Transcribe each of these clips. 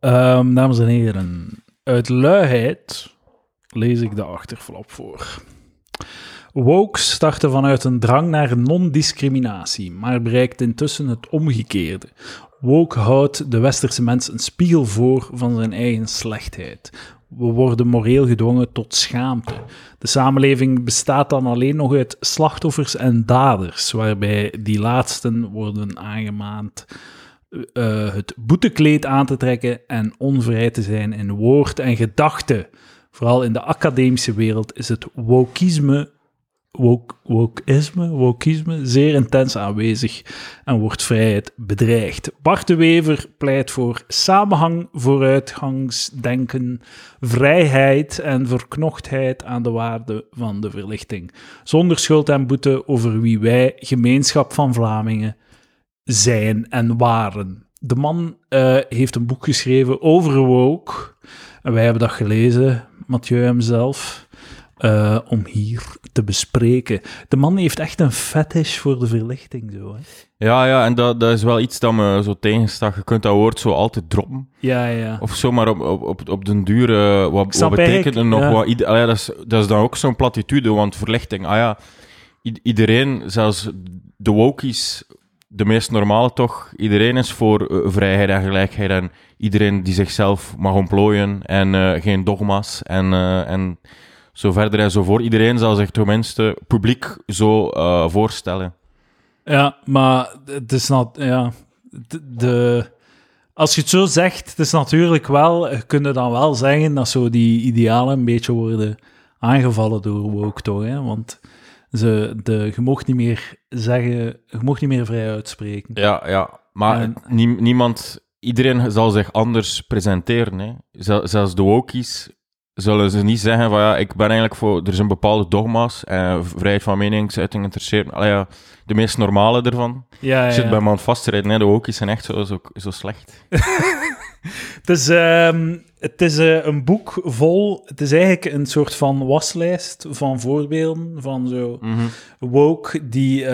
Ehm, dames en heren, uit luiheid lees ik de achterflap voor. Woke startte vanuit een drang naar non-discriminatie, maar bereikt intussen het omgekeerde. Woke houdt de westerse mens een spiegel voor van zijn eigen slechtheid. We worden moreel gedwongen tot schaamte. De samenleving bestaat dan alleen nog uit slachtoffers en daders, waarbij die laatsten worden aangemaand uh, het boetekleed aan te trekken en onvrij te zijn in woord en gedachte. Vooral in de academische wereld is het wokisme, wokisme, wokisme zeer intens aanwezig en wordt vrijheid bedreigd. Bart de Wever pleit voor samenhang, vooruitgangsdenken, vrijheid en verknochtheid aan de waarde van de verlichting. Zonder schuld en boete over wie wij, gemeenschap van Vlamingen, zijn en waren. De man uh, heeft een boek geschreven over woke. En wij hebben dat gelezen, Mathieu hemzelf, uh, om hier te bespreken. De man heeft echt een fetish voor de verlichting. Zo, hè? Ja, ja, en dat, dat is wel iets dat me zo tegenstak. Je kunt dat woord zo altijd droppen. Ja, ja. Of zo, maar op, op, op, op den duur, uh, wat, wat betekent er nog? ja. Wat, ja, dat, is, dat is dan ook zo'n platitude, want verlichting, ah ja, iedereen, zelfs de wokies, de meest normale toch, iedereen is voor eh, vrijheid en gelijkheid en iedereen die zichzelf mag ontplooien en eh, geen dogma's en, eh, en zo verder en zo voor. Iedereen zal zich tenminste publiek zo voorstellen. Ja, maar het is not, ja, de, de- als je het zo zegt, het is natuurlijk wel, je kunt dan wel zeggen dat zo die idealen een beetje worden aangevallen door woke toch, hè? Want ze, de, je mocht niet meer zeggen, je mocht niet meer vrij uitspreken. Ja, ja. Maar En- nie- niemand, iedereen zal zich anders presenteren. Hè. Zel- zelfs de wokies zullen ze niet zeggen van ja, ik ben eigenlijk voor, er zijn bepaalde dogma's en vrijheid van meningsuiting interesseert. Allee, ja, de meest normale ervan. Ja, Ik ja, zit ja. bij het vastrijden, hè. de wokies zijn echt zo, zo, zo slecht. Het is, ehm, het is eh, een boek vol. Het is eigenlijk een soort van waslijst van voorbeelden van zo Mhm. woke, die, eh,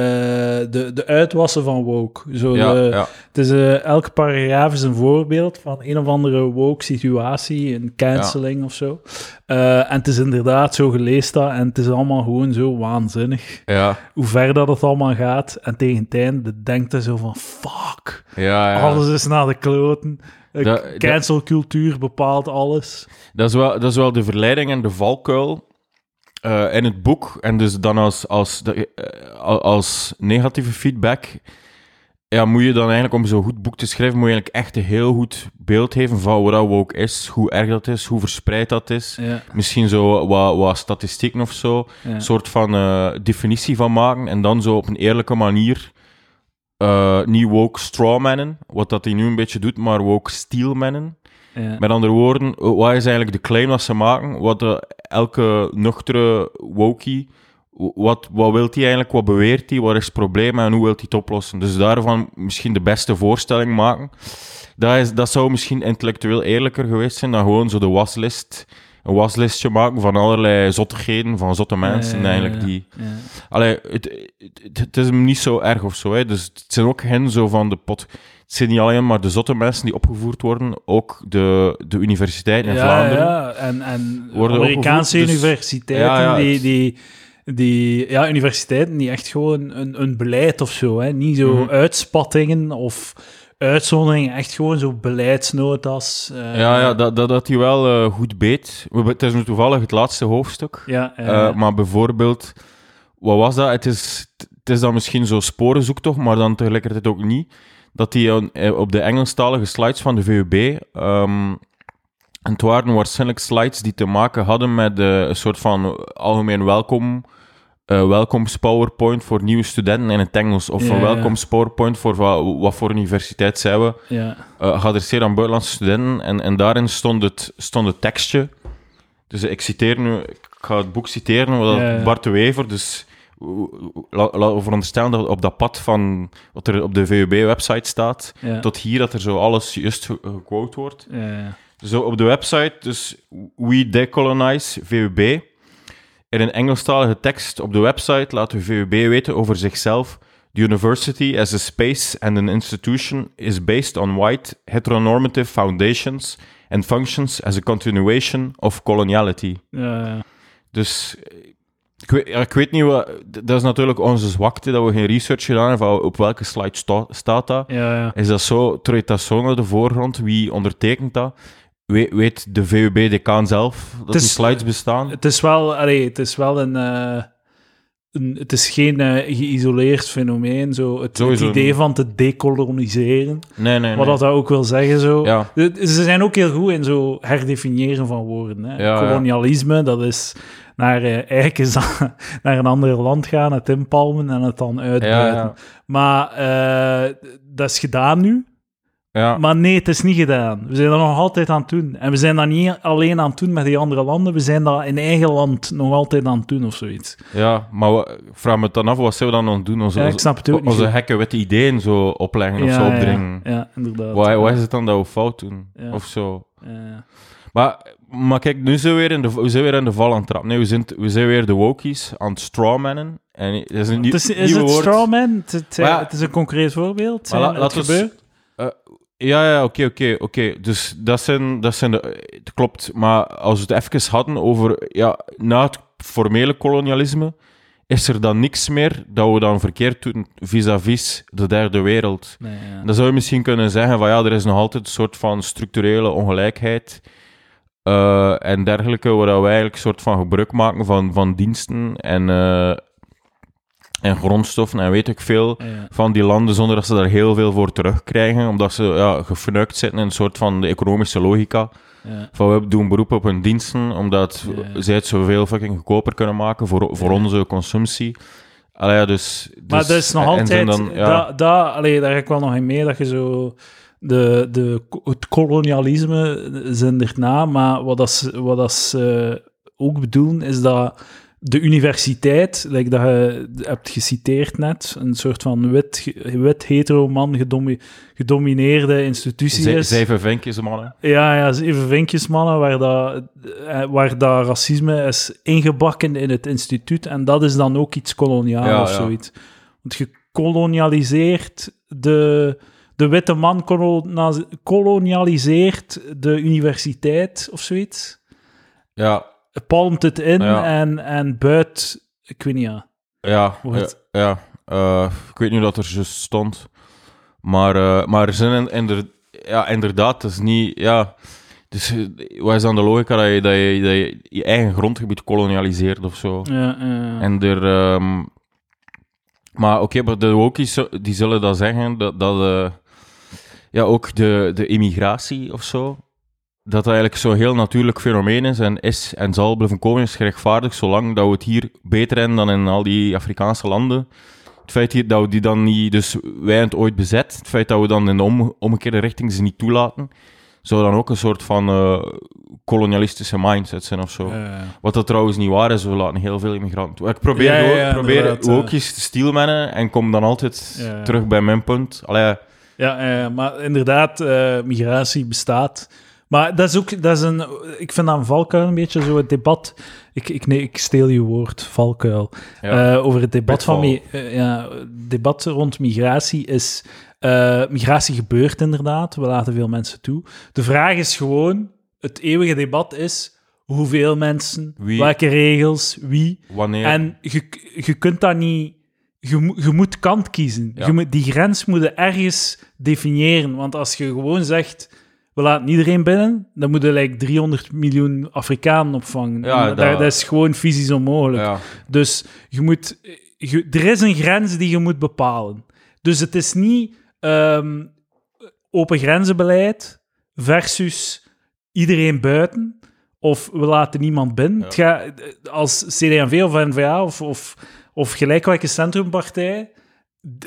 de, de uitwassen van woke. Zo Ja, de- ja. Het is, eh, elke paragraaf is een voorbeeld van een of andere woke situatie, een canceling of zo. Eh, en het is inderdaad zo gelezen dat en het is allemaal gewoon zo waanzinnig. Ja, Hoe ver dat het allemaal gaat. En tegen het einde denkt hij zo van, fuck, ja, ja. alles is naar de kloten. Dat- dat- Cancelcultuur bepaalt alles. Dat is, wel, dat is wel de verleiding en de valkuil eh, in het boek. En dus dan als, als, de, eh, als negatieve feedback ja, moet je dan eigenlijk, om zo'n goed boek te schrijven, moet je eigenlijk echt een heel goed beeld geven van wat dat woke is, hoe erg dat is, hoe verspreid dat is. Ja, Misschien zo wat, wat statistieken of zo, ja. een soort van eh, definitie van maken en dan zo op een eerlijke manier eh niet woke strawmannen, wat dat hij nu een beetje doet, maar woke steelmannen. ja. Met andere woorden, wat is eigenlijk de claim dat ze maken? Wat de, elke nuchtere wokie, wat, wat wil hij eigenlijk? Wat beweert hij? Wat is het probleem en hoe wil hij het oplossen? Dus daarvan misschien de beste voorstelling maken. Dat, is, dat zou misschien intellectueel eerlijker geweest zijn dan gewoon zo de waslist, een waslistje maken van allerlei zottigheden, van zotte mensen Ja, ja, ja, eigenlijk die... Allee, het, het, het is hem niet zo erg of zo. Hè. Dus het zijn ook hen zo van de pot. Het zijn niet alleen maar de zotte mensen die opgevoerd worden, ook de, de universiteiten in Vlaanderen. Ja, en, en Worden Amerikaanse dus- universiteiten, die, die, die, ja, universiteiten die echt gewoon een, een beleid of zo, hè. niet zo Mhm. uitspattingen of uitzonderingen, echt gewoon zo beleidsnotas. eh, Ja, ja dat, dat, dat hij wel eh, goed beet. Het is nu toevallig het laatste hoofdstuk. ja, ja, Eh, maar bijvoorbeeld, wat was dat? Het is, het is dan misschien zo sporenzoektocht, maar dan tegelijkertijd ook niet. Dat hij eh, op de Engelstalige slides van de VUB. ehm, en het waren waarschijnlijk slides die te maken hadden met eh, een soort van algemeen welkom. Eh welkoms PowerPoint voor nieuwe studenten in het Engels. Of Ja, een ja. welkoms PowerPoint voor wat, wat voor universiteit zijn we ja. eh geadresseerd aan buitenlandse studenten. En, en daarin stond het, stond het tekstje. Dus ik citeer nu, ik ga het boek citeren, wat. Bart de Wever. Dus laten we veronderstellen dat op dat pad van wat er op de VUB-website staat, tot hier dat er zo alles juist ge- gequote wordt. Zo op de website, dus We Decolonize VUB. In een Engelstalige tekst op de website laat de VUB weten over zichzelf. The university as a space and an institution is based on white heteronormative foundations and functions as a continuation of coloniality. Ja, ja. Dus ik weet, ik weet niet wat. Dat is natuurlijk onze zwakte dat we geen research gedaan hebben. van Op welke slide sta- staat dat? ja, ja. Is dat zo? Treedt dat zo naar de voorgrond? Wie ondertekent dat? Weet, weet de VUB-decaan zelf dat is- die slides bestaan? Het is wel, allee, het is wel een, eh, een het is geen eh, geïsoleerd fenomeen, zo het, idee niet. van te decoloniseren, Nee, nee, wat nee. dat ook wil zeggen, zo. Ja, Ze zijn ook heel goed in zo herdefiniëren van woorden. Hè. Ja, ja. Kolonialisme, dat is naar aan- naar een ander land gaan, het inpalmen en het dan ja. Maar dat is gedaan nu. Ja. Maar nee, het is niet gedaan. We zijn dat nog altijd aan het doen. En we zijn dat niet alleen aan het doen met die andere landen. We zijn dat in eigen land nog altijd aan het doen of zoiets. ja, maar ik vraag me dan af, wat zouden we dan nog doen? Onze, Ja, ik snap het ook onze gekke witte ideeën zo opleggen of zo opdringen. ja, inderdaad. Wat, wat is het dan dat we fout doen? Of zo. Ja. Maar, maar kijk, nu zijn we weer in de, we zijn weer in de val aan het trappen. Nee, we zijn, we zijn weer de wokies aan het strawmannen. En dat is een nieuw, Het is, het woord. strawman? Het, het, Maar ja, het is een concreet voorbeeld. Zijn la- het laat ons- gebeurt? Ja, ja, oké, oké, oké. Dus dat zijn, dat zijn de... Het klopt, maar als we het even hadden over... Ja, na het formele kolonialisme is er dan niks meer dat we dan verkeerd doen vis-à-vis de derde wereld. Nee, ja. Dan zou je misschien kunnen zeggen van ja, er is nog altijd een soort van structurele ongelijkheid eh, en dergelijke, waar wij eigenlijk een soort van gebruik maken van, van diensten en, eh, en grondstoffen en weet ik veel Ja. van die landen zonder dat ze daar heel veel voor terugkrijgen, omdat ze ja, gefnuikt zitten in een soort van de economische logica. Ja. Van we doen beroep op hun diensten, omdat Ja, zij het zoveel fucking goedkoper kunnen maken voor, voor onze consumptie. Allee, ja, dus, Maar dus- dat is nog en zijn altijd... dan, ja, dat, dat, allee, daar ga ik wel nog in mee, dat je zo... De, de, het kolonialisme zindert na, maar wat, dat, ze- wat dat ze ook bedoelen, is dat de universiteit, like dat je hebt geciteerd net, een soort van wit, wit hetero-man gedomi- gedomineerde institutie is. Zeven vinkjes, mannen. Ja, ja, zeven vinkjes, mannen, waar dat, eh, waar dat racisme is ingebakken in het instituut. En dat is dan ook iets koloniaal Ja, of ja. zoiets. Want je kolonialiseert de... De witte man kolonialiseert de universiteit of zoiets. Ja, Palmt het in Ja. en, en buit... Ik weet niet, ja. ja, Wordt- ja. ja. Eh, ik weet niet dat er juist stond. Maar, eh, maar er zijn in- inder, ja, inderdaad, het is niet... Ja, dus wat is dan de logica dat je dat je, dat je, je eigen grondgebied kolonialiseert of zo? ja, ja. En er... ehm, maar oké, maar de wokies zo- die zullen dat zeggen, dat, dat eh, ja, ook de, de immigratie of zo, dat dat eigenlijk zo'n heel natuurlijk fenomeen is en is en zal blijven komen, is gerechtvaardigd, zolang dat we het hier beter hebben dan in al die Afrikaanse landen. Het feit hier, dat we die dan niet, dus wij het ooit bezet, het feit dat we dan in de om, omgekeerde richting ze niet toelaten, zou dan ook een soort van eh, kolonialistische mindset zijn of zo. Ja, Wat dat trouwens niet waar is, we laten heel veel immigranten toe. Ik probeer, Ja, ook- probeer ook eens te steelmannen en kom dan altijd terug bij mijn punt. Allee, Ja, maar inderdaad, eh, migratie bestaat. Maar dat is ook, dat is een, ik vind een valkuil een beetje, zo het debat. Ik, ik, nee, ik steel je woord, valkuil. ja. Eh, over het debat, van, eh, ja, debat rond migratie is... eh, migratie gebeurt inderdaad, we laten veel mensen toe. De vraag is gewoon, het eeuwige debat is, hoeveel mensen, Wie? welke regels, wie... wanneer? En je, je kunt dat niet... Je, moet- je moet kant kiezen. Ja. Je moet, die grens moet je ergens definiëren. Want als je gewoon zegt... We laten iedereen binnen, dan moet je like 300 miljoen Afrikanen opvangen. Ja, dat- dat, is gewoon fysisch onmogelijk. ja. Dus je moet, je- er is een grens die je moet bepalen. Dus het is niet ehm, open grenzenbeleid versus iedereen buiten of we laten niemand binnen. Ja. Het gaat, als CD&V of N-VA of, of, of gelijk welke centrumpartij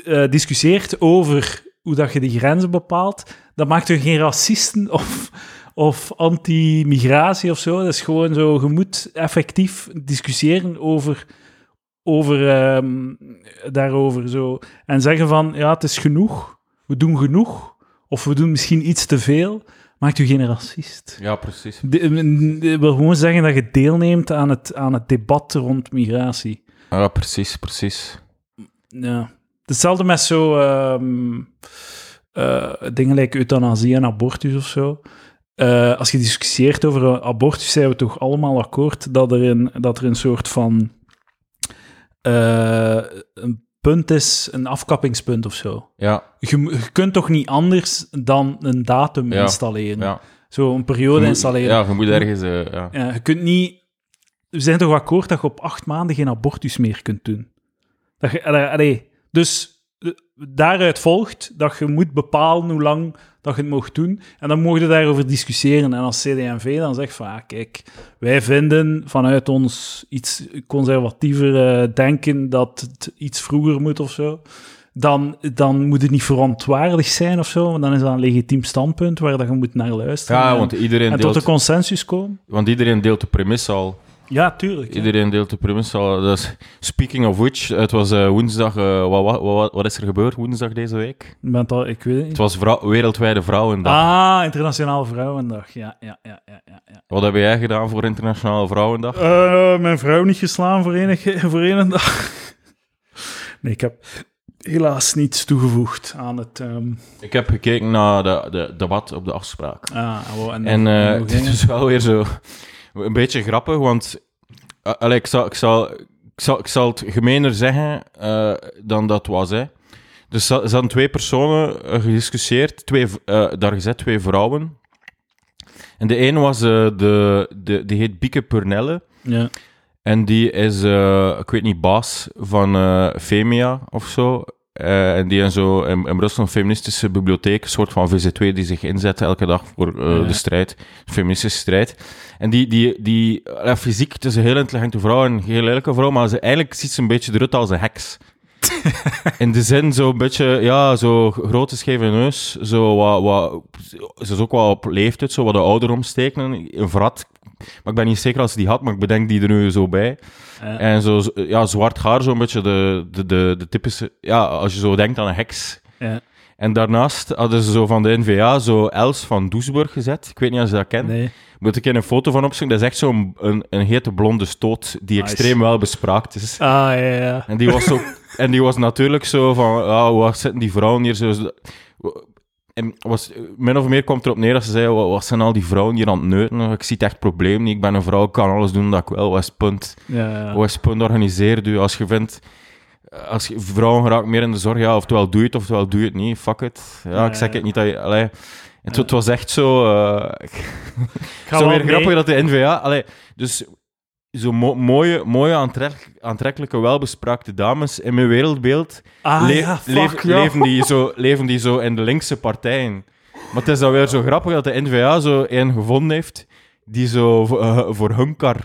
eh, discussieert over hoe dat je die grenzen bepaalt, dan maakt er geen racisten of, of anti-migratie of zo. Dat is gewoon zo, je moet effectief discussiëren over, over ehm, daarover zo. En zeggen van, ja, het is genoeg, we doen genoeg, of we doen misschien iets te veel, maakt u geen racist. ja, precies. De- wil gewoon zeggen dat je deelneemt aan het, aan het debat rond migratie. Ja, precies, precies. Ja. Hetzelfde met zo ehm, eh, dingen like euthanasie en abortus of zo. Eh, als je discussieert over abortus, zijn we toch allemaal akkoord dat er een, dat er een soort van eh, een punt is, een afkappingspunt of zo. Ja, Je, je kunt toch niet anders dan een datum Ja, installeren? ja. Zo een periode moet- installeren. Ja, je moet ergens... ja. Ja, je kunt niet... We zijn toch akkoord dat je op acht maanden geen abortus meer kunt doen? Dat je, allee, allee, dus eh, daaruit volgt dat je moet bepalen hoe lang dat je het mag doen. En dan mogen je daarover discussiëren. En als CD&V dan zegt van, ah, kijk, wij vinden vanuit ons iets conservatiever eh, denken dat het iets vroeger moet of zo, dan, dan moet het niet verontwaardigd zijn of zo. Want dan is dat een legitiem standpunt waar dat je moet naar luisteren. ja, en, want iedereen, en tot een consensus komen. want iedereen deelt de premisse al. Ja, tuurlijk. ja. Iedereen deelt de premisse al. Dus, speaking of which, het was eh, woensdag... eh, wat, wat, wat, wat is er gebeurd woensdag deze week? Ik ben het al, ik weet het Het niet. was vrou- Wereldwijde Vrouwendag. Ah, Internationale Vrouwendag. Ja, ja, ja, ja, ja. Wat heb jij gedaan voor Internationale Vrouwendag? Eh, mijn vrouw niet geslaan voor één, voor dag. Nee, ik heb helaas niets toegevoegd aan het... ehm Ik heb gekeken naar de, de debat op de afspraak. ah, oh, en, En het ging is wel weer zo een beetje grappig, want uh, allee, ik, zal, ik, zal, ik, zal, ik zal het gemener zeggen eh, dan dat was. Hè. Dus ze ze hadden twee personen eh, gediscussieerd, twee, daar gezet, twee vrouwen. En de ene was, de, de, die heet Bieke Purnelle. Ja. En die is, ik weet niet, baas van Femia of zo. Eh, en die en zo in, in Brussel een feministische bibliotheek, een soort van VZ2 die zich inzet elke dag voor eh, Ja. de strijd, de feministische strijd. En die, die, die fysiek, het is een heel intelligente vrouw en een heel lelijke vrouw, maar ze, eigenlijk ziet ze een beetje eruit als een heks. In de zin, zo een beetje, ja, zo grote scheve neus, zo wat, wat, ze is ook wel op leeftijd, zo wat de ouderomstekenen, een vrat. Maar ik ben niet zeker als ze die had, maar ik bedenk die er nu zo bij. En zo, ja, zwart haar, zo'n beetje de, de, de, de typische... Ja, als je zo denkt aan een heks. ja. En daarnaast hadden ze zo van de NVA zo Els van Doesburg gezet. Ik weet niet of je dat kent. Nee. Moet ik een foto van opzoeken. Dat is echt zo'n een, een hete blonde stoot die Nice. extreem wel bespraakt is. Ah, ja, ja. En die was, zo, en die was natuurlijk zo van... Ja, wat zitten die vrouwen hier zo... En was, min of meer komt erop neer dat ze zei, wat, zijn al die vrouwen hier aan het neuten? Ik zie het echt probleem niet. Ik ben een vrouw, ik kan alles doen dat ik wil. Wat is punt? ja, ja. Wat is het punt? Organiseer u. Als je vindt... Als je vrouwen geraakt meer in de zorg, ja, oftewel doe je het, oftewel doe je het niet. Fuck it. Ja, ik zeg het niet dat je... Allee, het, het was echt zo... eh, ga zo weer mee. grappig dat de NVA... Allee, dus zo mo- mooie, mooie aantrek- aantrekkelijke, welbespraakte dames in mijn wereldbeeld Ah, le- ja, fuck, leef- ja. leven, die zo, leven die zo in de linkse partijen. Maar het is dan weer zo grappig dat de NVA zo een gevonden heeft die zo voor, eh, voor Hunkar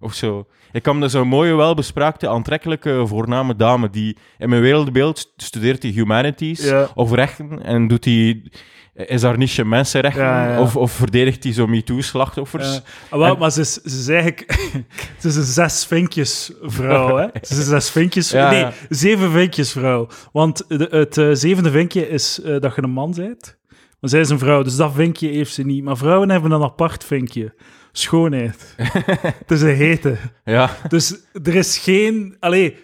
of zo. Ik kwam dus zo'n mooie, welbespraakte, aantrekkelijke, voorname dame die in mijn wereldbeeld studeert die humanities Ja. of rechten en doet die... Is haar niche mensenrechten? Ja, ja. Of, of verdedigt die zo MeToo-slachtoffers? Ja. Ah, wel, En- maar ze is, ze is eigenlijk... ze is een zes vinkjes vrouw, hè? Ze is een zes vinkjes... Nee, zeven vinkjes vrouw. Want de, het eh, zevende vinkje is eh, dat je een man bent. Maar zij is een vrouw, dus dat vinkje heeft ze niet. Maar vrouwen hebben een apart vinkje. Schoonheid. het is een hete. Ja. Dus er is geen... Allee,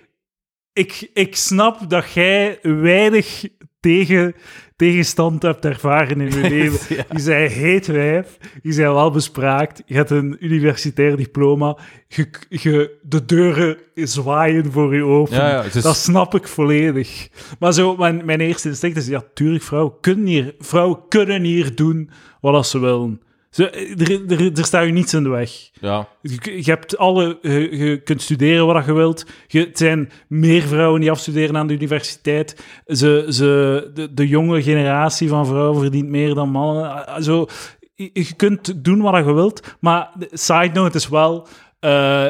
ik, ik snap dat jij weinig tegen, tegenstand hebt ervaren in je leven. Ja. Je zei heet wijf, je zei wel bespraakt, je hebt een universitair diploma, je, je, de deuren zwaaien voor je open. Ja, Dat snap ik volledig. Maar zo, mijn, mijn eerste instinct is, ja, tuurlijk, vrouwen kunnen hier, vrouwen kunnen hier doen wat als ze willen. Ze, er, er, er staat je niets in de weg. ja. Je, je hebt alle, je, je kunt studeren wat je wilt. Je, het zijn meer vrouwen die afstuderen aan de universiteit. Ze, ze, de, de jonge generatie van vrouwen verdient meer dan mannen. Ah, Zo, je, kunt doen wat je wilt, maar de side note is wel. eh,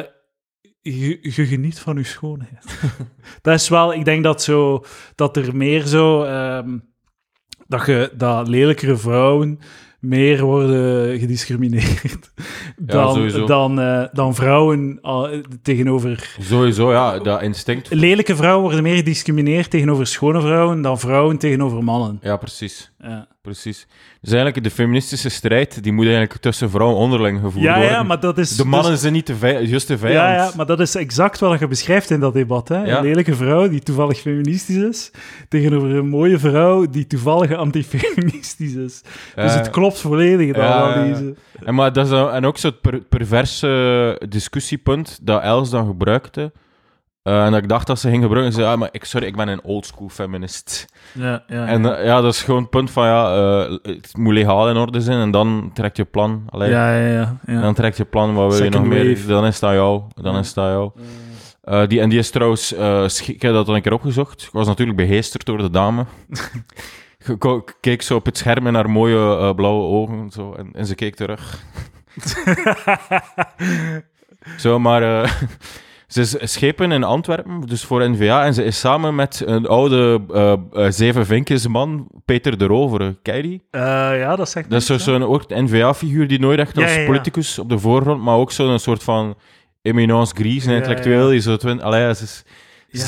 je, je geniet van je schoonheid. dat is wel, ik denk dat, zo, dat er meer zo. ehm, dat, je, dat lelijkere vrouwen meer worden gediscrimineerd. dan, dan, eh, dan vrouwen eh, tegenover... Sowieso, ja, dat instinct. Lelijke vrouwen worden meer gediscrimineerd tegenover schone vrouwen dan vrouwen tegenover mannen. Ja, precies. Ja, Precies. Dus eigenlijk de feministische strijd, die moet eigenlijk tussen vrouwen onderling gevoerd ja, worden. ja, maar dat is... De mannen dus- zijn niet de vij- juiste vijand. ja, ja, maar dat is exact wat je beschrijft in dat debat. Hè? Ja. Een lelijke vrouw die toevallig feministisch is, tegenover een mooie vrouw die toevallig antifeministisch is. dus het klopt volledig, de analyse. En, maar dat is dan- en ook zo'n per, perverse discussiepunt dat Els dan gebruikte. Eh, en dat ik dacht dat ze ging gebruiken. Ze zei, ja, maar ik, sorry, ik ben een oldschool feminist. Ja, ja, En eh, ja, dat is gewoon het punt van, ja, eh, het moet legaal in orde zijn. En dan trekt je plan. Allee, ja, ja, ja, ja. Dan trekt je plan, wat wil je nog meer? Dan is dat jou. Dan Ja. is dat jou. Eh, die, en die is trouwens, eh, sch- ik heb dat dan een keer opgezocht. Ik was natuurlijk begeesterd door de dame. Ik keek zo op het scherm in haar mooie blauwe ogen zo, en, en ze keek terug. zo, maar eh, ze is schepen in Antwerpen, dus voor NVA. En ze is samen met een oude eh, zeven vinkjesman, Peter de Rovere. Ken je die? Eh, ja, dat zegt Dat is zo'n ook NVA-figuur die nooit echt Ja, als ja, ja. politicus op de voorgrond, maar ook zo'n soort van eminence gris, een intellectueel. Die zo twin, allee, ze, is-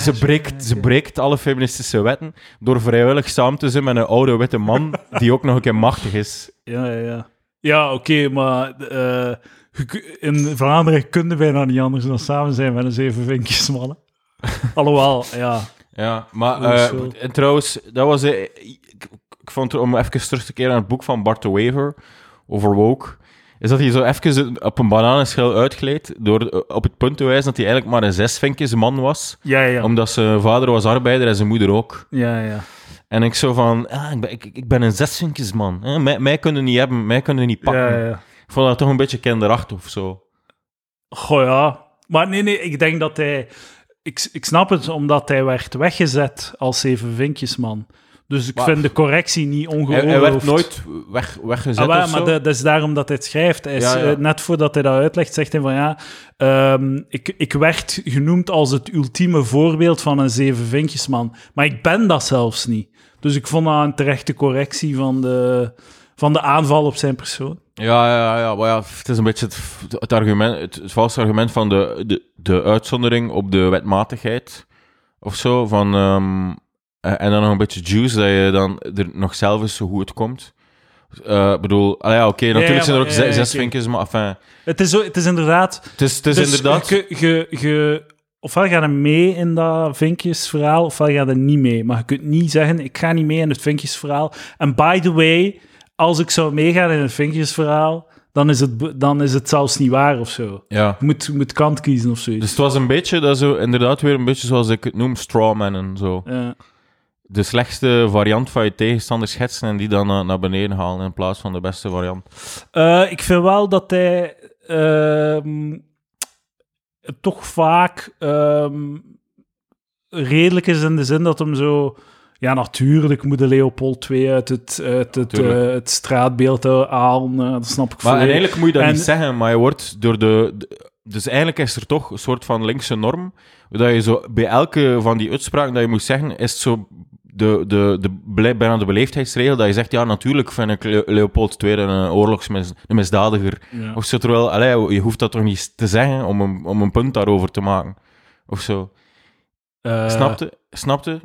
ze, breekt, ze breekt alle feministische wetten door vrijwillig samen te zijn met een oude witte man die ook nog een keer machtig is. Ja, ja, ja. Ja, oké, maar in Vlaanderen kunnen wij nou niet anders dan samen zijn met een zeven vinkjes, mannen. Alhoewel, ja. Ja, maar eh, en trouwens, dat was... eh, ik, ik vond het, om even terug te keren aan het boek van Bart de Wever over woke, is dat hij zo even op een bananenschil uitgleed door eh, op het punt te wijzen dat hij eigenlijk maar een zesvinkjes man was. Ja, ja. Omdat zijn vader was arbeider en zijn moeder ook. Ja, ja. En ik zo van, ah, ik, ben, ik, ik ben een zesvinkjesman. Hè? Mij, mij kunnen niet hebben, mij kunnen niet pakken. Ja, ja. Ik vond dat toch een beetje kinderachtig of zo. Goh, ja. Maar nee, nee, ik denk dat hij... Ik, ik snap het, omdat hij werd weggezet als zeven vinkjesman. Dus ik Maar- vind de correctie niet Hij, ongeoorloofd. hij werd nooit weg, weggezet Ah, maar zo. dat, dat is daarom dat hij het schrijft. Hij is, Ja, eh, net voordat hij dat uitlegt, zegt hij van ja, ehm, ik, ik werd genoemd als het ultieme voorbeeld van een zeven vinkjesman. Maar ik ben dat zelfs niet. Dus ik vond dat een terechte correctie van de, van de aanval op zijn persoon. Ja, ja, ja, maar ja, het is een beetje het, het argument, het, het valse argument van de, de, de uitzondering op de wetmatigheid of zo. Van, ehm, eh, en dan nog een beetje juice, dat je dan er nog zelf is hoe het komt. Eh, Ik bedoel, ah ja, oké, natuurlijk ja, zijn er ook ja, zes vinkjes, maar enfin, Het is, zo, het is inderdaad... het is, het is dus inderdaad... Ofwel ga je mee in dat vinkjesverhaal, ofwel ga je er niet mee. Maar je kunt niet zeggen, ik ga niet mee in het vinkjesverhaal. En by the way, als ik zou meegaan in het vinkjesverhaal, dan is het, dan is het zelfs niet waar of zo. Ja. Je moet, moet kant kiezen of zoiets. Dus het was een beetje, dat zo, inderdaad weer een beetje zoals ik het noem, strawman en zo. Ja. De slechtste variant van je tegenstander schetsen en die dan naar beneden halen in plaats van de beste variant. Eh, ik vind wel dat hij ehm, toch vaak ehm, redelijk is in de zin dat hem zo... Ja, natuurlijk moet de Leopold 2 uit het, uit het, eh, het straatbeeld eh, halen. eh, dat snap ik Maar volledig. en eigenlijk moet je dat En- niet zeggen, maar je wordt door de, de- Dus eigenlijk is er toch een soort van linkse norm, dat je zo bij elke van die uitspraken dat je moet zeggen, is het zo de, de, de, bijna de beleefdheidsregel, dat je zegt, ja, natuurlijk vind ik Le- Leopold II een oorlogsmisdadiger. Ja. Of zo, terwijl, allee, je hoeft dat toch niet te zeggen om een, om een punt daarover te maken. Of zo. Snapte? Snapte?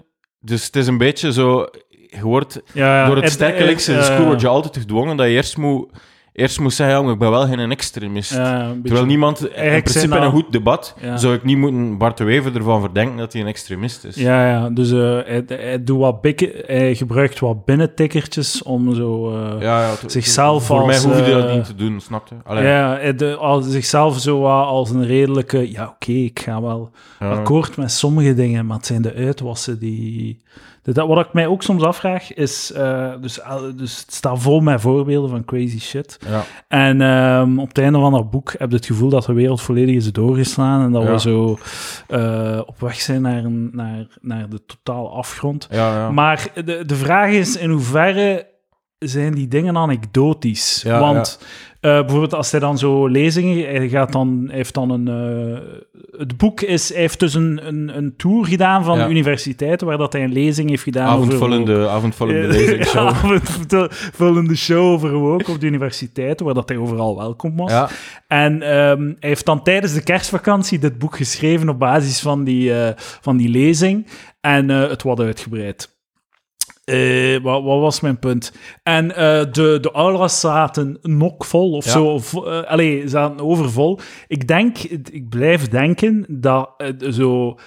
Dus het is een beetje zo... Je wordt, Ja, door het sterke linkse eh, je altijd gedwongen dat je eerst moet, eerst moet zeggen, ik ben wel geen extremist. ja, Terwijl niemand, in principe in een goed debat, Ja. zou ik niet moeten Bart de Wever ervan verdenken dat hij een extremist is. Ja, ja, dus eh, hij, hij, doet wat bikke, hij gebruikt wat binnentikkertjes om zo... eh, ja, ja, to- Zichzelf Voor mij als, hoef je dat eh, niet te doen, snap je? Allee, ja, hij de, als, zichzelf zo als een redelijke... Ja, oké, ik ga wel akkoord met sommige dingen, maar het zijn de uitwassen die... de- Dat, wat ik mij ook soms afvraag, is... eh, dus, al- dus het staat vol met voorbeelden van crazy shit. Ja. En ehm, op het einde van dat boek heb je het gevoel dat de wereld volledig is doorgeslaan en dat Ja. we zo eh, op weg zijn naar, een, naar, naar de totale afgrond. Ja. Maar de, de vraag is in hoeverre zijn die dingen anekdotisch? Want eh, bijvoorbeeld als hij dan zo lezingen, hij, gaat dan, hij heeft dan een... eh, het boek is, hij heeft dus een, een, een tour gedaan van Ja. universiteiten, waar dat hij een lezing heeft gedaan over Avondvullende, avondvullende Eh, lezingsshow. Ja, avondvullende show over woke op de universiteiten, waar dat hij overal welkom was. Ja, En ehm, hij heeft dan tijdens de kerstvakantie dit boek geschreven op basis van die, eh, van die lezing. En het wat uitgebreid. Eh, wat, wat was mijn punt? En eh, de, de aulas zaten nokvol of Ja. zo. Of, eh, allee, zaten overvol. Ik denk, ik blijf denken dat zo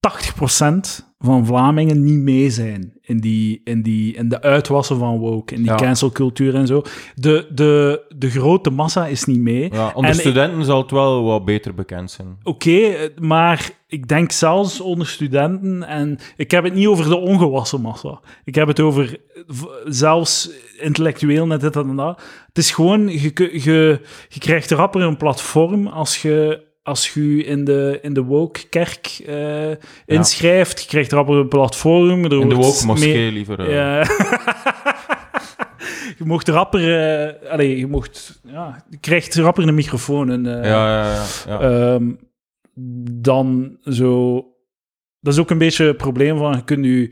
80% van Vlamingen niet mee zijn in, die, in, die, in de uitwassen van woke, in die Ja. cancelcultuur en zo. De, de, de grote massa is niet mee. ja, onder En ik- studenten zal het wel wat beter bekend zijn. Oké, eh, maar ik denk zelfs onder studenten, en ik heb het niet over de ongewassen massa. Ik heb het over eh, zelfs intellectueel, net dit en dat. Het is gewoon, je, je, je krijgt rapper een platform als je, als je in de, in de woke-kerk eh, inschrijft. Je krijgt rapper een platform. Er In de wordt woke moskee mee- liever. eh. ja. je mocht rapper... eh allee, je mocht... Ja, je krijgt rapper een microfoon. En, ja, ja, ja. ja. Ehm, dan zo... Dat is ook een beetje het probleem van... Je, kunt je, je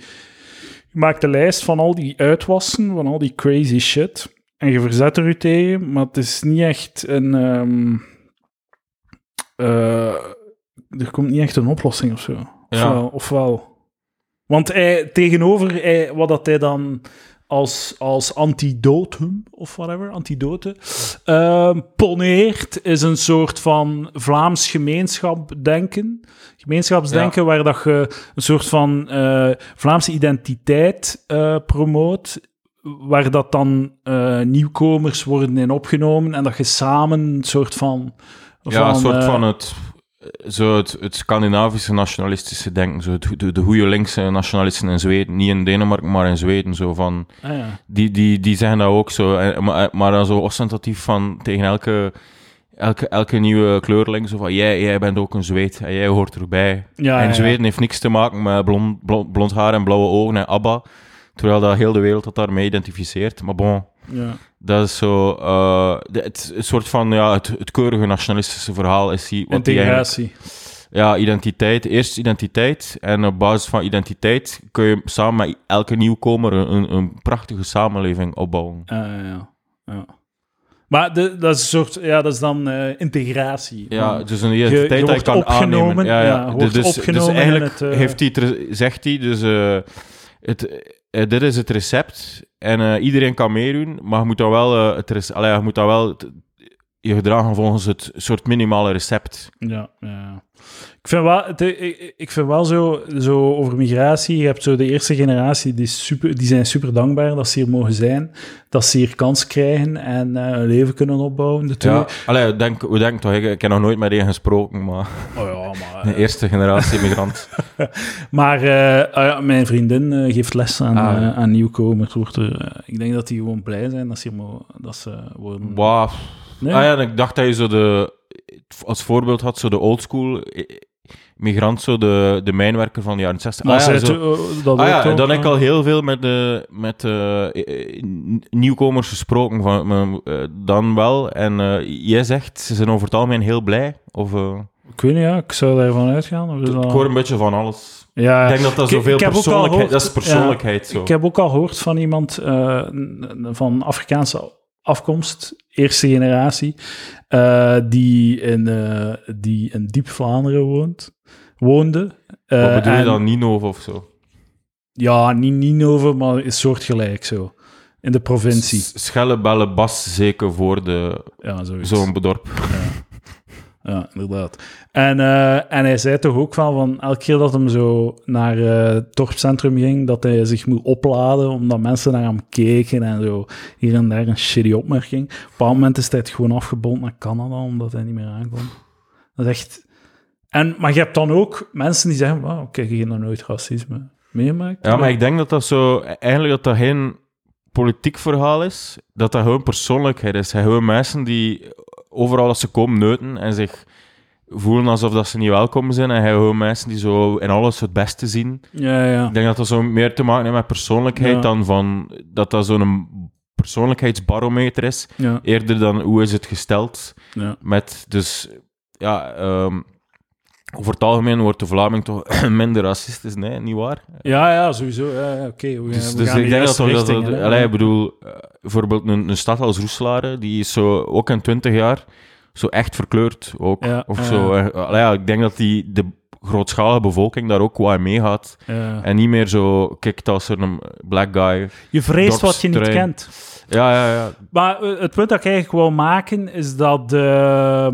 maakt de lijst van al die uitwassen, van al die crazy shit. En je verzet er u tegen, maar het is niet echt een... ehm, eh, er komt niet echt een oplossing of zo. Ja. Ofwel, ofwel. Want hij, tegenover hij, wat dat hij dan als, als antidotum, of whatever, antidote, ehm, poneert, is een soort van Vlaams gemeenschapsdenken. Gemeenschapsdenken, waar dat je een soort van eh, Vlaamse identiteit eh, promoot, waar dat dan nieuwkomers worden in opgenomen en dat je samen een soort van... ja, een soort eh, van het, zo het, het Scandinavische nationalistische denken. Zo het, de, de goede linkse nationalisten in Zweden. Niet in Denemarken, maar in Zweden. Zo van, ah ja. die, die, die zeggen dat ook zo. En- Maar, maar dan zo ostentatief van tegen elke, elke, elke nieuwe kleurling. Zo van, jij, jij bent ook een Zweed en jij hoort erbij. Ja, en ja, Zweden heeft niks te maken met blond, blond, blond haar en blauwe ogen en ABBA. Terwijl dat heel de wereld dat daarmee identificeert. Maar bon, ja. dat is zo... de- het, een soort van, ja, het, het keurige nationalistische verhaal is die... wat die Integratie. ja, identiteit. Eerst identiteit. En op basis van identiteit kun je samen met elke nieuwkomer een, een, een prachtige samenleving opbouwen. Ja, ja. Maar de, dat is een soort, ja, dat is dan eh, integratie. Ja, dus een je identiteit dat je wordt kan opgenomen, aannemen. Ja, ja. ja, je wordt dus, dus opgenomen in eigenlijk het, eh, heeft hij zegt hij, dus het, dit is het recept en eh, iedereen kan meedoen, maar je moet dan wel, eh, het je moet dan wel je gedragen volgens het soort minimale recept. Ja, ja. Ik vind wel, ik, vind wel zo, zo over migratie. Je hebt zo de eerste generatie, die, super, die zijn super dankbaar dat ze hier mogen zijn. Dat ze hier kans krijgen en eh, een leven kunnen opbouwen. De Ja, allee, denk, we denken toch, ik, ik heb nog nooit met een gesproken, maar Oh ja, maar, de eh, eerste generatie migrant. maar eh, ah mijn vriendin geeft les aan, Ah, ja. eh, aan nieuwkomers. Wordt ik denk dat die gewoon blij zijn dat ze, hier mogen, dat ze worden... Wauw. Nee? Ah ja, ik dacht dat je zo de, als voorbeeld had, zo de oldschool migrant, zo de, de mijnwerker van de jaren 60. Maar ah, ja, zo- eh, dat Ah ja, dan heb ik al heel veel met, de, met eh, eh, nieuwkomers gesproken, van, dan wel. En jij zegt, ze zijn over het algemeen heel blij. Of, Ik weet niet, ja, ik zou daarvan uitgaan. Of Ik hoor een beetje van alles. ja, Ik denk dat dat zoveel persoonlijkheid... gehoord- Dat is persoonlijkheid, zo. Ik heb ook al gehoord van iemand van Afrikaanse afkomst, eerste generatie, die, in, die in diep Vlaanderen woont, woonde. Eh, Wat bedoel je dan? Ninove of zo? Ja, niet Ninove, maar is soortgelijk zo. In de provincie. Schelle, bellen, bas, zeker voor de, Ja, zo'n dorp. Ja, inderdaad. En, eh, en hij zei toch ook van, van elke keer dat hem zo naar eh, het dorpscentrum ging, dat hij zich moet opladen, omdat mensen naar hem keken en zo hier en daar een shitty opmerking. Op een bepaald moment is hij het gewoon afgebond naar Canada, omdat hij niet meer aankwam. Dat is echt... En, maar je hebt dan ook mensen die zeggen, wow, oké, je hebt nog nooit racisme meemaakt. Ja, maar ik denk dat dat zo... Eigenlijk dat dat geen politiek verhaal is. Dat dat gewoon persoonlijkheid is. Hij gewoon mensen die overal als ze komen neuten en zich voelen alsof dat ze niet welkom zijn. En hij gewoon mensen die zo in alles het beste zien. Ja, ja. Ik denk dat dat zo meer te maken heeft met persoonlijkheid Ja. dan van... Dat dat zo'n persoonlijkheidsbarometer is, eerder dan hoe is het gesteld ja. met, dus, ja, ehm, over het algemeen wordt de Vlaming toch minder racistisch, nee, niet waar? ja, ja sowieso. Ja, Oké, we, Dus, we dus gaan ik de denk dat toch dat, allee, ik bedoel, eh, bijvoorbeeld een, een stad als Roeselare, die is zo ook in 20 jaar zo echt verkleurd ook. Ja, of zo. allee, ja, ik denk dat die, de grootschalige bevolking daar ook wat in meegaat. Ja. En niet meer zo kijkt als er een black guy. Je vreest wat je niet kent. Ja, ja, ja. Maar eh, het punt dat ik eigenlijk wil maken is dat eh,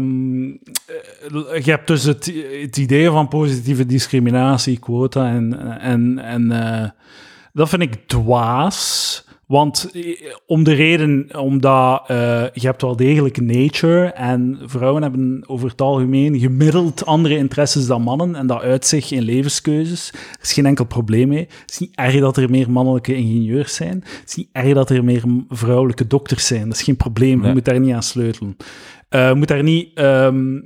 je hebt dus het, het idee van positieve discriminatie, quota en, en, en eh, dat vind ik dwaas. Want eh, om de reden, omdat eh, je hebt wel degelijk nature en vrouwen hebben over het algemeen gemiddeld andere interesses dan mannen en dat uit zich in levenskeuzes. Er is geen enkel probleem mee. Het is niet erg dat er meer mannelijke ingenieurs zijn. Het is niet erg dat er meer vrouwelijke dokters zijn. Dat is geen probleem. Je moet daar niet aan sleutelen. Je moet daar niet ehm,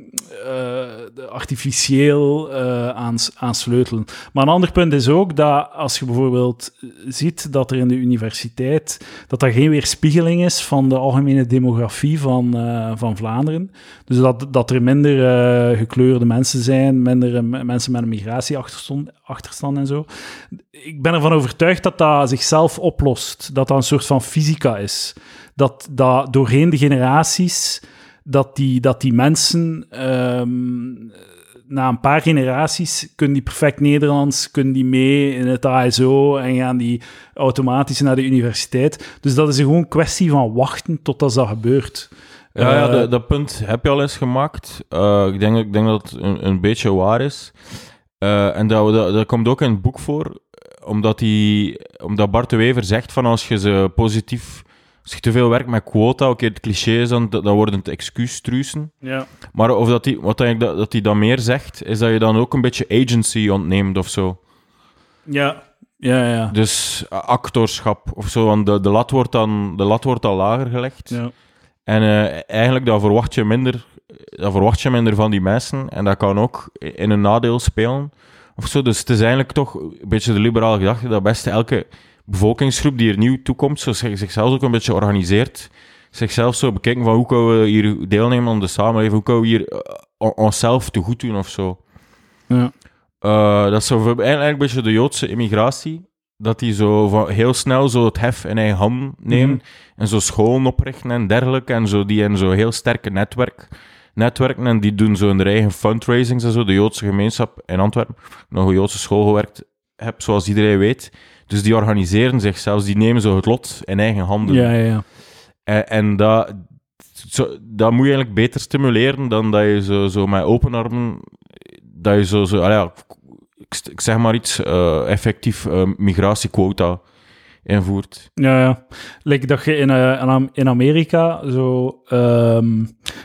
eh, artificieel eh, aan, sleutelen. Maar een ander punt is ook dat als je bijvoorbeeld ziet dat er in de universiteit dat dat geen weerspiegeling is van de algemene demografie van, van Vlaanderen. Dus dat, dat er minder gekleurde mensen zijn, minder mensen met een migratieachterstand achterstand en zo. Ik ben ervan overtuigd dat dat zichzelf oplost. Dat dat een soort van fysica is. Dat, dat doorheen de generaties, dat die, dat die mensen ehm, na een paar generaties kunnen die perfect Nederlands, kunnen die mee in het ASO en gaan die automatisch naar de universiteit. Dus dat is een gewoon kwestie van wachten tot dat, dat gebeurt. Ja, ja Eh, dat, dat punt heb je al eens gemaakt. Eh, ik, denk, ik denk dat het een, een beetje waar is. Eh, en dat, dat, dat komt ook in het boek voor, omdat, die, omdat Bart de Wever zegt van als je ze positief... Als je te veel werkt met quota, oké, het cliché is dan, dan worden het excuustruisen. ja. Maar of dat die, wat hij dat, dat die dan meer zegt, is dat je dan ook een beetje agency ontneemt of zo. Ja, ja, ja. Dus actorschap of zo, want de, de, lat wordt dan, de lat wordt dan lager gelegd. ja. En eh, eigenlijk, dan verwacht, je minder, dan verwacht je minder van die mensen. En dat kan ook in een nadeel spelen. Of zo. Dus het is eigenlijk toch een beetje de liberale gedachte dat best elke bevolkingsgroep die er nieuw toekomt, zo zich- zichzelf ook een beetje organiseert. Zichzelf zo bekijken van hoe kunnen we hier deelnemen aan de samenleving, hoe kunnen we hier eh, on- onszelf te goed doen of zo. ja. Eh, dat is zo eigenlijk een beetje de Joodse immigratie. Dat die zo van heel snel zo het hef in eigen handen nemen. Mhm. En zo scholen oprichten en dergelijke. En zo die in zo heel sterke netwerk, netwerken. En die doen zo hun eigen fundraisings en zo. De Joodse gemeenschap in Antwerpen. Nog een Joodse school gewerkt heb, zoals iedereen weet. Dus die organiseren zichzelf. Die nemen zo het lot in eigen handen. ja, ja, ja. En, en dat, zo, dat moet je eigenlijk beter stimuleren dan dat je zo, zo met open armen, dat je zo, zo ja, ik, ik zeg maar iets, eh, effectief eh, migratiequota invoert. Ja, ja. Like dat je in, eh, in Am- in Amerika zo... ehm,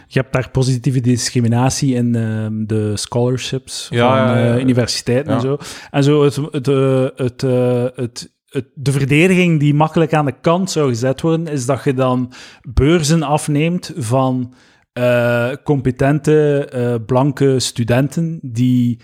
je hebt daar positieve discriminatie in ehm, de scholarships Ja, van ja, eh, universiteiten en zo. En zo het, het, eh, het, het, het, de verdediging die makkelijk aan de kant zou gezet worden, is dat je dan beurzen afneemt van competente blanke studenten die...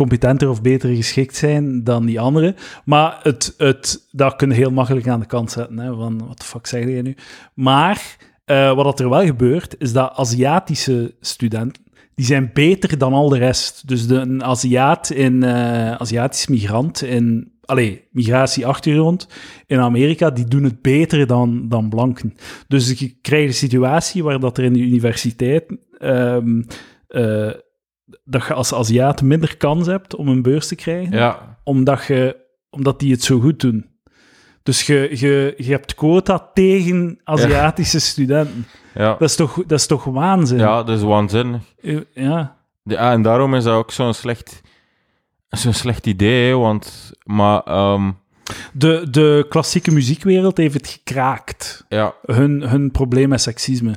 competenter of beter geschikt zijn dan die anderen. Maar het, het, dat kun je heel makkelijk aan de kant zetten. Hè, van, wat de fuck zeg je nu? Maar eh, wat er wel gebeurt, is dat Aziatische studenten, die zijn beter dan al de rest. Dus de, een Aziat in, eh Aziatisch migrant in, allee, migratieachtergrond in Amerika, die doen het beter dan, dan blanken. Dus je krijgt een situatie waar dat er in de universiteit... ehm, eh, dat je als Aziat minder kans hebt om een beurs te krijgen, Ja, omdat, je, omdat die het zo goed doen. Dus je, je, je hebt quota tegen Aziatische studenten. ja. Dat is toch, dat is toch waanzin? ja, dat is waanzinnig. Eh, ja. Ja, en daarom is dat ook zo'n slecht, zo'n slecht idee, want, maar, ehm, De, de klassieke muziekwereld heeft het gekraakt. ja, hun, hun probleem met seksisme.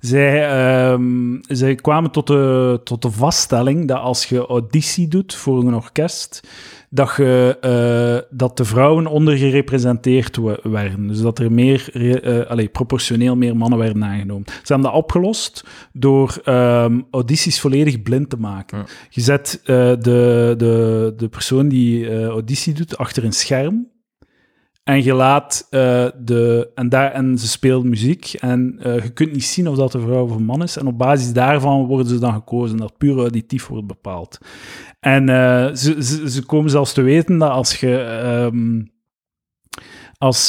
Zij, ehm, zij kwamen tot de, tot de vaststelling dat als je auditie doet voor een orkest, dat, je, eh, dat de vrouwen ondergerepresenteerd we- werden. Dus dat er meer, re- eh, allee, proportioneel meer mannen werden aangenomen. Ze hebben dat opgelost door ehm, audities volledig blind te maken. Ja. Je zet eh, de, de, de persoon die auditie doet achter een scherm. En je laat eh, de... En, daar, en ze speelt muziek. En eh, je kunt niet zien of dat een vrouw of een man is. En op basis daarvan worden ze dan gekozen. Dat puur auditief wordt bepaald. En eh, ze, ze, komen zelfs te weten dat als je... ehm, als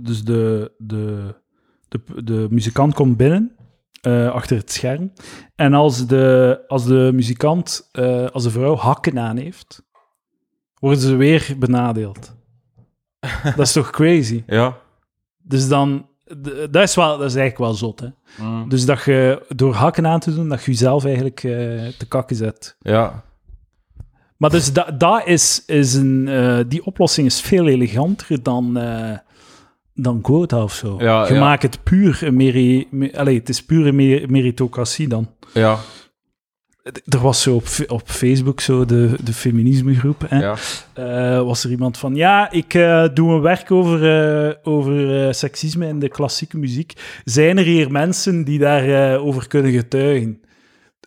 dus de, de, de, de muzikant komt binnen, achter het scherm. En als de, als de muzikant, als de vrouw hakken aan heeft, worden ze weer benadeeld. dat is toch crazy? Ja. Dus dan, dat is, wel, dat is eigenlijk wel zot, hè? Mm. Dus dat je door hakken aan te doen, dat je jezelf eigenlijk eh, te kakken zet. Ja. Maar dus dat, dat is, is een, eh, die oplossing is veel eleganter dan, eh dan quota of zo. Ja, je ja. maakt het puur een meri, me- het is pure mer- meritocratie dan. Ja. Er was zo op, op Facebook zo de, de feminismegroep. Hè? Ja. Eh, was er iemand van, ja, ik eh, doe een werk over, eh, over seksisme in de klassieke muziek. Zijn er hier mensen die daarover over kunnen getuigen?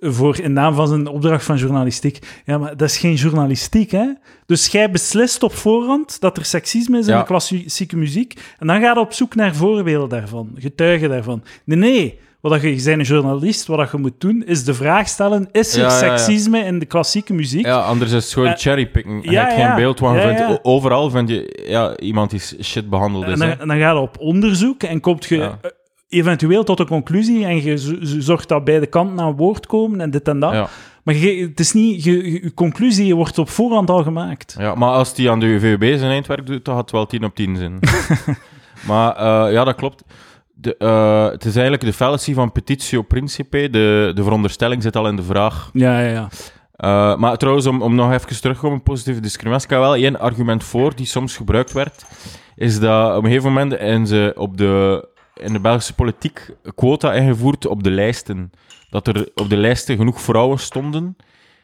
Voor in naam van zijn opdracht van journalistiek. Ja, maar dat is geen journalistiek, hè? Dus jij beslist op voorhand dat er seksisme is in de klassieke muziek. En dan ga je op zoek naar voorbeelden daarvan, getuigen daarvan. Nee, nee. Wat je, je bent een journalist, wat dat je moet doen, is de vraag stellen: is er Ja, ja, ja. seksisme in de klassieke muziek? Ja, anders is het gewoon Eh, cherrypicken. Je hebt geen beeld vindt- Overal vind je ja, iemand die shit behandeld is. dan, en dan ga je op onderzoek en komt je eh, eventueel tot een conclusie en je zorgt dat beide kanten aan woord komen en dit en dat. Ja. Maar je, het is niet, je, conclusie wordt op voorhand al gemaakt. Ja, maar als die aan de UVB zijn eindwerk doet, dan had het wel 10 op 10 zijn. maar eh, ja, dat klopt. De, eh, het is eigenlijk de fallacy van petitio principe. De, de veronderstelling zit al in de vraag. Ja, ja, ja. Eh, maar trouwens, om, om nog even terug te komen op positieve discriminatie, ik heb wel één argument voor die soms gebruikt werd, is dat op een gegeven moment in, ze op de, in de Belgische politiek quota ingevoerd op de lijsten. Dat er op de lijsten genoeg vrouwen stonden.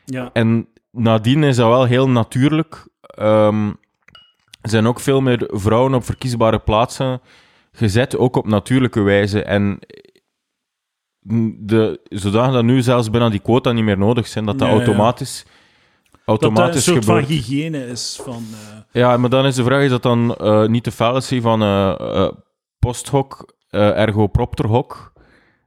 ja. En nadien is dat wel heel natuurlijk. Ehm, er zijn ook veel meer vrouwen op verkiesbare plaatsen gezet, ook op natuurlijke wijze. En de, zodanig dat nu zelfs bijna die quota niet meer nodig zijn, dat dat Ja, ja. automatisch, Dat dat een automatisch soort van hygiëne is. Van, eh, Ja, maar dan is de vraag, is dat dan eh, niet de fallacy van eh eh, post hoc, ergo propter hoc?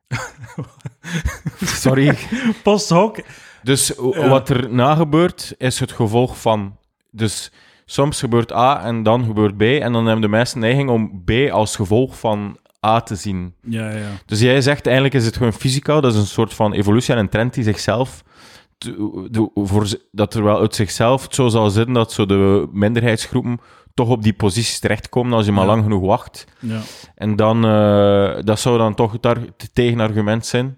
Sorry. post hoc. Dus wat er na gebeurt, is het gevolg van. Dus soms gebeurt A en dan gebeurt B. En dan hebben de mensen neiging om B als gevolg van A te zien. Ja, ja. Dus jij zegt eigenlijk is het gewoon fysica. Dat is een soort van evolutie en een trend die zichzelf. te- voor, dat er wel uit zichzelf het zo zal zitten dat zo de minderheidsgroepen toch op die posities terechtkomen als je maar Ja. lang genoeg wacht. ja. En dan, eh, dat zou dan toch het, ar- het tegenargument zijn.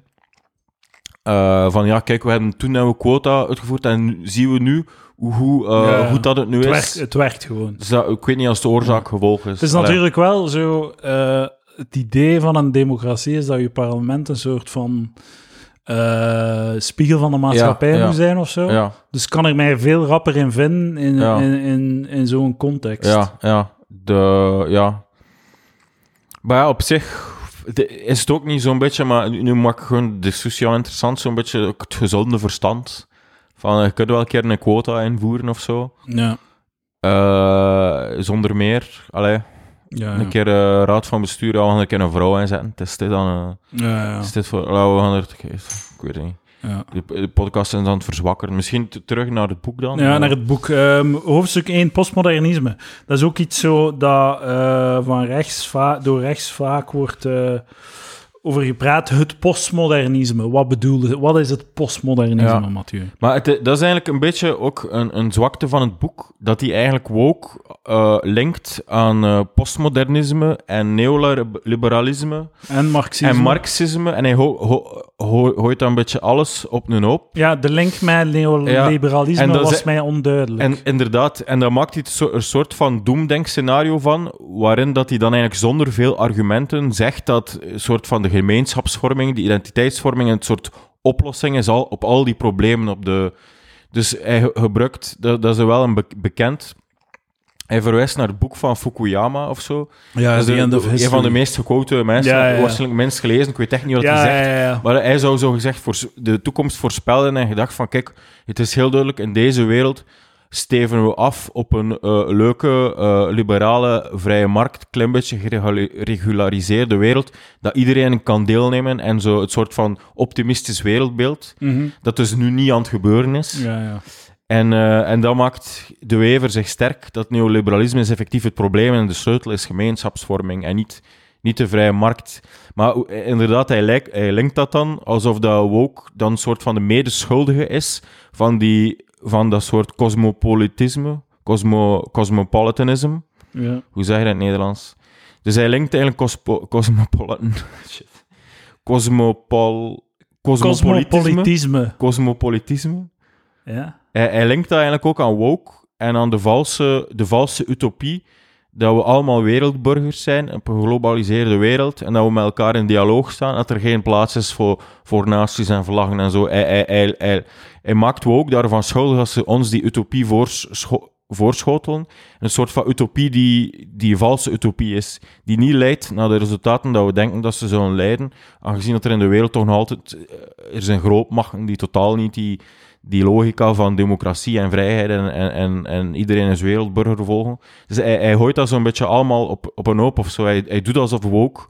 Eh, van ja, kijk, we hebben toen hebben we quota uitgevoerd en zien we nu hoe, hoe eh, Ja. goed dat het nu Het, is. werkt, het werkt gewoon. Dus dat, ik weet niet als de oorzaak gevolg is. Het is Allee. natuurlijk wel zo... eh, het idee van een democratie is dat je parlement een soort van... eh, spiegel van de maatschappij Ja, ja. moet zijn of zo. Dus kan ik mij veel rapper in vinden in, in, in, in zo'n context. ja, ja. De, ja. Maar ja, op zich is het ook niet zo'n beetje, maar nu maak ik gewoon de discussie al interessant, zo'n beetje het gezonde verstand. Van, eh, je kunt wel een keer een quota invoeren of zo. Ja. Eh, zonder meer. Allee, Ja, Een keer eh, raad van bestuur, ja, we gaan een keer een vrouw inzetten. Het is dit dan... eh, ja, ja. is dit voor... Ja, we gaan er... Ik weet het niet. ja. De, de podcast is aan het verzwakken. Misschien terug naar het boek dan? Ja, naar het boek. Ehm, hoofdstuk 1, postmodernisme. Dat is ook iets zo dat van rechts door rechts vaak wordt over gepraat. Het postmodernisme. Wat bedoelde Wat is het postmodernisme, Ja. Mathieu? Maar het, dat is eigenlijk een beetje ook een, een zwakte van het boek, dat hij eigenlijk woke eh, linkt aan eh, postmodernisme en neoliberalisme En marxisme. en marxisme. En hij ho- ho- ho- gooit dan een beetje alles op een hoop. Ja, de link met neoliberalisme was is- mij onduidelijk. En inderdaad, en dan maakt hij zo- een soort van doemdenkscenario van, waarin dat hij dan eigenlijk zonder veel argumenten zegt dat een soort van de gemeenschapsvorming, de identiteitsvorming, een soort oplossing is al, op al die problemen. Op de... Dus hij ge- gebruikt, dat, dat is wel een be- bekend, hij verwijst naar het boek van Fukuyama of zo. ja, dat is de- een van de meest gequote mensen, Ja, ja, ja. waarschijnlijk minst gelezen, ik weet echt niet wat hij zegt. Maar hij zou zo gezegd voor de toekomst voorspellen en gedacht van, kijk, het is heel duidelijk, in deze wereld steven we af op een eh, leuke, eh, liberale, vrije markt, klein beetje geregulariseerde wereld, dat iedereen kan deelnemen en zo het soort van optimistisch wereldbeeld, dat dus nu niet aan het gebeuren is. Ja, ja. En, eh, en dat maakt de Wever zich sterk, dat neoliberalisme is effectief het probleem en de sleutel is gemeenschapsvorming en niet, niet de vrije markt. Maar inderdaad, hij, lijkt, hij linkt dat dan alsof dat woke dan een soort van de medeschuldige is van, die, van dat soort cosmopolitisme, cosmo, cosmopolitanisme. ja. Hoe zeg je dat in het Nederlands? Dus hij linkt eigenlijk cospo, cosmopolitan... Shit. Cosmopol... Cosmopolitisme. Cosmopolitisme. Cosmopolitisme. Ja. Hij, hij linkt dat eigenlijk ook aan woke en aan de valse, de valse utopie dat we allemaal wereldburgers zijn op een geglobaliseerde wereld en dat we met elkaar in dialoog staan, dat er geen plaats is voor, voor naties en vlaggen en zo. Hij, maakt woke daarvan schuldig als ze ons die utopie voorscho- voorschotelen. Een soort van utopie die, die een valse utopie is, die niet leidt naar de resultaten dat we denken dat ze zullen leiden, aangezien dat er in de wereld toch nog altijd eh, er zijn grootmachten die totaal niet die, die logica van democratie en vrijheid en, en, en, en iedereen is wereldburger volgen. Dus hij, hij gooit dat zo'n beetje allemaal op, op een hoop of zo. Hij, hij doet alsof woke,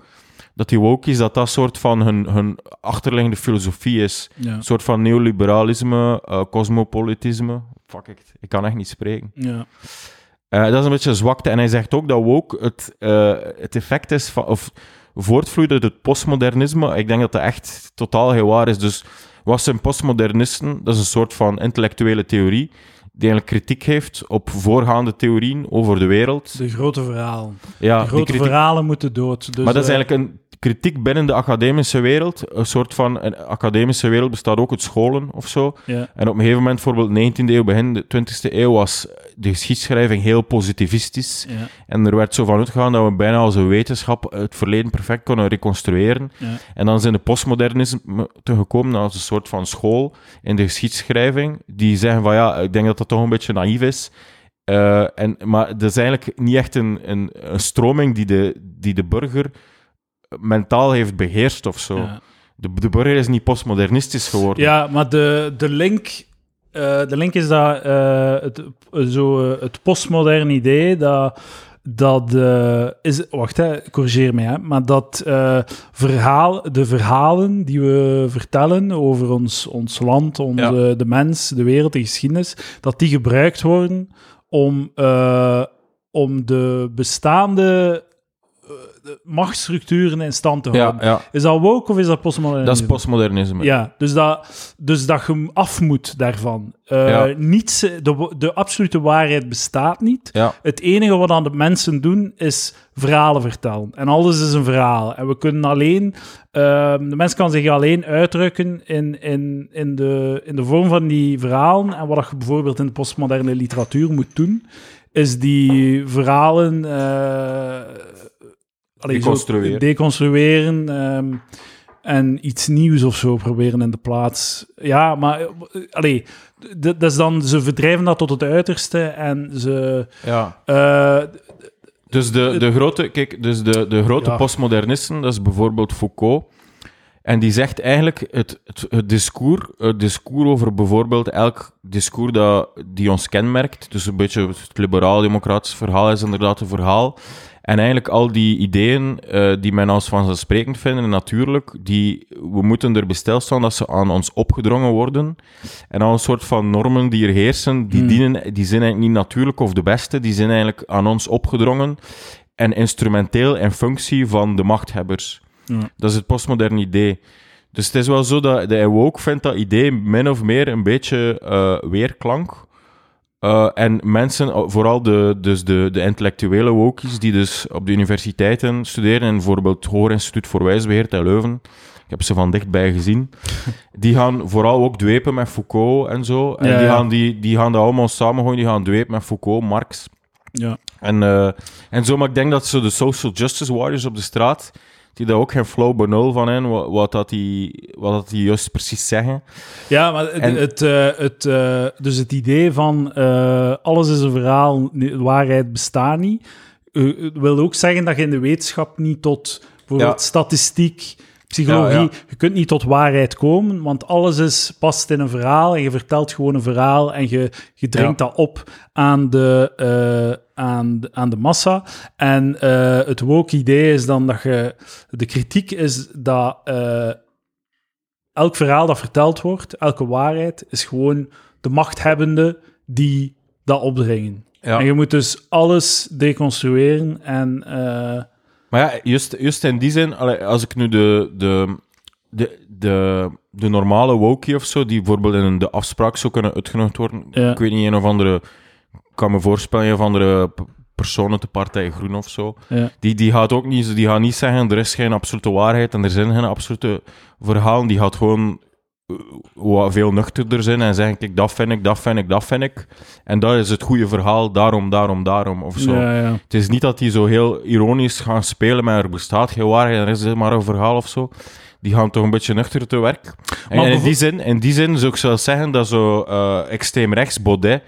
dat die woke is, dat dat soort van hun, hun achterliggende filosofie is. Ja. Een soort van neoliberalisme, eh, cosmopolitisme. Fuck it, ik kan echt niet spreken. Ja. Eh, dat is een beetje een zwakte. En hij zegt ook dat woke het, eh, het effect is van, of voortvloeit uit het postmodernisme. Ik denk dat dat echt totaal heel waar is. Dus wat zijn postmodernisten? Dat is een soort van intellectuele theorie die eigenlijk kritiek heeft op voorgaande theorieën over de wereld. De grote verhalen. Ja, de grote kritiek verhalen moeten dood. Dus, maar dat is eh, eigenlijk een kritiek binnen de academische wereld. Een soort van... Een academische wereld bestaat ook uit scholen of zo. Ja. En op een gegeven moment, bijvoorbeeld 19e eeuw, begin de 20e eeuw, was de geschiedschrijving heel positivistisch. Ja. En er werd zo van uitgegaan dat we bijna als een wetenschap het verleden perfect konden reconstrueren. Ja. En dan zijn de postmodernisme te gekomen als een soort van school in de geschiedschrijving, die zeggen van ja, ik denk dat dat toch een beetje naïef is. Eh, en, maar dat is eigenlijk niet echt een, een, een stroming die de, die de burger mentaal heeft beheerst of zo. Ja. De, de burger is niet postmodernistisch geworden. Ja, maar de, de, link, eh, de link is dat eh, het, zo, eh, het postmoderne idee dat. Dat is. Wacht, hè, corrigeer mij, hè, maar dat verhaal, de verhalen die we vertellen over ons, ons land, onze, de mens, de wereld, de geschiedenis, dat die gebruikt worden om, om de bestaande de machtsstructuren in stand te houden. ja, ja. Is dat woke of is dat postmodernisme? dat is postmodernisme. Ja, dus dat, dus dat je af moet daarvan. Eh, Ja. niets, de, de absolute waarheid bestaat niet. Het enige wat aan de mensen doen, is verhalen vertellen. En alles is een verhaal. En we kunnen alleen... ehm, de mens kan zich alleen uitdrukken in, in, in, de, in de vorm van die verhalen. En wat je bijvoorbeeld in de postmoderne literatuur moet doen, is die verhalen... eh, allee, Deconstrueren. deconstrueren ehm, en iets nieuws of zo proberen in de plaats. Ja, maar eh, allee, dat is dan, ze verdrijven dat tot het uiterste en ze. ja. eh, Dus de, de grote, kijk, dus de, de grote Ja. postmodernisten, dat is bijvoorbeeld Foucault. En die zegt eigenlijk het, het, het, discours, het discours over bijvoorbeeld elk discours dat, die ons kenmerkt. Dus een beetje het liberaal-democratisch verhaal is inderdaad een verhaal. En eigenlijk al die ideeën eh, die men als vanzelfsprekend vinden, en natuurlijk, die, we moeten er besteld staan dat ze aan ons opgedrongen worden. En al een soort van normen die er heersen, die, Hmm. dienen, die zijn eigenlijk niet natuurlijk of de beste, die zijn eigenlijk aan ons opgedrongen en instrumenteel in functie van de machthebbers. Dat is het postmoderne idee. Dus het is wel zo dat de woke vindt dat idee min of meer een beetje eh, weerklank. Eh, en mensen, vooral de, dus de, de intellectuele wokies, die dus op de universiteiten studeren, en bijvoorbeeld het Hoger Instituut voor Wijsbeheer te Leuven, ik heb ze van dichtbij gezien, die gaan vooral ook dwepen met Foucault en zo. En Ja, die, ja. Gaan die, die gaan dat allemaal samengooien, die gaan dwepen met Foucault, Marx. ja. En, eh, en zo, maar ik denk dat ze de social justice warriors op de straat, die daar ook geen flow benul van hebben, wat, wat, dat die, wat dat die juist precies zeggen. ja, maar het, En- het, eh, het, eh, dus het idee van eh, alles is een verhaal, waarheid bestaat niet, wil ook zeggen dat je in de wetenschap niet tot bijvoorbeeld Ja. statistiek Psychologie, Ja, ja. je kunt niet tot waarheid komen, want alles is, past in een verhaal en je vertelt gewoon een verhaal en je, je dringt dat op aan de, eh, aan, aan de massa. En eh, het woke idee is dan dat je... De kritiek is dat eh, elk verhaal dat verteld wordt, elke waarheid, is gewoon de machthebbende die dat opdringen. En je moet dus alles deconstrueren en... Maar ja, juist, juist in die zin, als ik nu de, de, de, de, de normale wokie of zo, die bijvoorbeeld in de afspraak zou kunnen uitgenodigd worden, Ja. ik weet niet, een of andere, ik kan me voorspellen, een of andere p- persoon uit de Partij Groen of zo, ja. die, die gaat ook niet, die gaat niet zeggen, er is geen absolute waarheid en er zijn geen absolute verhalen, die gaat gewoon veel nuchterder zijn en zeggen, kijk, dat vind ik, dat vind ik, dat vind ik. En dat is het goede verhaal, daarom, daarom, daarom, of zo. Ja, ja. Het is niet dat die zo heel ironisch gaan spelen, maar er bestaat geen waarheid, er is maar een verhaal of zo. Die gaan toch een beetje nuchter te werk. En in, die zin, in die zin zou ik zelfs zeggen dat zo eh, extreem rechts, Baudet,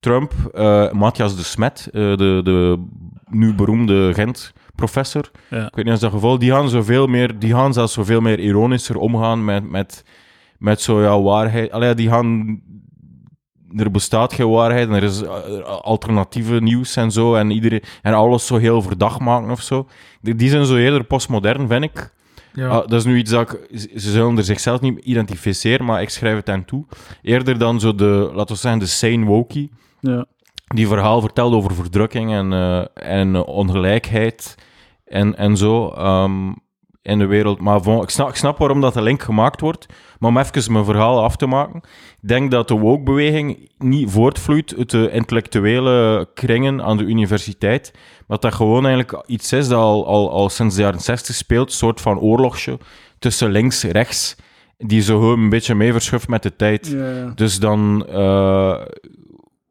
Trump, eh, Matthias de Smet, eh, de, de nu beroemde Gent-professor, Ja. ik weet niet of dat geval, die gaan, zoveel meer, die gaan zelfs zoveel meer ironischer omgaan met, met, met zo ja, waarheid. Allee, die gaan er bestaat geen waarheid en er is eh, alternatieve nieuws en zo en, iedereen, en alles zo heel verdacht maken of zo. Die, die zijn zo eerder postmodern, vind ik. Ja. Ah, dat is nu iets dat ik... Ze zullen er zichzelf niet identificeren, maar ik schrijf het hen toe. Eerder dan zo de, laten we zeggen, de sane wokie, ja. die verhaal vertelt over verdrukking en, eh, en ongelijkheid en, en zo ehm, in de wereld. Maar ik, snap, ik snap waarom dat de link gemaakt wordt, maar om even mijn verhaal af te maken. Ik denk dat de woke-beweging niet voortvloeit uit de intellectuele kringen aan de universiteit, maar dat dat gewoon eigenlijk iets is dat al, al, al sinds de jaren 60 speelt, een soort van oorlogje tussen links en rechts, die zo gewoon een beetje mee verschuft met de tijd. Dus dan, eh,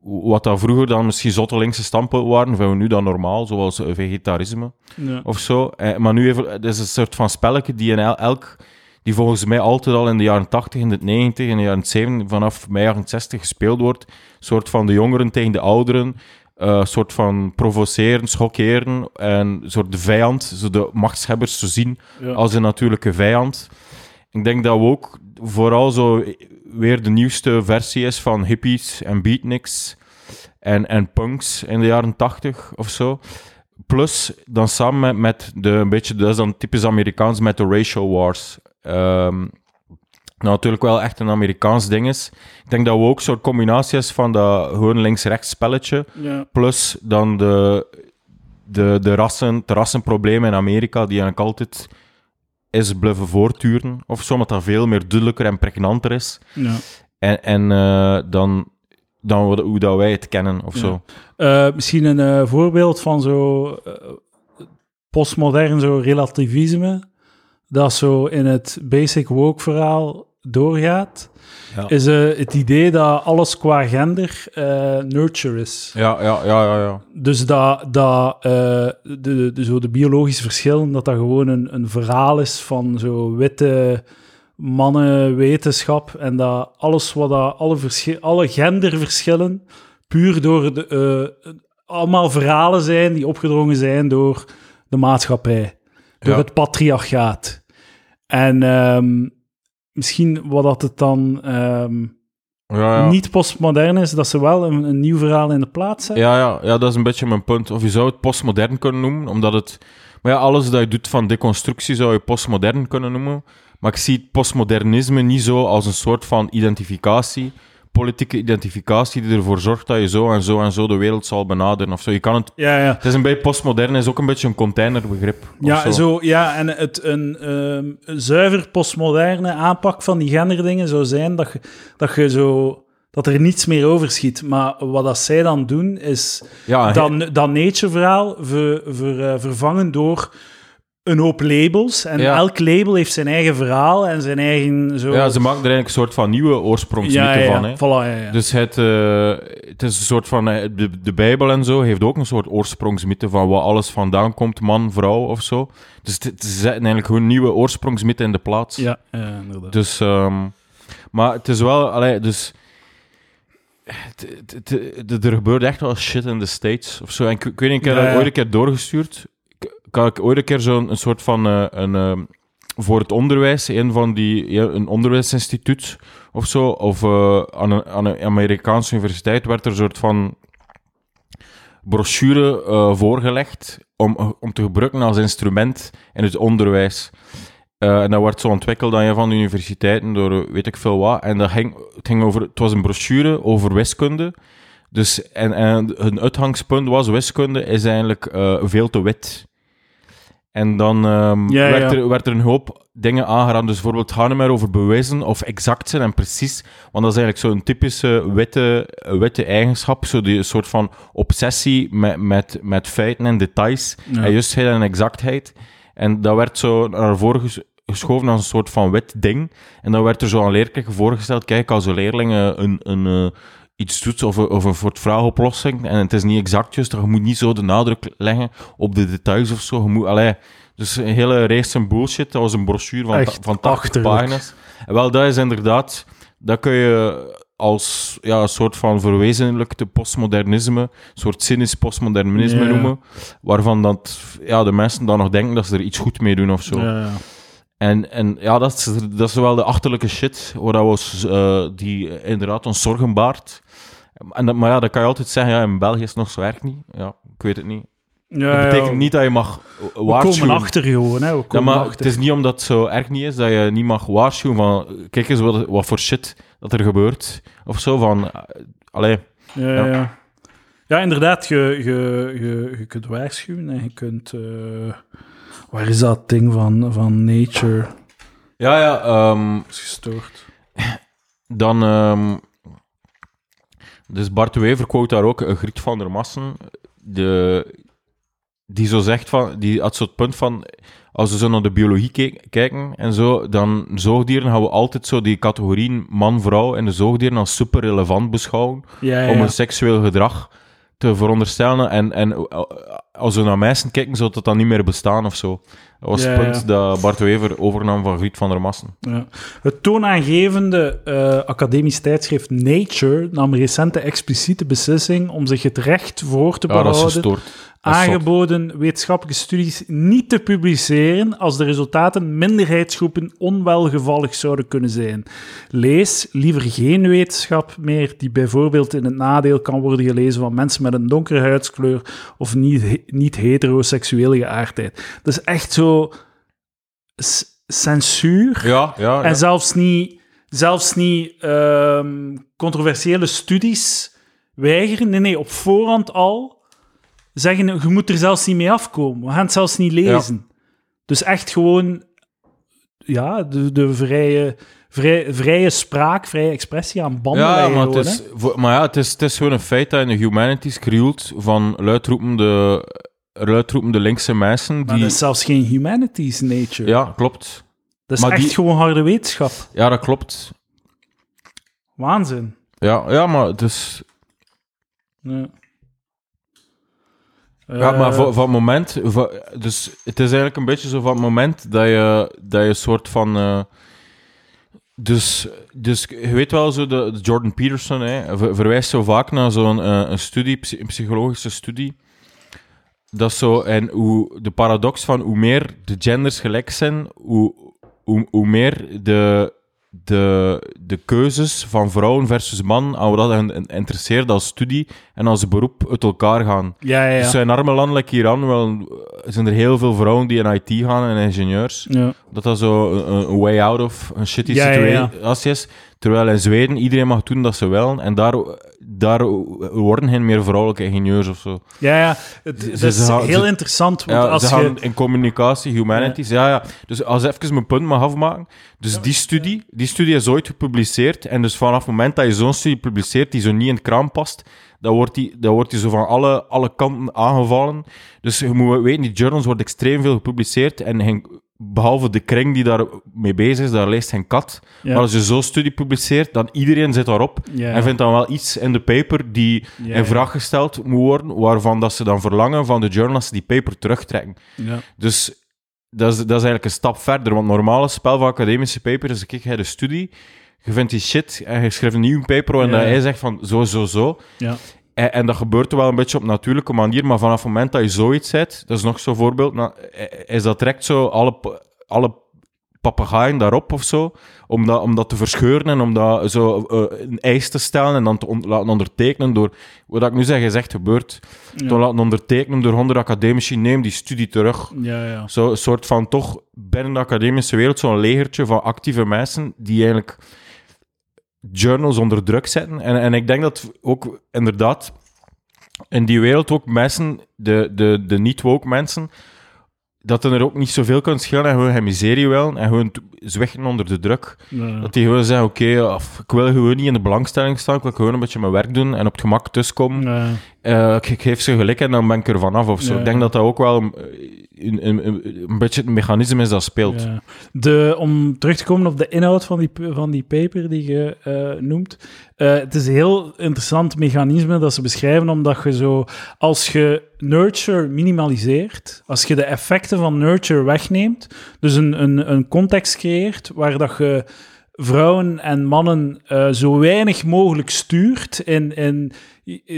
wat dat vroeger dan misschien zotte linkse standpunten waren, vinden we nu dan normaal, zoals eh, vegetarisme Ja. of zo. Eh, maar nu even, het is een soort van spelletje die in el- elk, die volgens mij altijd al in de jaren 80, in de 90, in de jaren 70, vanaf mei jaren 60 gespeeld wordt. Een soort van de jongeren tegen de ouderen. eh, Een soort van provoceren, schokkeren. En een soort de vijand, zo de machtshebbers zo zien Ja. als een natuurlijke vijand. Ik denk dat we ook vooral zo weer de nieuwste versie is van hippies en beatniks en, en punks in de jaren tachtig of zo. Plus, dan samen met, met de, een beetje, dat is dan typisch Amerikaans, met de racial wars. Ehm, nou, natuurlijk wel echt een Amerikaans ding is. Ik denk dat we ook een soort combinatie is van dat gewoon links-rechts spelletje, Ja. plus dan de, de, de rassen, het rassenprobleem in Amerika, die eigenlijk altijd is blijven voortduren, of zo, omdat dat veel meer duidelijker en pregnanter is. Ja. En, en eh, dan, dan hoe dat wij het kennen, of Ja. zo. Eh, misschien een eh, voorbeeld van zo postmodern zo relativisme, dat zo in het basic woke verhaal doorgaat, Ja. is eh, het idee dat alles qua gender eh, nurture is. Ja, ja, ja, ja. ja. Dus dat, dat eh, de, de, zo de biologische verschillen, dat dat gewoon een, een verhaal is van zo witte mannenwetenschap en dat alles wat dat, alle, verschil, alle genderverschillen puur door de, allemaal verhalen zijn die opgedrongen zijn door de maatschappij, door Ja. het patriarchaat. En ehm, misschien wat dat het dan ehm, ja, ja. niet postmodern is, dat ze wel een, een nieuw verhaal in de plaats zetten. Ja, ja, ja, dat is een beetje mijn punt. Of je zou het postmodern kunnen noemen, omdat het... Maar ja, alles dat je doet van deconstructie zou je postmodern kunnen noemen. Maar ik zie het postmodernisme niet zo als een soort van identificatie, politieke identificatie die ervoor zorgt dat je zo en zo en zo de wereld zal benaderen of zo. Je kan het... Ja, ja. Het is een beetje postmodern, is ook een beetje een containerbegrip. Ja, zo. zo. ja, en het, een, ehm, een zuiver postmoderne aanpak van die genderdingen zou zijn dat je, dat je zo... Dat er niets meer overschiet. Maar wat dat zij dan doen, is Ja, dat, dat nature-verhaal ver, ver, eh, vervangen door een hoop labels. En Ja. elk label heeft zijn eigen verhaal en zijn eigen... Zo... ja, ze maken er eigenlijk een soort van nieuwe oorsprongsmythe ja, ja, van. Hè. Voilà. Dus het, eh, het is een soort van... eh, De, de Bijbel en zo heeft ook een soort oorsprongsmythe van waar alles vandaan komt, man, vrouw of zo. Dus het, het- ze zetten eigenlijk gewoon nieuwe oorsprongsmythe in de plaats. ja, inderdaad. Dus... ehm, maar het is wel... Allee, dus... Het, het- er gebeurt echt wel shit in de States of zo. En ik, ik weet niet, ik heb dat ooit een keer doorgestuurd. Ik, ik had ooit een keer zo'n een soort van... eh, een, ehm, voor het onderwijs, een van die, een onderwijsinstituut of zo, of eh, aan, een, aan een Amerikaanse universiteit, werd er een soort van brochure eh, voorgelegd om, om te gebruiken als instrument in het onderwijs. En dat werd zo ontwikkeld aan een van de universiteiten door weet ik veel wat. En dat ging, het, ging over, het was een brochure over wiskunde. Dus, en, en hun uitgangspunt was, wiskunde is eigenlijk veel te wit. En dan ehm, Ja, werd, ja. Er, werd er een hoop dingen aangeraden. Dus bijvoorbeeld, gaat niet meer over bewijzen of exact zijn en precies. Want dat is eigenlijk zo'n typische witte, witte eigenschap. Zo die soort van obsessie met, met, met feiten en details. Ja. En juistheid en exactheid. En dat werd zo naar voren ges- geschoven als een soort van wit ding. En dan werd er zo aan leerkrachten voorgesteld, kijk, als een leerling eh, een, een, eh, iets doet of, een- of een soort vraagoplossing, en het is niet exact juist, je moet niet zo de nadruk leggen op de details of zo. Je moet, allee, dus een hele race en bullshit. Dat was een brochure van, Echt van 80 achterlijk. pagina's. En wel, dat is inderdaad, dat kun je als ja, een soort van verwezenlijkte postmodernisme, een soort cynisch postmodernisme noemen, waarvan dat, ja, de mensen dan nog denken dat ze er iets goed mee doen of zo. En, en ja, dat is, dat is wel de achterlijke shit, waar dat was, eh, die inderdaad ons zorgen baart. En dat, maar ja, dat kan je altijd zeggen, ja, in België is het nog zo erg niet. Ja, ik weet het niet. Ja, dat betekent ja. niet dat je mag We komen waarschuwen. achter gewoon, hè. We Ja, komen maar achter. het is niet omdat het zo erg niet is dat je niet mag waarschuwen van kijk eens wat, wat voor shit dat er gebeurt. Of zo van, eh, allee, Ja, Ja. ja. ja. inderdaad, je, je, je, je kunt waarschuwen en je kunt... eh, waar is dat ding van, van Nature? Ja, ja, ehm, is gestoord. dan... ehm, dus Bart de Wever quote daar ook, een Griet van der Massen, de, die zo zegt van... Die had zo het punt van, als we zo naar de biologie ke- kijken en zo, dan zoogdieren gaan we altijd zo die categorieën man-vrouw en de zoogdieren als super relevant beschouwen. Ja, ja, om een seksueel gedrag te veronderstellen. En, en eh, als we naar meisjes kijken, zou dat dan niet meer bestaan of zo. Dat was Ja, het punt ja. dat Bart Wever overnam van Griet van der Massen. Ja. Het toonaangevende eh, academisch tijdschrift Nature nam recent de expliciete beslissing om zich het recht voor te behouden aangeboden wetenschappelijke studies niet te publiceren als de resultaten minderheidsgroepen onwelgevallig zouden kunnen zijn. Lees liever geen wetenschap meer die bijvoorbeeld in het nadeel kan worden gelezen van mensen met een donkere huidskleur of niet, niet heteroseksuele geaardheid. Dat is echt zo censuur. Ja, ja, En zelfs niet, zelfs niet ehm, controversiële studies weigeren. Nee, nee, op voorhand al zeggen, je moet er zelfs niet mee afkomen. We gaan het zelfs niet lezen. Dus echt gewoon, ja, de, de vrije, vrij, vrije spraak, vrije expressie aan banden Ja, maar, het is, voor- maar ja, het is, het is gewoon een feit dat in de humanities krioelt van luidroepende, luidroepende linkse mensen. Maar Die, dat is zelfs geen humanities nature. ja, klopt. dat is maar echt die- gewoon harde wetenschap. Ja, dat klopt. Waanzin. Ja, ja maar het is... Ja, maar Eh, van, van het moment... van- dus het is eigenlijk een beetje zo van het moment dat je, dat je een soort van... eh, dus, dus je weet wel, zo de, de Jordan Peterson hè, ver- verwijst zo vaak naar zo'n eh, een studie, een psychologische studie. Dat zo, en hoe, de paradox van hoe meer de genders gelijk zijn, hoe, hoe, hoe meer de, de, de keuzes van vrouwen versus man, aan wat dat hen interesseert als studie en als beroep uit elkaar gaan. Ja, ja, ja. Dus in arme landen like Iran wel, zijn er heel veel vrouwen die in IT gaan en ingenieurs. ja. Dat dat zo een, een way out of een shitty Ja, ja, ja. situatie is. Terwijl in Zweden iedereen mag doen dat ze willen. En daar, daar worden geen meer vrouwelijke ingenieurs of zo. Ja, ja. Het, Ze- dat ze is gaan- heel ze- interessant, want Ja, als ze je... gaan in communicatie, humanities. Ja. ja, Dus als ik even mijn punt mag afmaken. Dus die studie, die studie is ooit gepubliceerd. En dus vanaf het moment dat je zo'n studie publiceert die zo niet in het kraan past, dan wordt die, dan wordt die zo van alle, alle kanten aangevallen. Dus je moet weten, die journals worden extreem veel gepubliceerd. En behalve de kring die daar mee bezig is, daar leest geen kat. Ja. Maar als je zo'n studie publiceert, dan iedereen zit daarop. Ja. En vindt dan wel iets in de paper die in vraag gesteld moet worden, waarvan dat ze dan verlangen van de journals die paper terugtrekken. Ja. Dus dat is, dat is eigenlijk een stap verder. Want normale spel van academische paper is, kijk, jij de studie, je vindt die shit en je schrijft een nieuw paper en dat hij zegt van zo, zo, zo. En, en dat gebeurt wel een beetje op natuurlijke manier, maar vanaf het moment dat je zoiets zet, dat is nog zo'n voorbeeld, nou, is dat direct zo alle, alle papegaaien daarop of zo, om dat, om dat te verscheuren en om dat zo eh, een eis te stellen en dan te on- laten ondertekenen door, wat ik nu zeg, is echt gebeurd, te laten ondertekenen door honderd academici, neem die studie terug. Ja, ja. Zo een soort van toch binnen de academische wereld zo'n legertje van actieve mensen die eigenlijk journals onder druk zetten. En, en ik denk dat ook inderdaad in die wereld ook mensen, de, de, de niet-woke mensen, dat er ook niet zoveel kan schelen en gewoon geen miserie willen en gewoon zwichten onder de druk. Dat die gewoon zeggen, oké, ik wil gewoon niet in de belangstelling staan, ik wil gewoon een beetje mijn werk doen en op het gemak tussenkomen. Eh, ik, ik geef ze gelijk en dan ben ik er vanaf of zo. Ja. Ik denk dat dat ook wel een, een, een, een, een beetje het mechanisme is dat speelt. Ja. De, om terug te komen op de inhoud van die, van die paper die je eh, noemt. eh, het is een heel interessant mechanisme dat ze beschrijven, omdat je zo, als je nurture minimaliseert, als je de effecten van nurture wegneemt, dus een, een, een context creëert waar dat je vrouwen en mannen eh, zo weinig mogelijk stuurt in,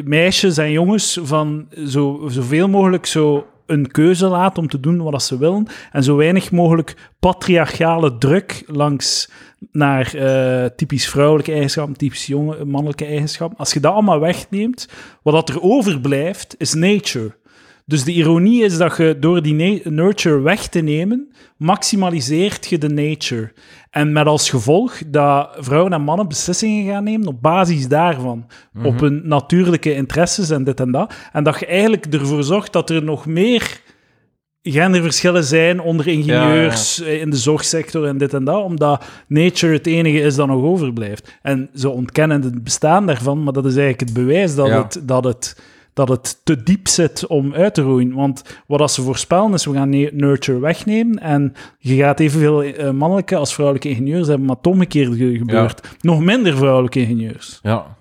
meisjes en jongens van zo, zoveel mogelijk zo een keuze laat om te doen wat ze willen en zo weinig mogelijk patriarchale druk langs naar eh, typisch vrouwelijke eigenschappen, typisch jonge, mannelijke eigenschappen. Als je dat allemaal wegneemt, wat er overblijft, is nature. Dus de ironie is dat je door die nurture weg te nemen, maximaliseert je de nature. En met als gevolg dat vrouwen en mannen beslissingen gaan nemen op basis daarvan. Op hun natuurlijke interesses en dit en dat. En dat je eigenlijk ervoor zorgt dat er nog meer genderverschillen zijn onder ingenieurs eh, in de zorgsector en dit en dat, omdat nature het enige is dat nog overblijft. En ze ontkennen het bestaan daarvan, maar dat is eigenlijk het bewijs dat, Ja. het, dat, het, dat het te diep zit om uit te roeien. Want wat als ze voorspellen is, we gaan nurture wegnemen en je gaat evenveel eh, mannelijke als vrouwelijke ingenieurs hebben, maar het omgekeerde ge- gebeurt. Nog minder vrouwelijke ingenieurs. Ja.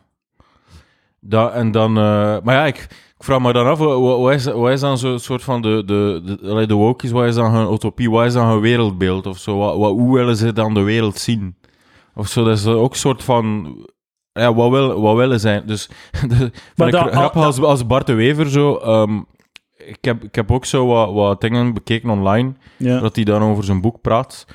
Da, en dan... eh, maar ja, ik, ik vraag me dan af, wat, is, wat is dan zo'n soort van de, de, de, de wokies, wat is dan hun utopie, wat is dan hun wereldbeeld of zo? Wat, wat, hoe willen ze dan de wereld zien? Of zo, dat is ook een soort van... Ja, wat, wil, wat willen zij? Dus, de, Maar als, als Bart de Wever zo... ehm, ik, heb, ik heb ook zo wat, wat dingen bekeken online, Ja. dat hij dan over zijn boek praat.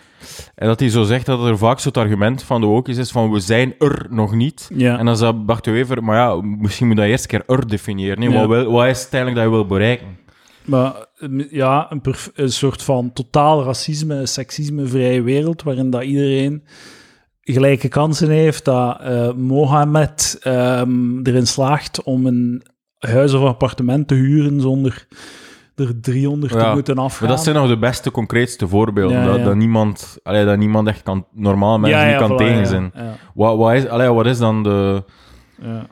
En dat hij zo zegt dat er vaak zo het argument van de wokies is van we zijn er nog niet. Ja. En dan zei Bart de Wever, maar ja, misschien moet je dat eerst een keer er definiëren. Nee, Ja. wat, wil, wat is het eigenlijk dat je wil bereiken? Maar eh, ja, een, een soort van totaal racisme, seksisme-vrije wereld, waarin dat iedereen gelijke kansen heeft, dat eh, Mohammed ehm, erin slaagt om een huis of appartement te huren zonder er 300 te moeten afgaan. Maar dat zijn nog de beste, concreetste voorbeelden. Ja, dat, ja. dat, niemand, allee, dat niemand echt kan, normaal mensen niet kan tegen zijn. Wat, wat, is, allee, wat is dan de... ja.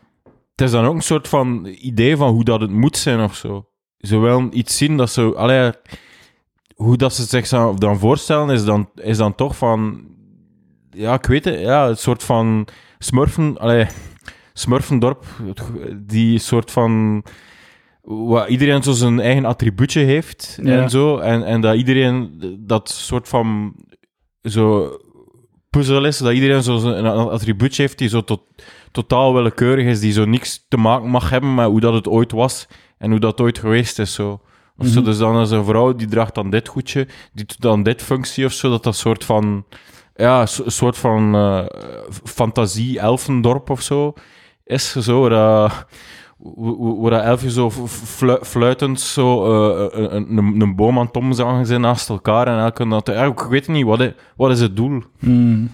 Het is dan ook een soort van idee van hoe dat het moet zijn of zo. Ze willen iets zien dat ze... Allee, hoe dat ze zich dan voorstellen is dan, is dan toch van... Ja, ik weet het. Ja, een soort van smurfen... Allee, smurfendorp. Die soort van... Waar iedereen zo zijn eigen attribuutje heeft Ja. en zo. En, en dat iedereen dat soort van... Zo puzzel is, dat iedereen zo zijn- attribuutje heeft die zo tot, totaal willekeurig is, die zo niks te maken mag hebben met hoe dat het ooit was en hoe dat ooit geweest is. Zo. Of zo, Mhm. dus dan is een vrouw die draagt dan dit goedje, die doet dan dit functie of zo, dat dat soort van, ja, een soort van eh, fantasie-elfendorp of zo is. Zo, dat, waar dat elfjes zo flu- fluitend zo eh, een, een, een boom aan het omzagen zijn naast elkaar en elke dat, ja, ik weet niet, wat is, wat is het doel? Hmm.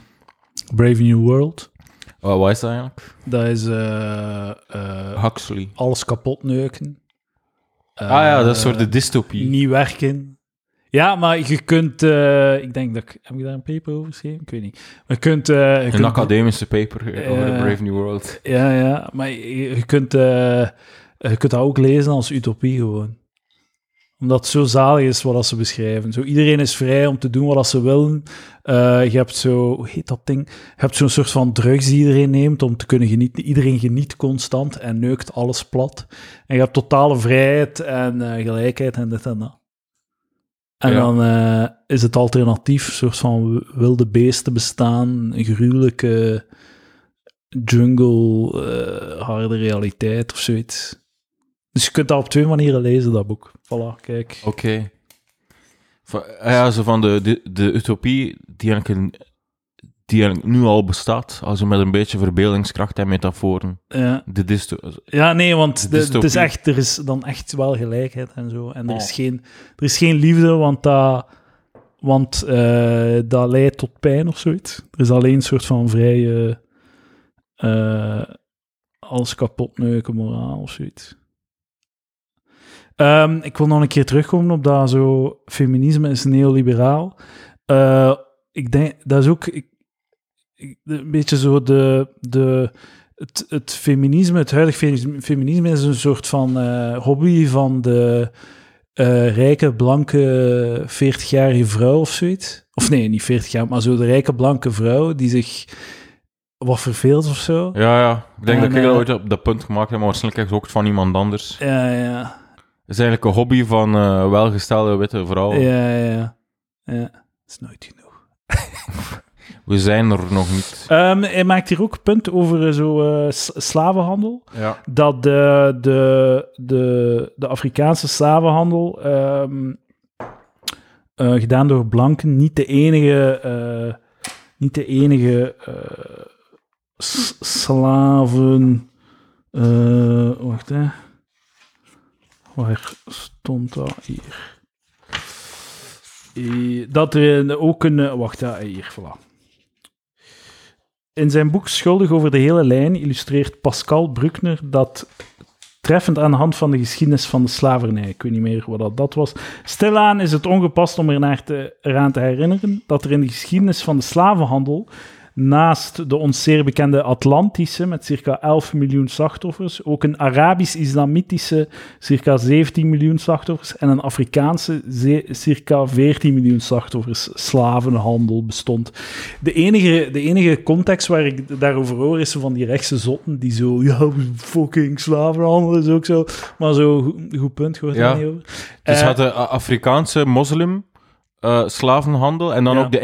Brave New World. Wat, wat is dat eigenlijk? Dat is eh, eh, Huxley. alles kapot neuken. ah ja, dat is Eh, soort de dystopie. Niet werken. Ja, maar je kunt... eh, ik denk dat ik... Heb ik daar een paper over geschreven? Ik weet niet. Maar je kunt... eh, je Een kunt- academische paper over de. Brave New World. Ja, ja. Maar je, je kunt, eh, je kunt dat ook lezen als utopie gewoon. Omdat het zo zalig is wat ze beschrijven. Zo, iedereen is vrij om te doen wat ze willen. Je hebt zo... Hoe heet dat ding? Je hebt zo'n soort van drugs die iedereen neemt om te kunnen genieten. Iedereen geniet constant en neukt alles plat. En je hebt totale vrijheid en gelijkheid en dit en dat. En Ja. dan eh, is het alternatief, een soort van wilde beesten bestaan, een gruwelijke jungle, eh, harde realiteit of zoiets. Dus je kunt dat op twee manieren lezen, dat boek. Voilà, kijk. Oké. Ja, zo van de, de, de utopie die eigenlijk, een- die eigenlijk nu al bestaat, als we met een beetje verbeeldingskracht en metaforen. Ja. De Ja, nee, want De het is echt, er is dan echt wel gelijkheid en zo. En er is Oh. geen, er is geen liefde, want dat, want, eh, dat leidt tot pijn of zoiets. Er is alleen een soort van vrije eh alles kapot neuken moraal of zoiets. Ehm, ik wil nog een keer terugkomen op dat zo feminisme is neoliberaal. Eh, ik denk, dat is ook ik- een beetje zo de, de, het, het feminisme, het huidige fe- feminisme is een soort van eh, hobby van de eh, rijke, blanke, 40-jarige vrouw of zoiets. Of nee, niet 40 jaar, maar zo de rijke, blanke vrouw die zich wat verveelt of zo. Ja, ja. Ik denk En, dat ik dat eh, ooit op dat punt gemaakt heb, maar waarschijnlijk ook van iemand anders. Ja, ja, Het is eigenlijk een hobby van welgestelde witte vrouwen. ja, ja. ja. Dat is nooit genoeg. We zijn er nog niet. Ehm, hij maakt hier ook een punt over eh, zo eh, slavenhandel. Ja. dat de, de, de, de Afrikaanse slavenhandel, ehm, eh, gedaan door blanken, niet de enige, eh, niet de enige eh, slaven. eh, wacht hè. Waar stond dat hier? Dat er ook een. Wacht, ja, hier, voilà. In zijn boek Schuldig over de hele lijn illustreert Pascal Bruckner dat treffend aan de hand van de geschiedenis van de slavernij. Ik weet niet meer wat dat, was. Stilaan is het ongepast om eraan te herinneren dat er in de geschiedenis van de slavenhandel naast de ons zeer bekende Atlantische met circa 11 miljoen slachtoffers, ook een Arabisch-Islamitische circa 17 miljoen slachtoffers en een Afrikaanse circa 14 miljoen slachtoffers slavenhandel bestond. De enige, de enige context waar ik daarover hoor is van die rechtse zotten die zo, ja, fucking slavenhandel is ook zo, maar zo, goed, punt, hoort Ja. niet over. Dus Eh, had de Afrikaanse moslim eh, slavenhandel en dan Ja. ook de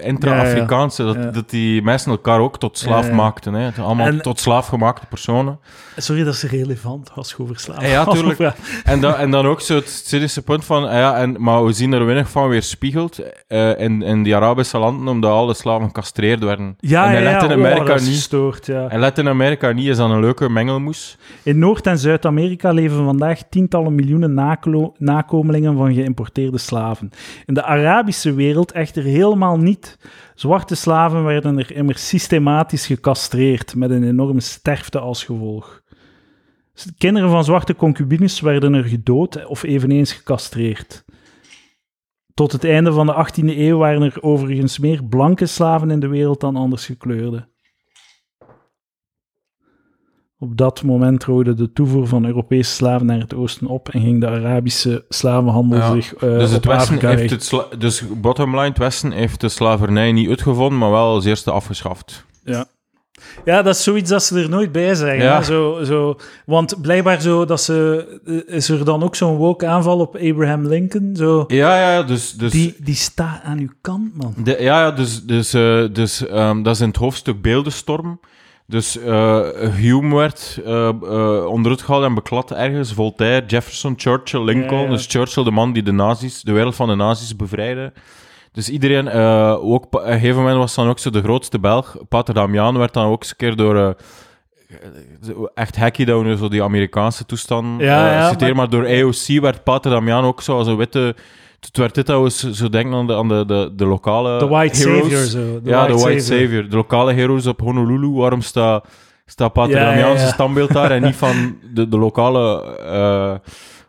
intra-Afrikaanse, dat, Ja. dat die mensen elkaar ook tot slaaf maakten. Hè. Het Allemaal En- tot slaaf gemaakte personen. Sorry, dat is relevant als je over slaven Ja, tuurlijk. En, dan en dan ook zo het cynische punt van, ah ja, en, maar we zien er weinig van weerspiegeld eh in, in die Arabische landen, omdat alle slaven gecastreerd werden. Ja, en in. Latijns-Amerika Oh, niet. gestoord, ja. En Latijns-Amerika niet is dan een leuke mengelmoes. In Noord- en Zuid-Amerika leven vandaag tientallen miljoenen nakomelingen van geïmporteerde slaven. In de Arabische wereld echter helemaal niet. Zwarte slaven werden er immers systematisch gecastreerd, met een enorme sterfte als gevolg. Kinderen van zwarte concubines werden er gedood of eveneens gecastreerd. Tot het einde van de 18e eeuw waren er overigens meer blanke slaven in de wereld dan anders gekleurde. Op dat moment rode de toevoer van Europese slaven naar het oosten op en ging de Arabische slavenhandel Ja, zich eh dus, het op Westen Afrika heeft het sla- dus bottom line, het Westen heeft de slavernij niet uitgevonden, maar wel als eerste afgeschaft. Ja. ja, dat is zoiets dat ze er nooit bij zeggen. Ja. Zo, zo, want blijkbaar zo dat ze, eh, is er dan ook zo'n woke aanval op Abraham Lincoln. Zo, Ja, ja, dus... dus die, die staat aan uw kant, man. De, ja, ja, dus, dus, eh, dus ehm, dat is in het hoofdstuk Beeldenstorm. Dus eh, Hume werd eh eh, onderuit gehaald en beklad ergens. Voltaire, Jefferson, Churchill, Lincoln. Ja, ja. Dus Churchill, de man die de nazi's, de wereld van de nazi's bevrijdde. Dus iedereen, ook, op een gegeven moment was dan ook zo de grootste Belg. Pater Damian werd dan ook eens een keer door... echt hacky nu zo die Amerikaanse toestand Ja, ja, citeren, maar- maar... door AOC werd Pater Damian ook zo als een witte... Het werd dit we zo- denken aan de, aan de, de, de lokale De White heroes. Savior, zo. Ja, de White Savior. De lokale heroes op Honolulu. Waarom staat sta Pater Ja, ja, Damian zijn ja. standbeeld daar en niet van de, de lokale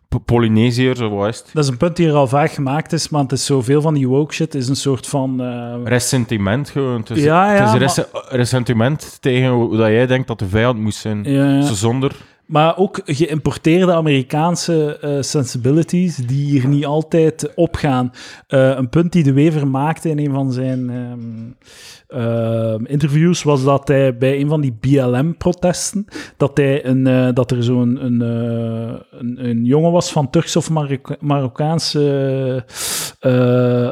P- Polynesiërs of wat is het? Dat is een punt die er al vaak gemaakt is, maar het is zoveel van die woke shit is een soort van... eh, Ressentiment gewoon. Het is, Ja, ja, het is maar- ressentiment tegen hoe dat jij denkt dat de vijand moest zijn. ja, ja. Zo zonder... Maar ook geïmporteerde Amerikaanse eh, sensibilities die hier niet altijd opgaan. Eh, een punt die de Wever maakte in een van zijn ehm, ehm, interviews was dat hij bij een van die BLM-protesten, dat, hij een, eh, dat er zo'n een, een, een jongen was van Turks of Marokka- Marokkaanse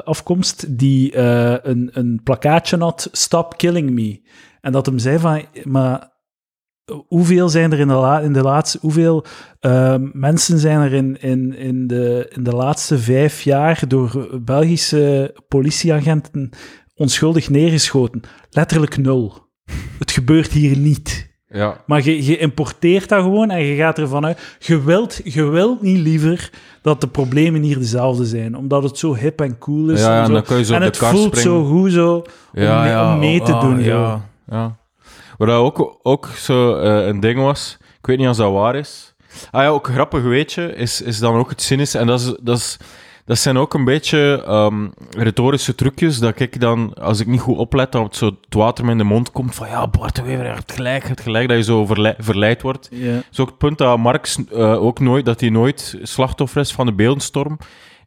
afkomst, die een, een plakkaatje had, Stop Killing Me. En dat hem zei van, maar hoeveel zijn er in de, la- in de laatste... Hoeveel eh, mensen zijn er in, in, in, de, in de laatste vijf jaar door Belgische politieagenten onschuldig neergeschoten? Letterlijk nul. Het gebeurt hier niet. Ja. Maar je, je importeert dat gewoon en je gaat ervan uit. Je wilt, je wilt niet liever dat de problemen hier dezelfde zijn, omdat het zo hip en cool is. Ja, en, en zo. dan kun je zo en op de het voelt springen. zo goed zo om, mee, om mee te ah, doen. Ja, Wat dat ook, ook zo eh, een ding was, ik weet niet of dat waar is. Ah ja, ook grappig weetje, is, is dan ook het cynische. En dat, is, dat, is, dat zijn ook een beetje ehm, retorische trucjes, dat ik dan, als ik niet goed oplet, dan het, zo het water me in de mond komt van ja, Bart de Wever heeft gelijk, heeft gelijk, dat je zo verlei- verleid wordt. Ja. Dat is ook het punt dat Marx eh, ook nooit, dat hij nooit slachtoffer is van de beeldenstorm.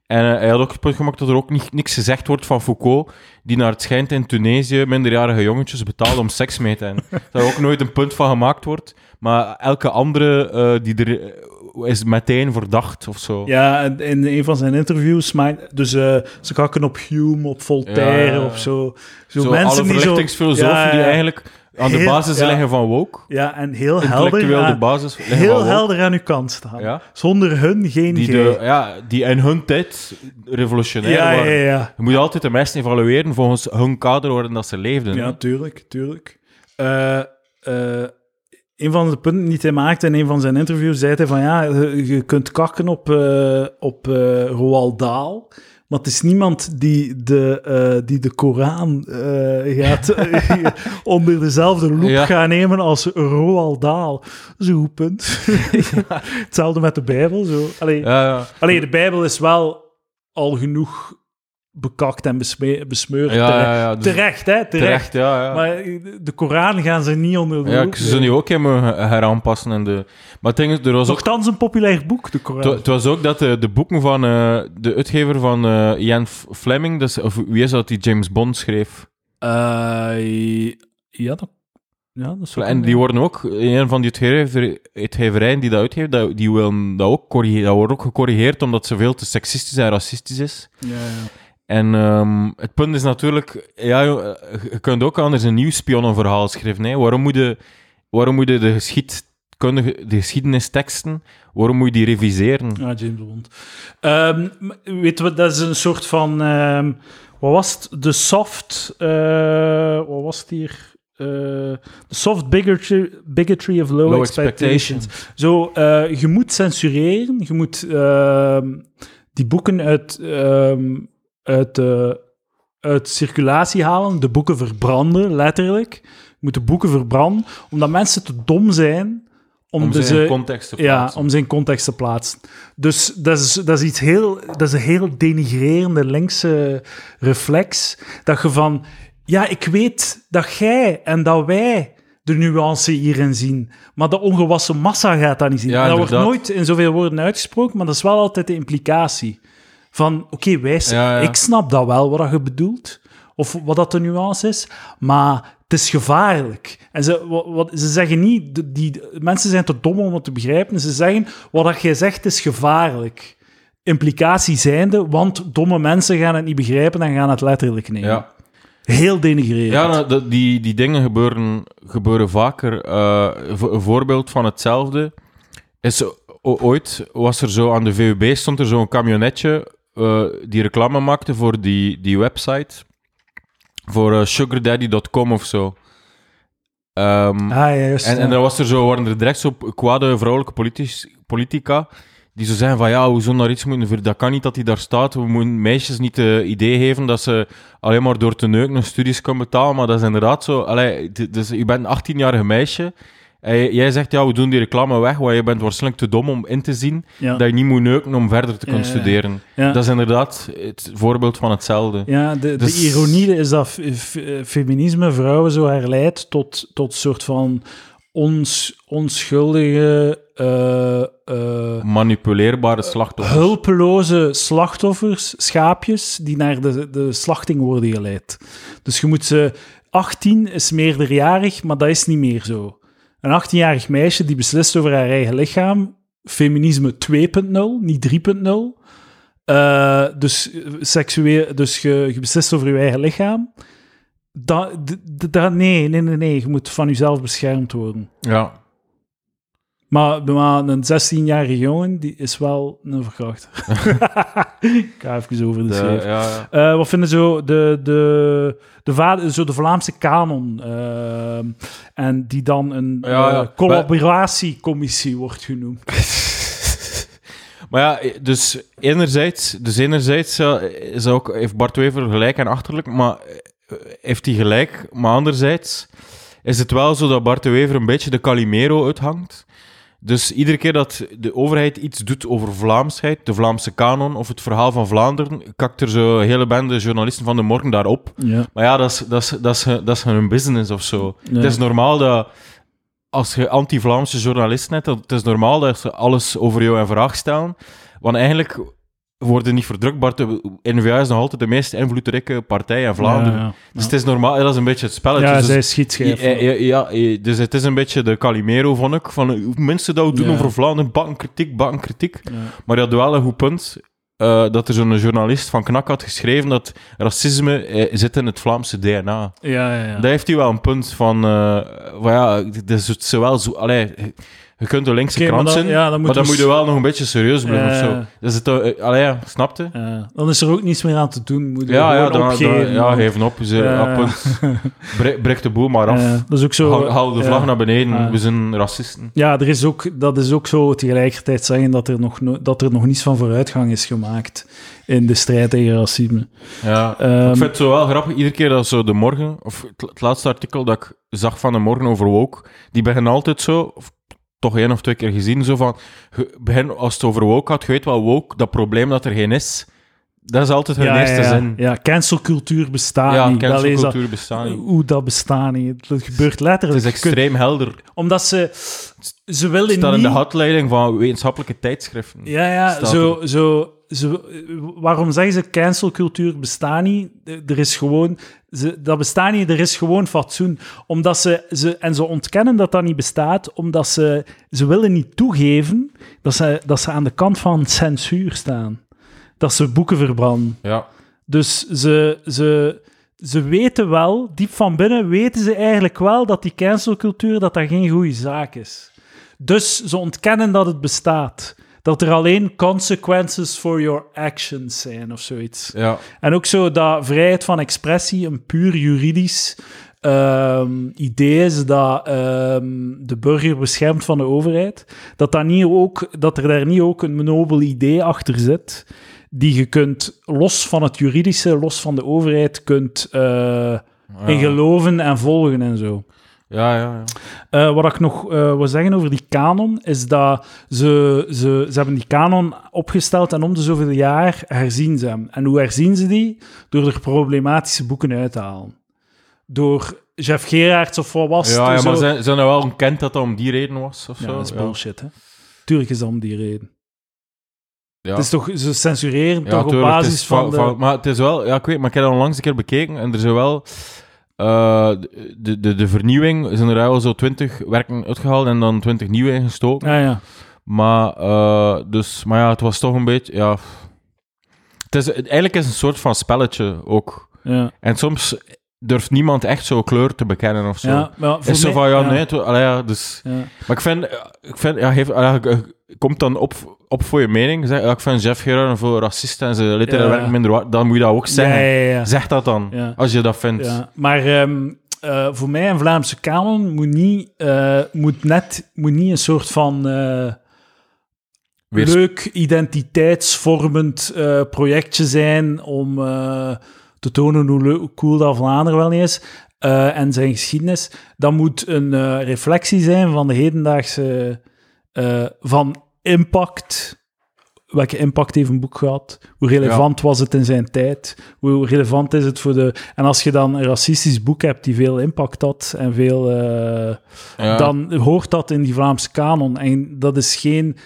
En eh, hij had ook het punt gemaakt dat er ook niet, niks gezegd wordt van Foucault, die naar het schijnt in Tunesië minderjarige jongetjes betaalde om seks mee te hebben. dat er ook nooit een punt van gemaakt wordt. Maar elke andere eh, die er eh, is meteen verdacht of zo. Ja, in een van zijn interviews, maakt- dus ze kakken op Hume, op Voltaire, Ja, ja, ja. op zo. Zo, Zo, mensen alle die zo... eigenlijk aan de Heel- basis ja. liggen van woke. Ja, en heel helder, de aan, basis liggen heel helder aan uw kant staan. Ja. Zonder hun geen Die, de, ja, die in hun tijd revolutionair ja, waren. Je moet altijd de mensen evalueren volgens hun kader waarin dat ze leefden. Ja, tuurlijk, tuurlijk. Eh, eh, een van de punten die hij maakte in een van zijn interviews, zei hij van ja, je, kunt kakken op, eh, op Roald Dahl, maar het is niemand die de, eh, die de Koran eh, gaat onder dezelfde loep Ja. gaan nemen als Roald Dahl. Dat is een goed punt. Hetzelfde met de Bijbel. Zo. Allee, Ja, ja. allee, de Bijbel is wel al genoeg bekakt en besme- besmeurd. Ja, terecht, ja, ja, dus- terecht, hè? Terecht. Terecht, ja. ja. Maar de Koran gaan ze niet onder de ja, ze zullen die ook helemaal heraanpassen. En de... Maar ding is, er was ook... Nochtans een populair boek, de Koran. het was ook dat de, de boeken van eh, de uitgever van eh, Ian Fleming, dus, of wie is dat die James Bond schreef? Eh, ja, dat, ja, dat En een- die worden ook, een van die uitgever, uitgeverijen die dat uitgeeft, dat, die willen dat ook corrigeren. Dat wordt ook gecorrigeerd omdat ze veel te seksistisch en racistisch is. Ja, ja. En ehm, het punt is natuurlijk, ja, eh, je kunt ook anders een nieuw spionnenverhaal schrijven. Hè. Waarom moet je, waarom moet je de, geschiedkundige, de geschiedenisteksten, waarom moet je die reviseren? Ja, James Bond. Ehm, m- weet je wat, dat is een soort van... ehm, wat was het? De soft... eh, wat was het hier? Eh, De soft bigotry, bigotry of low, Low expectations. expectations. Zo, je moet censureren. Je moet die boeken uit, uit, de uit circulatie halen. De boeken verbranden, letterlijk. Je moet de boeken verbranden, omdat mensen te dom zijn om, Om de ze in ze- context te ja, plaatsen. om ze in context te plaatsen. Dus dat is, dat is iets heel... Dat is een heel denigrerende linkse reflex. Dat je van... Ja, ik weet dat jij en dat wij de nuance hierin zien. Maar de ongewassen massa gaat dat niet zien. Ja, en dat wordt nooit in zoveel woorden uitgesproken, maar dat is wel altijd de implicatie. Van, oké, Ja, ja. ik snap dat wel, wat je bedoelt. Of wat dat de nuance is. Maar het is gevaarlijk. En ze, wat, wat- ze zeggen niet... Die, mensen zijn te dom om het te begrijpen. Ze zeggen, wat dat jij zegt is gevaarlijk. Implicatie zijnde, want domme mensen gaan het niet begrijpen en gaan het letterlijk nemen. Ja. Heel denigrerend. Ja, nou, die, die dingen gebeuren, gebeuren vaker. Eh, een voorbeeld van hetzelfde is ooit was er zo aan de VUB stond er zo'n camionetje eh, die reclame maakte voor die, die website voor eh, sugardaddy.com of zo. Ehm, Ah, ja, juist. en, en ja. dan was er zo, waren er direct zo kwade vrouwelijke politici- politica die zo zeggen van ja, we zullen daar iets moeten voor. Dat kan niet dat hij daar staat. We moeten meisjes niet het idee geven dat ze alleen maar door te neuken hun studies kunnen betalen. Maar dat is inderdaad zo. Allee, dus je bent een 18-jarige meisje. En jij zegt ja, we doen die reclame weg, want je bent waarschijnlijk te dom om in te zien ja. dat je niet moet neuken om verder te kunnen Ja, studeren. Ja. Dat is inderdaad het voorbeeld van hetzelfde. Ja, de, Dus- de ironie is dat feminisme vrouwen zo herleidt tot, tot soort van ons, onschuldige, eh, eh, Manipuleerbare slachtoffers. hulpeloze slachtoffers, schaapjes, die naar de, de slachting worden geleid. Dus je moet ze... 18 is meerderjarig, maar dat is niet meer zo. Een 18-jarig meisje die beslist over haar eigen lichaam, feminisme 2.0, niet 3.0. Eh, dus seksueel, dus je, beslist over je eigen lichaam. Dat, nee, nee, nee, nee. Je moet van jezelf beschermd worden. Ja. Maar, maar een 16-jarige jongen, die is wel een verkrachter. Ik ga even over de, De- schreef. ja, ja. Eh, wat vinden zo de, de, de, vader, zo de Vlaamse kanon? eh, en die dan een Ja, eh, collaboratiecommissie wordt genoemd. Maar ja, dus enerzijds, dus enerzijds is ook, heeft Bart Wever gelijk en achterlijk, maar heeft hij gelijk. Maar anderzijds is het wel zo dat Bart de Wever een beetje de Calimero uithangt. Dus iedere keer dat de overheid iets doet over Vlaamsheid, de Vlaamse kanon of het verhaal van Vlaanderen, kakt er zo een hele bende journalisten van de morgen daarop. Ja. Maar ja, dat is, dat is, dat is, dat is hun business of zo. Ja. Het is normaal dat als je anti-Vlaamse journalisten hebt, het is normaal dat ze alles over jou in vraag stellen. Want eigenlijk worden niet de N-VA is nog altijd de meest invloedrijke partij in Vlaanderen. Ja, ja. Dus het is normaal, dat is een beetje het spelletje. Ja, dus, zij schietschijf. ja, dus het is een beetje de Calimero, vond ik. Van hoe mensen dat doen over Vlaanderen, bakken kritiek, bakken kritiek. Ja. Maar hij had wel een goed punt. eh, dat er zo'n journalist van Knak had geschreven dat racisme eh, zit in het Vlaamse DNA. Ja, ja, ja. Daar heeft hij wel een punt van, eh van ja, het is het zowel zo, allee, je kunt de linkse maar krant dan- zijn, ja, dan maar moeten dan we moet je wel nog een beetje serieus blijven Ja. of zo. Dus het, eh, allee, ja, snapte? Ja, dan is er ook niets meer aan te doen. Moet je Ja, ja, dan, opgeven. dan, ja, geef op. Ze, Ja. ja, punt. Bre- breek de boel maar af. Ja, dat is ook zo. Hou, hou de vlag ja. naar beneden. Ja. We zijn racisten. Ja, er is ook, dat is ook zo tegelijkertijd zeggen dat er nog, no- dat er nog niets van vooruitgang is gemaakt in de strijd tegen racisme. Ja. Ehm, ik vind het zo wel grappig. Iedere keer dat zo de morgen, of het, laatste artikel dat ik zag van de morgen over woke, die beginnen altijd zo, toch één of twee keer gezien, zo van, als het over woke gaat, je weet wel woke, dat probleem dat er geen is, dat is altijd hun ja, eerste ja, zin. Ja, cancelcultuur bestaat Ja, niet. Eens dat- cancelcultuur bestaat niet. Hoe dat bestaat niet. Dat gebeurt Het letterlijk. is extreem helder. Omdat ze... Ze Het willen staat in niet... de handleiding van wetenschappelijke tijdschriften. Ja, ja, zo, zo, waarom zeggen ze cancelcultuur bestaat niet? Er is gewoon, ze, dat bestaat niet, er is gewoon fatsoen. Omdat ze, ze, en ze ontkennen dat dat niet bestaat, omdat ze, ze willen niet toegeven dat ze, dat ze aan de kant van censuur staan. Dat ze boeken verbranden. Ja. Dus ze, ze, ze weten wel, diep van binnen weten ze eigenlijk wel dat die cancelcultuur dat dat geen goede zaak is. Dus ze ontkennen dat het bestaat. Dat er alleen consequences for your actions zijn of zoiets. Ja. En ook zo dat vrijheid van expressie een puur juridisch ehm, idee is dat ehm, de burger beschermt van de overheid. Dat, dat, niet ook, dat er daar niet ook een nobel idee achter zit, die je kunt, los van het juridische, los van de overheid, kunt eh, in geloven en volgen en zo. Ja, ja, ja. Eh, wat ik nog eh wil zeggen over die kanon, is dat ze, ze, ze hebben die kanon opgesteld en om de zoveel jaar herzien ze hem. En hoe herzien ze die? Door er problematische boeken uit te halen. Door Jeff Gerards of wat was het? Ja, maar zijn, zijn er wel ontkend dat dat om die reden was? Of Ja, zo? dat is bullshit, hè. Tuurlijk is dat om die reden. Ja. Het is toch, ze censureren Ja, toch op tuurlijk, het basis is van, de... Maar het is wel... Ja, ik weet, maar ik heb dat onlangs een keer bekeken en er zijn wel... eh, de, de, de vernieuwing zijn er wel zo 20 werken uitgehaald en dan 20 nieuwe ingestoken. Ja, ja. Maar, eh, dus, maar ja, het was toch een beetje... Ja, het is, het, eigenlijk is het een soort van spelletje ook. ja. En soms durft niemand echt zo kleur te bekennen of zo. ja maar voor is zo van, ja, nee, het- allee, dus... Ja. Maar ik vind, ik vind ja, je- je komt dan op, op voor je mening. Zeg, ja, ik vind Jeff Gerard een veel racist en ze literaire werk minder waard. Dan moet je dat ook zeggen. Zeg dat dan, als je dat vindt. Ja, maar ehm, eh, voor mij een Vlaamse kanon moet niet, eh, moet net, moet niet een soort van eh, leuk identiteitsvormend projectje zijn om te tonen hoe, leu- hoe cool dat Vlaanderen wel is en zijn geschiedenis. Dat moet een reflectie zijn van de hedendaagse van impact. Welke impact heeft een boek gehad? Hoe relevant was het in zijn tijd? Hoe relevant is het voor de... En als je dan een racistisch boek hebt die veel impact had en veel... eh, Ja. dan hoort dat in die Vlaamse kanon. En dat is geen,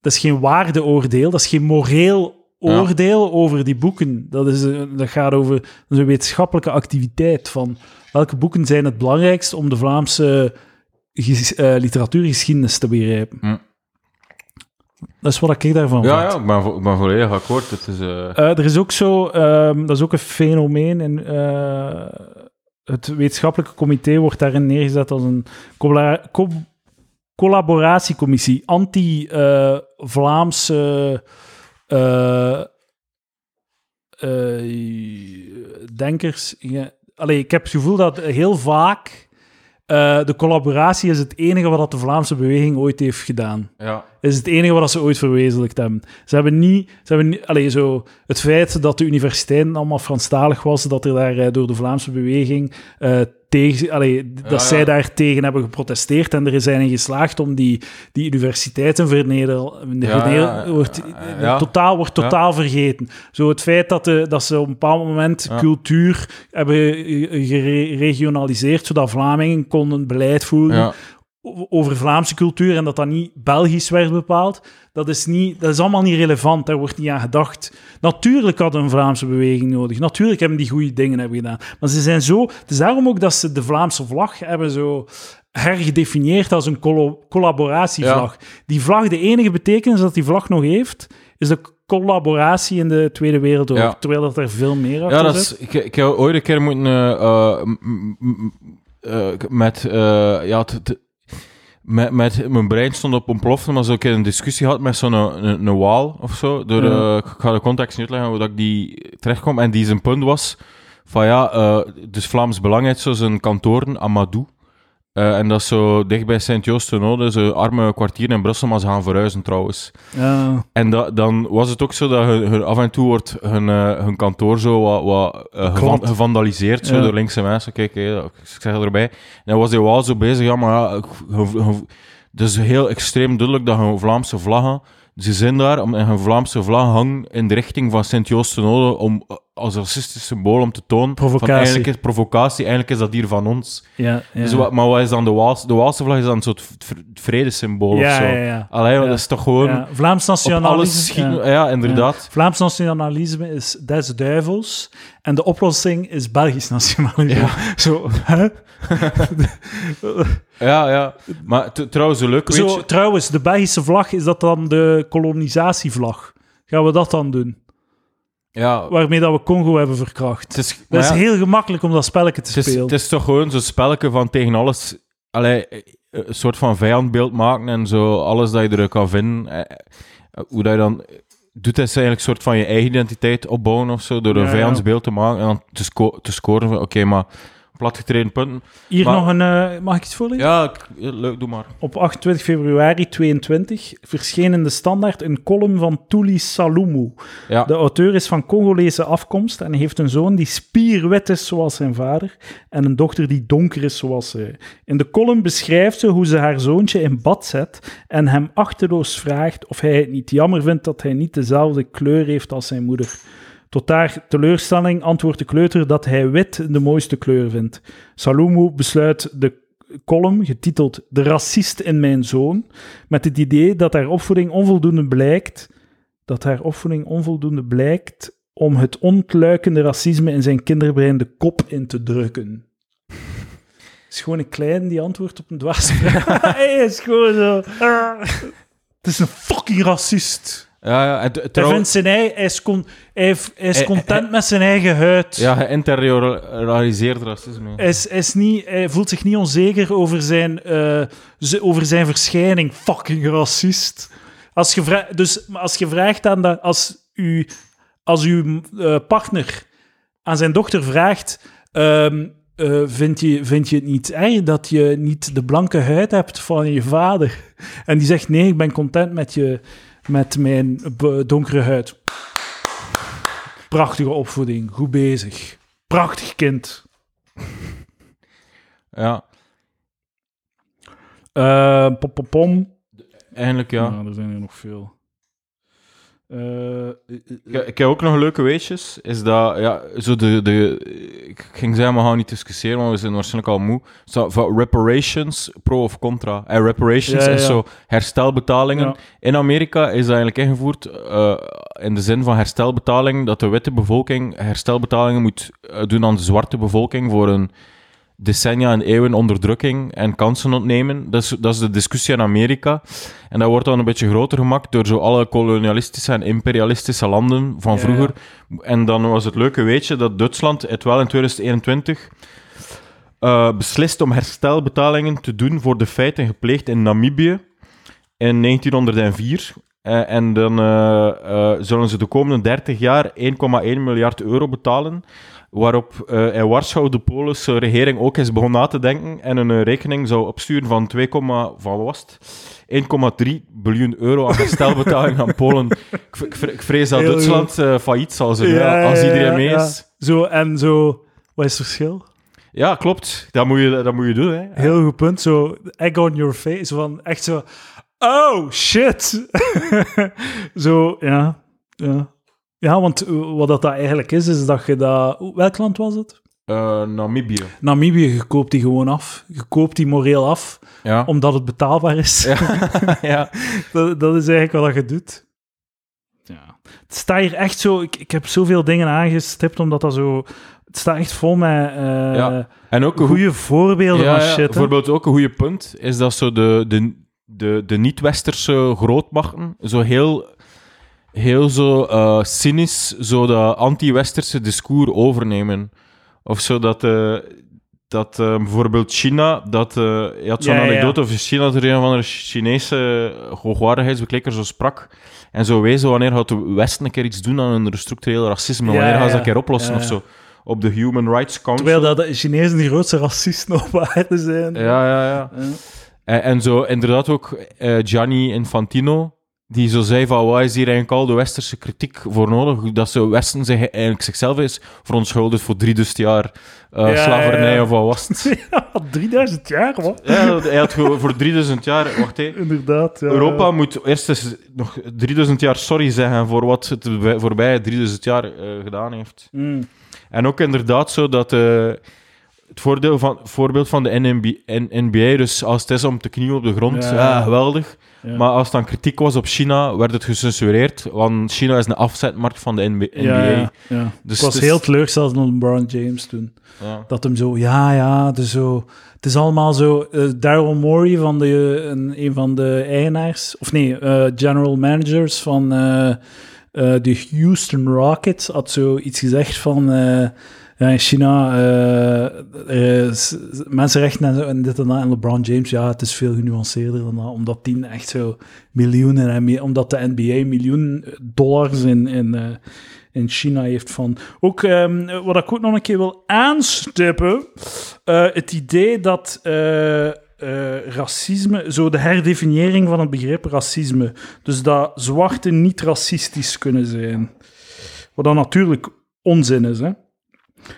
dat is geen waardeoordeel, dat is geen moreel Ja. oordeel over die boeken. Dat, is, dat gaat over dat is een wetenschappelijke activiteit van welke boeken zijn het belangrijkst om de Vlaamse eh, literatuurgeschiedenis te begrijpen. Dat is wat ik daarvan ja, vind. ja ik, ben, vo- ik ben volledig akkoord. Het is, eh, Eh, er is ook zo, ehm, dat is ook een fenomeen. En, eh, het wetenschappelijke comité wordt daarin neergezet als een colla- co- collaboratiecommissie, anti-Vlaamse denkers. Ja. Allee, ik heb het gevoel dat heel vaak eh, de collaboratie is het enige wat de Vlaamse beweging ooit heeft gedaan. Ja. is het enige wat ze ooit verwezenlijkt hebben. Ze hebben niet... Ze hebben niet allee, zo, het feit dat de universiteiten allemaal Franstalig was, dat er daar eh, door de Vlaamse beweging eh, tegen... Allee, dat Ja, zij ja. daar tegen hebben geprotesteerd en er zijn in geslaagd om die, die universiteiten verneder, verneder- ja, wordt, totaal, wordt totaal vergeten. Zo het feit dat, de, dat ze op een bepaald moment cultuur hebben eh, geregionaliseerd, zodat Vlamingen konden beleid voeren over Vlaamse cultuur en dat dat niet Belgisch werd bepaald, dat is, niet, dat is allemaal niet relevant. Daar wordt niet aan gedacht. Natuurlijk hadden een Vlaamse beweging nodig. Natuurlijk hebben die goede dingen hebben gedaan. Maar ze zijn zo... Het is daarom ook dat ze de Vlaamse vlag hebben zo hergedefinieerd als een collaboratievlag. Die vlag, de enige betekenis dat die vlag nog heeft, is de collaboratie in de Tweede Wereldoorlog. Ja. Terwijl dat er veel meer achter Ja, dat is, ik, ik heb ooit een keer moeten m- m- eh, met, eh, ja, met, met mijn brein stond op ontploffen, maar zo ik een discussie gehad met zo'n een, een, een waal of zo. Door, eh, ik ga de context niet uitleggen hoe dat ik die terechtkom. En die zijn punt was van ja, eh, dus Vlaams Belang heeft zo zijn kantoren, Amadou. Eh, en dat is zo dicht bij Sint-Joost-de-Node, zo'n arme kwartier in Brussel, maar ze gaan verhuizen trouwens. Ja. En da- dan was het ook zo dat hun, hun- af en toe wordt hun, eh, hun kantoor zo wat, wat eh, gevan- gevandaliseerd zo Ja. door linkse mensen. Kijk, ik zeg erbij. En dan was hij wel zo bezig, ja, maar ja, het is heel extreem duidelijk dat hun Vlaamse vlaggen, ze zijn daar, om- en hun Vlaamse vlag hangen in de richting van Sint-Joost-de-Node om als racistisch symbool om te tonen Provocatie. van eigenlijk is provocatie, eigenlijk is dat hier van ons. Ja, ja. Dus wat, maar wat is dan de Waalse? De Waalse vlag is dan een soort vredesymbool of ja, zo. ja, ja. Allee, dat is toch gewoon Vlaams op alles nationalisme. ja. Inderdaad. Vlaams nationalisme is des duivels en de oplossing is Belgisch nationalisme. Zo, hè? Ja, ja. Maar trouwens, leuk Zo, weetje... trouwens, de Belgische vlag, is dat dan de kolonisatievlag? Gaan we dat dan doen? Ja, Waarmee dat we Congo hebben verkracht. het is, Dat is ja, heel gemakkelijk om dat spelletje te het is, spelen. het is toch gewoon zo'n spelletje van tegen alles... Allee, eh, een soort van vijandbeeld maken en zo alles dat je er kan vinden. eh, eh, Hoe dat je dan... Doet is eigenlijk een soort van je eigen identiteit opbouwen of zo, door een Ja, ja. vijandsbeeld te maken en dan te, sco- te scoren van, oké, maar platgetreden punten. Hier maar- nog een... eh, mag ik iets voorlezen? Ja, leuk, doe maar. Op 28 februari 22 verscheen in de Standaard een column van Tuli Salumu. Ja, De auteur is van Congolese afkomst en heeft een zoon die spierwit is zoals zijn vader en een dochter die donker is zoals zij. In de column beschrijft ze hoe ze haar zoontje in bad zet en hem achterloos vraagt of hij het niet jammer vindt dat hij niet dezelfde kleur heeft als zijn moeder. Tot haar teleurstelling antwoordt de kleuter dat hij wit de mooiste kleur vindt. Salumu besluit de column, getiteld De racist in mijn zoon, met het idee dat haar opvoeding onvoldoende blijkt dat haar opvoeding onvoldoende blijkt om het ontluikende racisme in zijn kinderbrein de kop in te drukken. Het is gewoon een klein die antwoordt op een dwarsvraag. Hij is gewoon zo... Het is een fucking racist. Ja, ja. En t- Hij, vindt zijn ei- hij, is, con- hij, heeft- hij is Hij- content met zijn eigen huid. ja, geïnterioriseerd racisme. Hij, is, is niet, hij voelt zich niet onzeker over zijn, eh, ze- over zijn verschijning. Fucking racist. Als je, dus als je vraagt aan dat, als, u, als uw eh, partner aan zijn dochter vraagt. ehm, eh, vind, je, vind je het niet erg dat je niet de blanke huid hebt van je vader? En die zegt: Nee, ik ben content met, je, met mijn donkere huid. Prachtige opvoeding, goed bezig. Prachtig kind. Ja, Eh, pom, pom, pom. eigenlijk ja. er zijn er nog veel. Eh, Ik, ik heb ook nog leuke weetjes. Is dat, ja, zo de, de, ik ging zeggen, we gaan niet discussiëren, maar we zijn waarschijnlijk al moe. Zo, van reparations, pro of contra. En reparations Ja, ja. is zo herstelbetalingen. In Amerika is dat eigenlijk ingevoerd eh, in de zin van herstelbetaling, dat de witte bevolking herstelbetalingen moet eh, doen aan de zwarte bevolking voor een decennia en eeuwen onderdrukking en kansen ontnemen. Dat is, dat is de discussie in Amerika. En dat wordt dan een beetje groter gemaakt door zo alle kolonialistische en imperialistische landen van Ja, vroeger. En dan was het leuke weetje dat Duitsland het wel in 2021 eh, beslist om herstelbetalingen te doen voor de feiten gepleegd in Namibië in 1904. Eh, en dan eh, zullen ze de komende 30 jaar 1,1 miljard euro betalen. Waarop eh, in Warschau de Poolse regering ook is begonnen na te denken en een eh, rekening zou opsturen van 2, van wat was het? 1,3 biljoen euro aan herstelbetaling aan Polen. Ik, vrees dat Heel Duitsland eh, failliet zal zijn, Ja, als iedereen ja, mee ja. is. Zo, en zo... Wat is het verschil? Ja, klopt. Dat moet je, dat moet je doen. Hè. Heel goed punt. Zo, egg on your face. Zo Van echt zo... Oh, shit! zo, ja. Ja, ja want eh, wat dat eigenlijk is, is dat je dat... Welk land was het? Eh, Namibië. Namibië, je koopt die gewoon af. Je koopt die moreel af, Ja. omdat het betaalbaar is. ja. Dat, dat is eigenlijk wat je doet. Ja. Het staat hier echt zo... Ik, ik heb zoveel dingen aangestipt, omdat dat zo... Het staat echt vol met eh Ja. En ook een goede voorbeelden Ja, van shit. bijvoorbeeld ook een goede punt is dat zo de, de, de, de niet-westerse grootmachten zo heel, heel zo eh, cynisch zo dat anti-westerse discours overnemen. Of zo dat, eh, dat eh, bijvoorbeeld China, dat, je had zo'n Ja, ja, ja. anekdote over China, dat er een van de Chinese hoogwaardigheidsbeklikker zo sprak. En zo wezen wanneer gaat de Westen een keer iets doen aan een structureel racisme, Ja, wanneer gaan ze dat een keer oplossen of zo. Op de Human Rights Council. Terwijl dat de Chinezen de grootste racisten op aarde zijn. Ja, ja, ja. En, en zo inderdaad ook Gianni Infantino, die zo zei van, wat is hier eigenlijk al de westerse kritiek voor nodig? Dat ze Westen zich eigenlijk zichzelf is verontschuldigd voor 3000 jaar eh, Ja, slavernij ja, ja. of wat was het? Ja, 3000 jaar, wat? ja, hij had voor 3000 jaar... Wacht, hé. Inderdaad. Ja. Europa moet eerst eens nog 3000 jaar sorry zeggen voor wat het de voorbije 3000 jaar eh, gedaan heeft. Mm. En ook inderdaad zo dat eh, het voordeel van, voorbeeld van de NBA, dus als het is om te knielen op de grond, ja, geweldig. Ja. Maar als dan kritiek was op China, werd het gecensureerd, want China is een afzetmarkt van de NBA. Ja. Dus ik was is- heel teleurgesteld met LeBron James toen. Dat hem zo, ja, ja, dus zo... Het is allemaal zo... eh, Daryl Morey, van de, een, een van de eigenaars... Of nee, eh, general managers van eh, de Houston Rockets... had zo iets gezegd van... eh, ja, in China, eh, er is mensenrechten en, zo, dit en dat. En LeBron James, ja, het is veel genuanceerder dan dat. Omdat die echt zo miljoenen... En, omdat de NBA miljoen dollars in... in eh, in China heeft van. Ook ehm, wat ik ook nog een keer wil aanstippen, eh, het idee dat eh, eh, racisme, zo de herdefiniëring van het begrip racisme, dus dat zwarte niet racistisch kunnen zijn. Wat dan natuurlijk onzin is. Hè?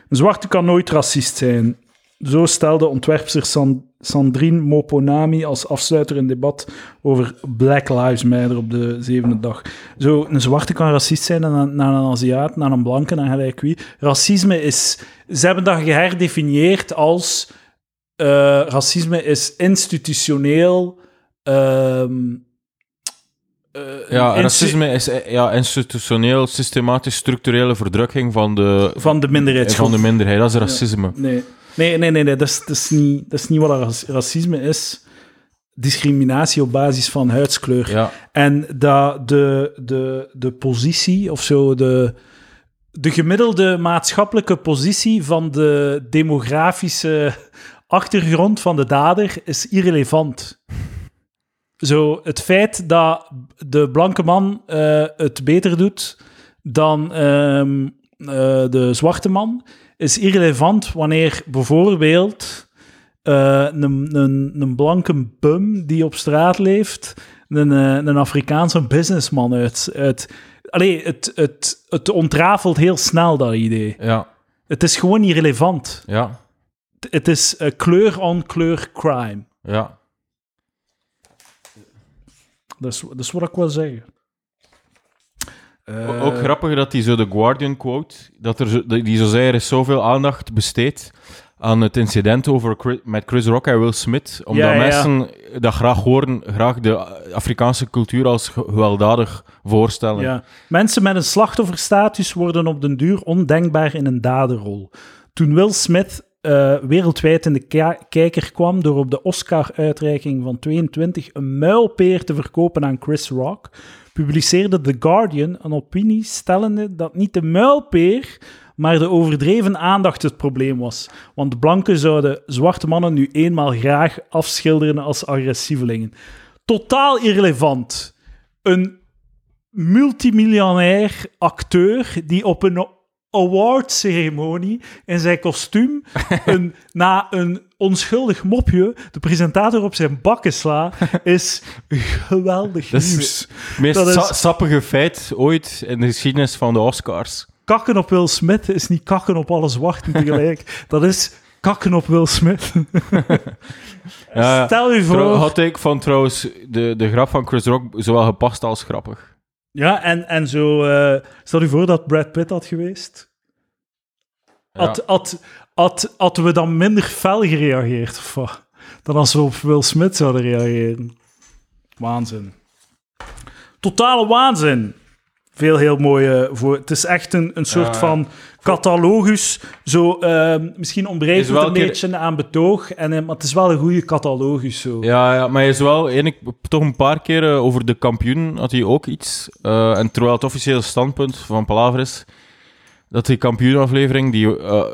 Een zwarte kan nooit racist zijn. Zo stelde ontwerpster San- Sandrine Moponami als afsluiter een debat over Black Lives Matter op de zevende dag. Zo, een zwarte kan racist zijn naar een Aziat, naar een blanke, naar gelijk wie. Racisme is... Ze hebben dat geherdefinieerd als... eh, racisme is institutioneel... ehm, eh, Ja, racisme is eh, ja, institutioneel, systematisch, structurele verdrukking van de, Van de minderheidsgroep. van de minderheid. Dat is racisme. Nee, nee, nee, nee, nee. Dat, is, dat, is niet, dat is niet wat rac- racisme is. Discriminatie op basis van huidskleur. Ja. En dat de, de, de positie of zo, de, de gemiddelde maatschappelijke positie van de demografische achtergrond van de dader is irrelevant. Zo, het feit dat de blanke man eh, het beter doet dan ehm, eh, de zwarte man, is irrelevant wanneer bijvoorbeeld eh, een, een, een blanke bum die op straat leeft, een, een Afrikaanse businessman uit... uit Allee, het, het, het ontrafelt heel snel, dat idee. Ja. Het is gewoon niet relevant. Ja. Het is kleur on kleur crime. Ja. Dat is, dat is wat ik wil zeggen. O- Ook grappig dat die zo de Guardian quote, dat er zo, die zo zei, er is zoveel aandacht besteed aan het incident over Chris- met Chris Rock en Will Smith, omdat Ja, ja. mensen dat graag horen, graag de Afrikaanse cultuur als ge- gewelddadig voorstellen. Ja. Mensen met een slachtofferstatus worden op den duur ondenkbaar in een daderrol. Toen Will Smith eh, wereldwijd in de kijker kwam door op de Oscar-uitreiking van 22 een muilpeer te verkopen aan Chris Rock, publiceerde The Guardian een opinie stellende dat niet de muilpeer, maar de overdreven aandacht het probleem was. Want blanken zouden zwarte mannen nu eenmaal graag afschilderen als agressievelingen. Totaal irrelevant. Een multimiljonair acteur die op een awardceremonie in zijn kostuum een, na een onschuldig mopje de presentator op zijn bakken sla, is geweldig Dat is nieuws. het meest Dat is- sa- sappige feit ooit in de geschiedenis van de Oscars. Kakken op Will Smith is niet kakken op alle zwarten tegelijk. Dat is kakken op Will Smith. Stel je voor... Had ik van trouwens de, de grap van Chris Rock zowel gepast als grappig. Ja, en, en zo... eh, stel je voor dat Brad Pitt had geweest. Had, had, had, hadden we dan minder fel gereageerd, of wat? Dan als we op Will Smith zouden reageren. Waanzin. Totale waanzin. Veel heel mooie voor. Het is echt een, een soort Ja. van catalogus. Zo, ehm, misschien ontbreekt het een keer- beetje aan betoog, en, eh, maar het is wel een goede catalogus. Zo. Ja, ja, maar hij is wel enig, toch een paar keer eh, over de kampioen had hij ook iets. Eh, en terwijl het officiële standpunt van Palaver is dat die kampioenaflevering die eh,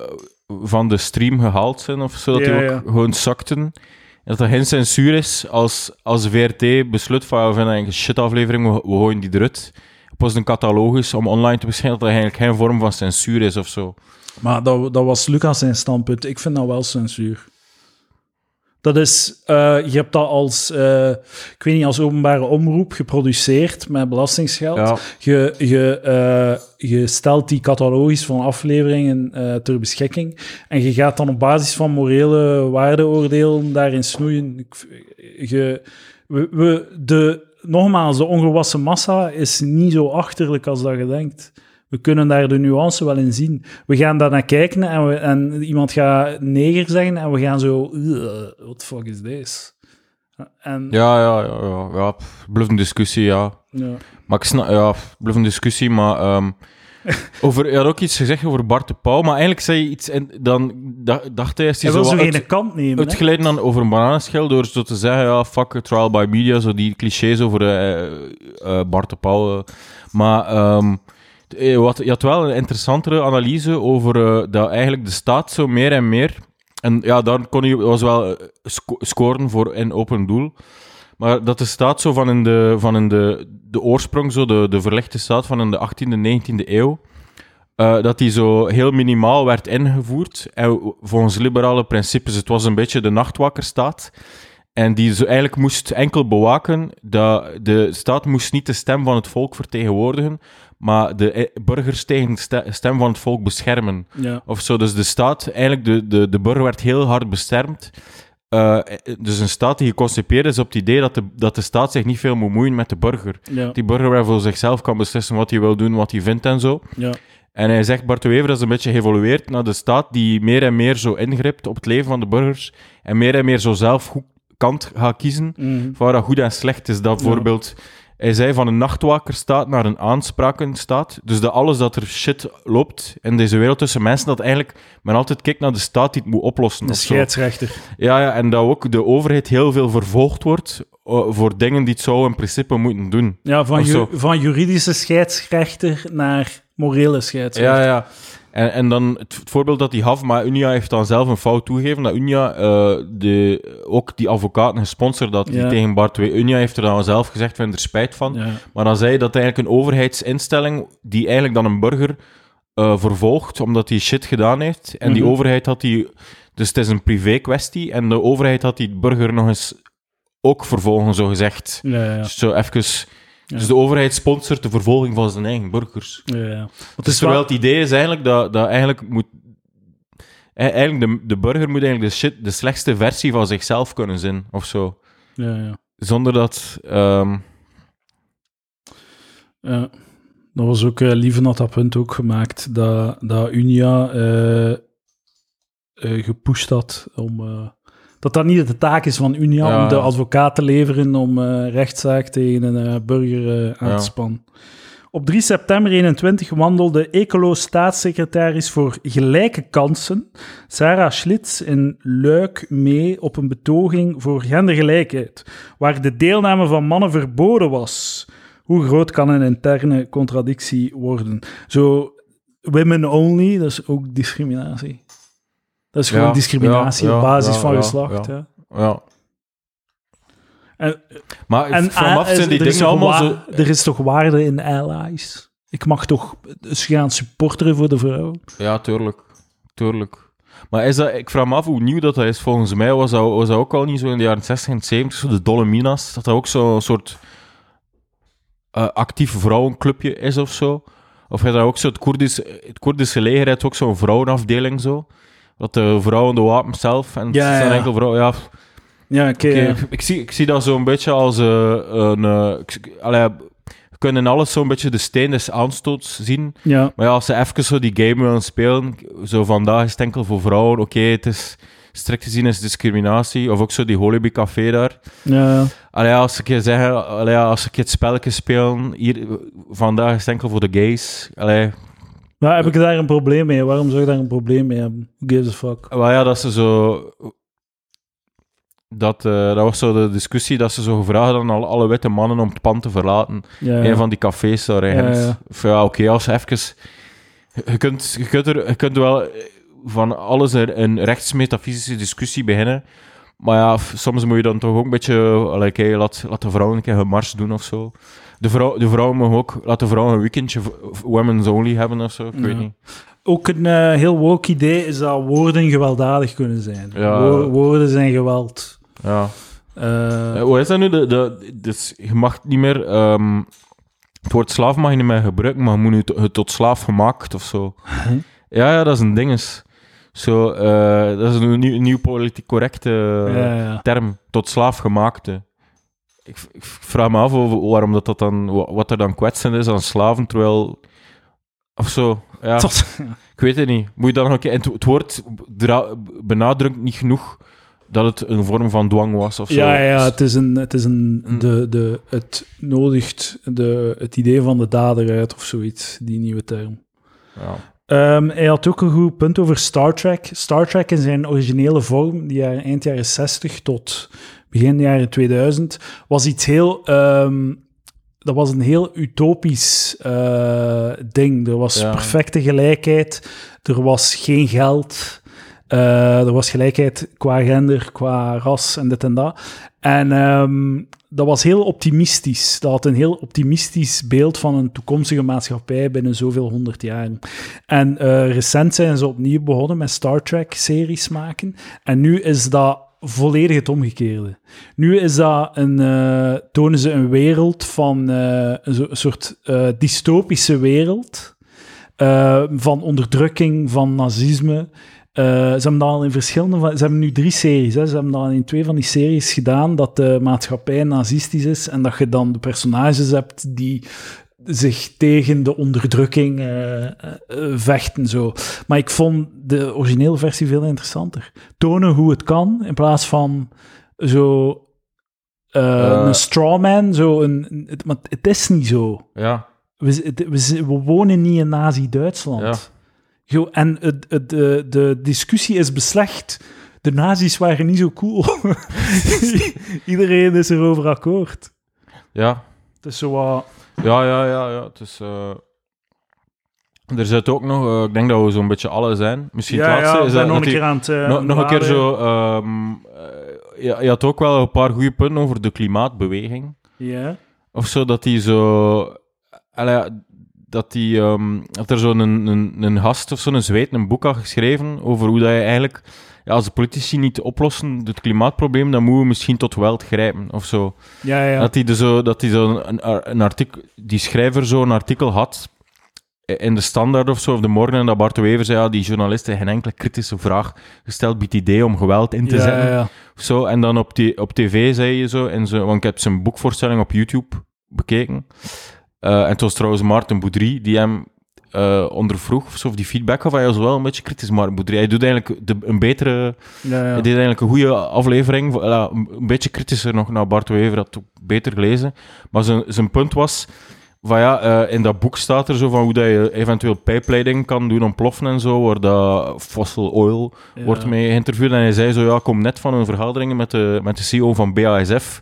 van de stream gehaald zijn of zo, dat die Ja, ook ja. gewoon zakten. En dat er geen censuur is als, als VRT besluit van, we vinden een shit aflevering, we, we gooien die eruit. Was een catalogus om online te beschijnen dat er eigenlijk geen vorm van censuur is of zo. Maar dat, dat was Lucas zijn standpunt. Ik vind dat wel censuur. Dat is, eh, je hebt dat als, eh, ik weet niet, als openbare omroep geproduceerd met belastingsgeld. Ja. Je, je, eh, je stelt die catalogus van afleveringen ter beschikking en je gaat dan op basis van morele waardeoordelen daarin snoeien. Je, we, we, de, nogmaals, de ongewassen massa is niet zo achterlijk als dat je denkt. We kunnen daar de nuance wel in zien. We gaan daar naar kijken en, we, en iemand gaat neger zeggen en we gaan zo... "Ugh, What fuck is this? En, Ja, ja, ja, ja, ja. een discussie, ja. ja. Maar ik snap, ja, een discussie, maar ehm, over, je had ook iets gezegd over Bart de Pauw, maar eigenlijk zei je iets en dan da- dacht hij, hij wil zo geen kant nemen. uitgeleid dan over een bananenschil door zo te zeggen, ja, fuck trial by media, zo die clichés over eh, Bart de Pauw. Maar ehm, eh, wat, je had wel een interessantere analyse over dat eigenlijk de staat zo meer en meer, en ja, daar kon hij was wel sco- scoren voor in open doel, maar dat de staat zo van in de, van in de, de oorsprong, zo de, de verlegde staat van in de 18e, 19e eeuw, eh, dat die zo heel minimaal werd ingevoerd. En volgens liberale principes, het was een beetje de nachtwakkerstaat. En die zo eigenlijk moest enkel bewaken dat de staat moest niet de stem van het volk vertegenwoordigen, maar de eh, burgers tegen de ste- stem van het volk beschermen. Ja. Of zo. Dus de staat, eigenlijk de, de, de burger werd heel hard beschermd. Eh, dus een staat die geconcepeerd is op het idee dat de, dat de staat zich niet veel moet moeien met de burger. Ja. Die burger wel voor zichzelf kan beslissen wat hij wil doen, wat hij vindt en zo. Ja. En hij zegt, Bart de Wever is een beetje geëvolueerd naar de staat die meer en meer zo ingript op het leven van de burgers en meer en meer zo zelf goed kant gaat kiezen Mhm. van waar dat goed en slecht is. Dat Ja. Hij zei van een nachtwakerstaat naar een aansprakenstaat. Dus dat alles dat er shit loopt in deze wereld tussen mensen, dat eigenlijk men altijd kijkt naar de staat die het moet oplossen. De of zo. scheidsrechter. Ja, ja, en dat ook de overheid heel veel vervolgd wordt eh, voor dingen die het zou in principe moeten doen. Ja, van, ju- van juridische scheidsrechter naar morele scheidsrechter. Ja, ja. En, en dan het, het voorbeeld dat hij gaf, maar Unia heeft dan zelf een fout toegegeven, dat Unia eh, de, ook die advocaten gesponsord had, die Ja. tegen Bart W. Unia heeft er dan zelf gezegd, we hebben er spijt van. Ja. Maar dan zei je dat eigenlijk een overheidsinstelling, die eigenlijk dan een burger eh, vervolgt, omdat hij shit gedaan heeft, en die Mhm. overheid had die... Dus het is een privé kwestie, en de overheid had die burger nog eens ook vervolgen, zo gezegd. Ja, ja, Dus zo even... Ja. Dus de overheid sponsort de vervolging van zijn eigen burgers. ja, ja. Het Dus is terwijl wel... het idee is eigenlijk dat, dat eigenlijk moet... Eigenlijk de, de burger moet eigenlijk de, shit, de slechtste versie van zichzelf kunnen zijn, of zo. Ja, ja. Zonder dat... ehm, Ja. Dat was ook, eh Lieven had dat punt ook gemaakt, dat, dat Unia eh, eh, gepusht had om... dat dat niet de taak is van Unia Ja. om de advocaat te leveren om eh, rechtszaak tegen een eh, burger eh, aan Ja. te spannen. Op 3 september 21 wandelde Ecolo-staatssecretaris voor Gelijke Kansen, Sarah Schlitz, in Luik mee op een betoging voor gendergelijkheid, waar de deelname van mannen verboden was. Hoe groot kan een interne contradictie worden? Zo, women only, dat is ook discriminatie. Dat is gewoon Ja, discriminatie ja, op basis van geslacht. ja. En, Maar en vanaf zijn die dingen allemaal zo... er is toch waarde in allies? Ik mag toch gaan supporteren voor de vrouw? Ja, tuurlijk. Tuurlijk. Maar is dat, ik vraag me af hoe nieuw dat, dat is. Volgens mij was dat, was dat ook al niet zo in de jaren 60 en 70, zo de Dolominas, dat dat ook zo'n soort eh actief vrouwenclubje is of zo. Of dat ook zo, het Koerdische, het Koerdische leger heeft ook zo'n vrouwenafdeling zo. Dat de vrouwen de wapens zelf, en Ja, het zijn ja. enkel vrouwen, ja... Ja, oké. Ik, zie, ik zie dat zo'n beetje als eh, een... eh, allee, we kunnen alles zo'n beetje de steen des aanstoots zien. ja. Maar ja, als ze even zo die game willen spelen, zo vandaag is het enkel voor vrouwen, oké, het is strikt gezien is discriminatie, of ook zo die Holibi Café daar. ja. Allee, als ik je zeggen, allee, als ik het spelletje spelen, hier, vandaag is het enkel voor de gays. Allee, Maar heb ik daar een probleem mee? Waarom zou ik daar een probleem mee hebben? Who gives a fuck? maar ja, dat ze zo... Dat, eh, dat was zo de discussie dat ze zo gevraagd hadden aan alle witte mannen om het pand te verlaten. Ja. Een van die cafés daar in Ja, Gent. ja. Of ja, oké, als je even... Je kunt, je, kunt er, je kunt wel van alles een, een rechtsmetafysische discussie beginnen. Maar ja, f- soms moet je dan toch ook een beetje... Like, hey, laat, laat de vrouwen een keer mars doen of zo. De, vrouw, de vrouwen mogen ook... Laat de vrouwen een weekendje women's only hebben of zo. Ik weet Ja. niet. Ook een eh, heel woke idee is dat woorden gewelddadig kunnen zijn. Ja. Wo- woorden zijn geweld. Ja. Eh, Eh, hoe is dat nu? De, de, dus je mag niet meer... ehm, het woord slaaf mag je niet meer gebruiken, maar je moet nu het tot slaaf gemaakt of zo. Ja, ja, dat is een dinges. Zo, dat is een nieuw, nieuw politiek correcte ja, ja. term. Tot slaaf gemaakte. Ik, ik vraag me af over waarom dat, dat dan... wa- Wat er dan kwetsend is aan slaven, terwijl... Of zo, ja. Tot- Ik weet het niet. Moet je dan nog een keer... en Het, het woord benadrukt niet genoeg dat het een vorm van dwang was of zo. Ja, ja, het is een, het is een, Mm. de, de, het nodigt de, het idee van de dader uit of zoiets, die nieuwe term. Ja. Ehm, hij had ook een goed punt over Star Trek. Star Trek in zijn originele vorm, die jaren, eind jaren 60 tot begin jaren 2000, was iets heel... ehm, dat was een heel utopisch eh, ding. Er was Ja. perfecte gelijkheid, er was geen geld, eh, er was gelijkheid qua gender, qua ras en dit en dat. En ehm, dat was heel optimistisch. Dat had een heel optimistisch beeld van een toekomstige maatschappij binnen zoveel honderd jaren. En eh, recent zijn ze opnieuw begonnen met Star Trek-series maken. En nu is dat volledig het omgekeerde. Nu is dat een, eh, tonen ze een wereld van eh, een, soort eh, dystopische wereld. van onderdrukking, van nazisme. Ze hebben dat al in verschillende... Ze hebben nu drie series. Hè. Ze hebben dat al in twee van die series gedaan, dat de maatschappij nazistisch is en dat je dan de personages hebt die zich tegen de onderdrukking eh, eh, vechten. Zo. Maar ik vond de originele versie veel interessanter. Tonen hoe het kan, in plaats van zo... Eh. een strawman, zo een, het, maar het is niet zo. Ja, We, we, wonen niet in Nazi-Duitsland. ja. En het, het, de, de discussie is beslecht. De nazi's waren niet zo cool. Iedereen is erover akkoord. Ja, Het is zo wat... ja, ja, ja. ja. Het is, eh, Er zit ook nog, eh, ik denk dat we zo'n beetje alle zijn. Misschien het laatste is dat, nog dat een keer aan het... eh, nog, nog een keer zo. eh, ja, je had ook wel een paar goede punten over de klimaatbeweging. Ja. Of zo, dat die zo. dat, die, ehm, dat er zo'n een, een, een gast of zo'n zweet een boek had geschreven over hoe dat je eigenlijk. Ja, als de politici niet oplossen het klimaatprobleem, dan moeten we misschien tot geweld grijpen of zo. Ja, ja. Dat hij zo, dat hij zo een, een artikel, die schrijver zo een artikel had in de Standaard of zo, of de Morgen, en dat Bart de Wever zei, ja, die journalist heeft geen enkele kritische vraag gesteld bij het idee om geweld in te ja, zetten. ja. Of zo. En dan op, die, op tv zei je zo, en zo, want ik heb zijn boekvoorstelling op YouTube bekeken. Eh, en het was trouwens Maarten Boudry die hem eh, ondervroeg, of, zo, of die feedback gaf. Hij was wel een beetje kritisch, Boudry. Hij doet eigenlijk de, een betere... ja, ja. Hij deed eigenlijk een goede aflevering. Voilà, een beetje kritischer nog naar Bart Wever, dat ook beter gelezen. Maar zijn, zijn punt was... Van ja, eh, in dat boek staat er zo van hoe dat je eventueel pijpleiding kan doen ontploffen en zo, waar dat fossil oil Ja. wordt mee geïnterviewd. En hij zei zo, ja, ik kom net van een vergadering met de, met de CEO van BASF.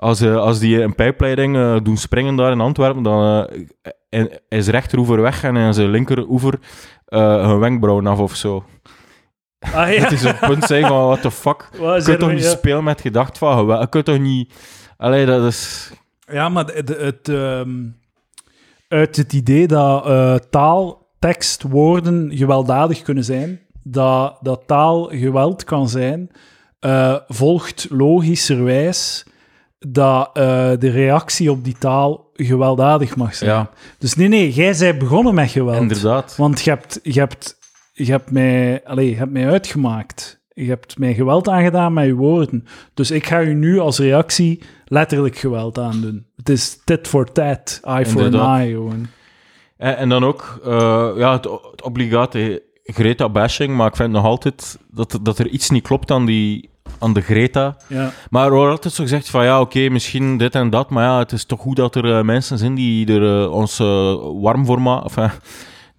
Als, eh, als die een pijpleiding eh, doen springen daar in Antwerpen, dan eh, en- is rechteroever weg en in zijn linkeroever eh een wenkbrauw af of zo. Ah, ja. Het is een punt zijn van, what the fuck? Wat Je kunt toch mee, niet ja? spelen met gedacht van geweld? Je kunt toch niet... Allee, dat is... Ja, maar het, het, ehm, uit het idee dat eh, taal, tekst, woorden gewelddadig kunnen zijn, dat, dat taal geweld kan zijn, eh, volgt logischerwijs dat eh, de reactie op die taal gewelddadig mag zijn. Ja, Dus nee, nee, jij bent begonnen met geweld. inderdaad. Want je hebt, je hebt, je hebt, mij, allez, je hebt mij uitgemaakt. Je hebt mij geweld aangedaan met je woorden. Dus ik ga je nu als reactie letterlijk geweld aandoen. Het is tit for tat, eye for Inderdaad. an eye. Gewoon. En, en dan ook eh, ja, het, het obligate Greta-bashing, maar ik vind nog altijd dat, dat er iets niet klopt aan, die, aan de Greta. Ja. Maar er wordt altijd zo gezegd van ja, oké, misschien dit en dat, maar ja, het is toch goed dat er eh, mensen zijn die er eh, ons eh, warm voor maken, enfin,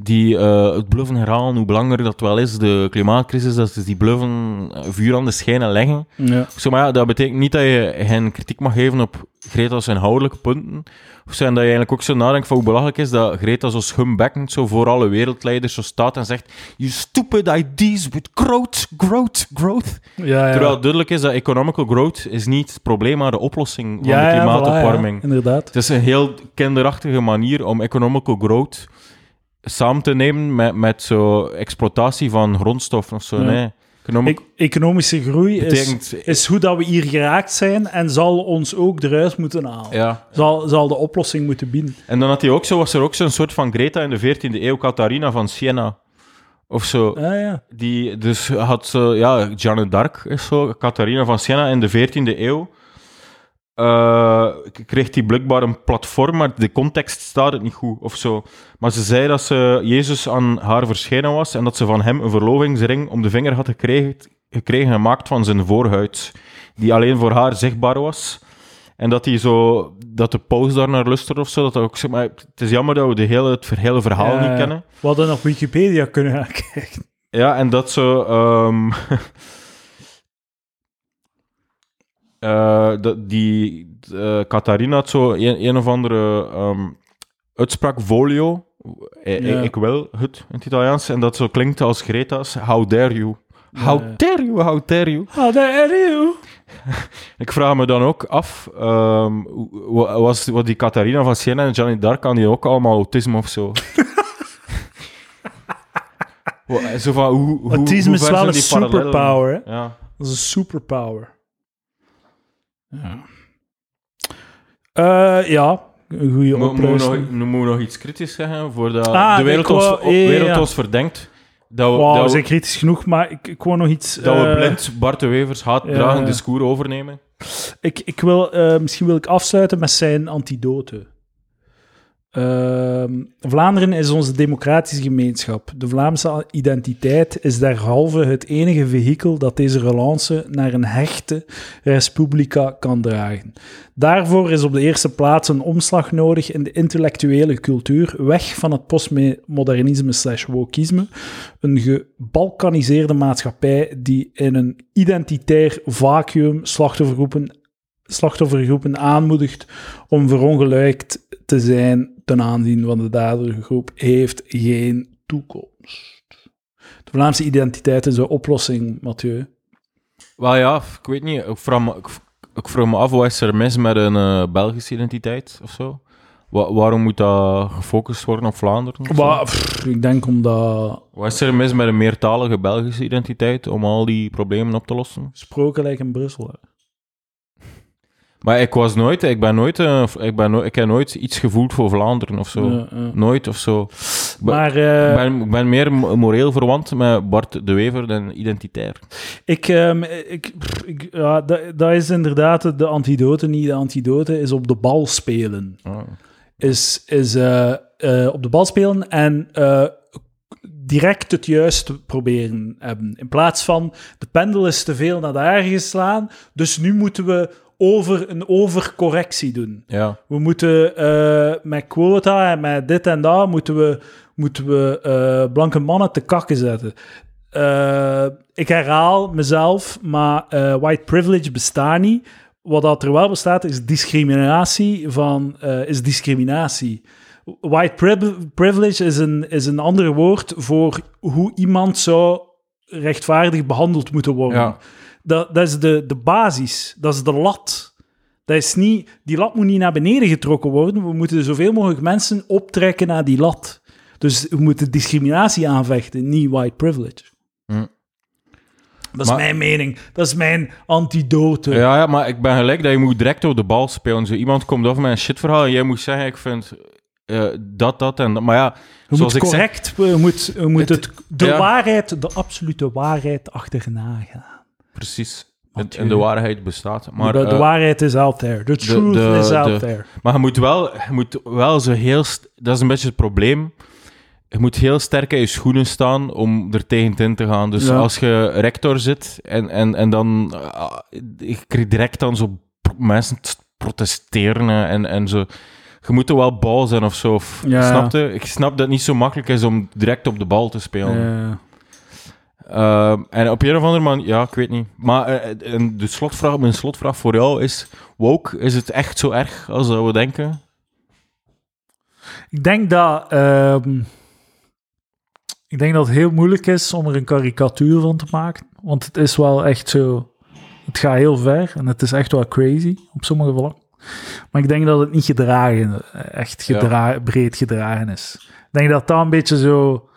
die eh, het bluffen herhalen, hoe belangrijk dat wel is, de klimaatcrisis, dat ze die bluffen eh, vuur aan de schijnen leggen. Ja. Zo, maar ja, dat betekent niet dat je geen kritiek mag geven op Greta's inhoudelijke punten. Of zo, en dat je eigenlijk ook zo nadenkt van hoe belangrijk is dat Greta zo schumbekkend zo voor alle wereldleiders zo staat en zegt You stupid ideas with growth, growth, growth. Ja, ja. Terwijl het duidelijk is dat economical growth is niet het probleem, maar de oplossing van de klimaatopwarming. voilà, inderdaad. Het is een heel kinderachtige manier om economical growth samen te nemen met, met zo exploitatie van grondstoffen of zo. Ja. Nee. Economic E- economische groei is, betekent... is hoe dat we hier geraakt zijn en zal ons ook eruit moeten halen. ja, Zal, zal de oplossing moeten bieden. En dan had hij ook zo, was er ook zo'n soort van Greta in de 14e eeuw, Catharina van Siena. Of zo. Ah, ja. Die dus had zo, ja, Jeanne d'Arc is zo, Catharina van Siena in de 14e eeuw. Eh, kreeg die blijkbaar een platform, maar de context staat het niet goed of zo. Maar ze zei dat ze Jezus aan haar verschenen was en dat ze van hem een verlovingsring om de vinger had gekregen, gekregen gemaakt van zijn voorhuid, die alleen voor haar zichtbaar was. En dat, die zo, dat de paus daar naar of zo. Dat ook, zeg maar, het is jammer dat we de hele, het hele verhaal Ja, niet kennen. We hadden op Wikipedia kunnen gaan kijken. Ja, en dat ehm eh, dat die eh Catharina had zo een, een of andere ehm, uitspraak, volio. Eh. Ik wil het in het Italiaans. En dat zo klinkt als Greta's. How dare you? How dare you? How dare you? Ah, there you. Ik vraag me dan ook af, ehm, wa- was wat die Catharina van Siena en Johnny Dark aan die ook allemaal autisme of zo? Zo van, hoe, hoe, Autisme hoe is wel een superpower? Ja. Dat is een superpower. Ja. Eh, ja, een goede Mo- oplossing. nog, nog iets kritisch zeggen voordat Ah, de wereld, ons, wou- ja, ja, wereld ja. ons verdenkt dat we, Wow, we dat, zijn kritisch genoeg, maar ik, ik wou nog iets... dat we eh, blind Bart de Wevers haatdragend ja. discours overnemen? Ik, ik wil, eh, misschien wil ik afsluiten met zijn antidote. Ehm, Vlaanderen is onze democratische gemeenschap. De Vlaamse identiteit is derhalve het enige vehikel dat deze relance naar een hechte respublica kan dragen. Daarvoor is op de eerste plaats een omslag nodig in de intellectuele cultuur, weg van het postmodernisme slash wokisme, een gebalkaniseerde maatschappij die in een identitair vacuüm slachtoffergroepen slachtoffergroepen aanmoedigt om verongelijkt te zijn ten aanzien van de dadergroep, heeft geen toekomst. De Vlaamse identiteit is de oplossing, Mathieu. Wel ja, ik weet niet. Ik vraag me, ik, ik vraag me af, wat is er mis met een eh, Belgische identiteit of zo? Wa- waarom moet dat gefocust worden op Vlaanderen? pff, ik denk omdat Wat is er mis met een meertalige Belgische identiteit om al die problemen op te lossen? gesproken lijkt in Brussel. hè. Maar ik was nooit, ik ben nooit, eh, ik, ben ik heb nooit iets gevoeld voor Vlaanderen of zo. Ja, ja. Nooit of zo. Maar eh, ik, ben, ik ben meer mo- moreel verwant met Bart de Wever dan identitair. ik, ehm, ik, ja, dat, dat is inderdaad de antidote niet. De antidote is op de bal spelen. Ah. is, is eh, eh, op de bal spelen en eh, direct het juiste proberen hebben. In plaats van de pendel is te veel naar daar geslaan, dus nu moeten we over een overcorrectie doen. Ja. We moeten eh, met quota en met dit en dat moeten we, moeten we eh, blanke mannen te kakken zetten. Eh, ik herhaal mezelf, maar white privilege bestaat niet. wat dat er wel bestaat, is discriminatie van... is discriminatie. White priv- privilege is een, is een ander woord voor hoe iemand zou rechtvaardig behandeld moeten worden. Ja. Dat, dat is de, de basis. Dat is de lat. Dat is niet, die lat moet niet naar beneden getrokken worden. We moeten zoveel mogelijk mensen optrekken naar die lat. Dus we moeten discriminatie aanvechten, niet white privilege. Hm. Dat is Maar- mijn mening. Dat is mijn antidote. Ja, ja, maar ik ben gelijk dat je moet direct op de bal spelen. Zo, iemand komt af met een shitverhaal en jij moet zeggen, ik vind eh, dat, dat en dat. Maar ja, Je zoals moet ik zeg... correct, je moet, je moet Het- het, de ja. waarheid, de absolute waarheid achterna gaan. Precies. En, de waarheid bestaat. Maar, de, de eh, waarheid is out there. The truth de- is out there. maar je moet wel, je moet wel zo heel... Dat is een beetje het probleem. Je moet heel sterk in je schoenen staan om er tegen in te gaan. Dus Ja. als je rector zit en, en, en dan... ah, ik krijg direct dan zo mensen te protesteren en, en zo... Je moet er wel bal zijn of zo. Of, Ja. Snap je? Ik snap dat het niet zo makkelijk is om direct op de bal te spelen. Eh, Ehm, en op een of andere manier, ja, ik weet niet. Maar en de slotvraag, mijn slotvraag voor jou is: woke, is het echt zo erg als dat we denken? Ik denk dat. ehm, ik denk dat het heel moeilijk is om er een karikatuur van te maken. Want het is wel echt zo. Het gaat heel ver en het is echt wel crazy op sommige vlakken. Maar ik denk dat het niet gedragen, echt Ja. breed gedragen is. Ik denk dat dat een beetje zo.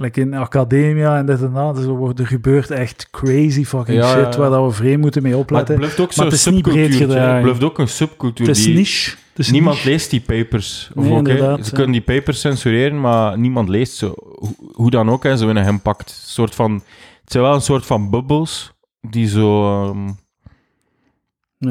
Like in academia en dit en dat. Dus er, wordt, er gebeurt echt crazy fucking Ja, shit ja. waar dat we vreemd moeten mee Maar het opletten. blijft ook zo'n subcultuur. Het blijft ook een subcultuur. Het is die, niche. Het is niemand niche. leest die papers. Of Nee, ook, Ze ja. kunnen die papers censureren, maar niemand leest ze. Hoe, hoe dan ook, hè, ze willen hem pakt. Soort van, het zijn wel een soort van bubbels die zo. ehm,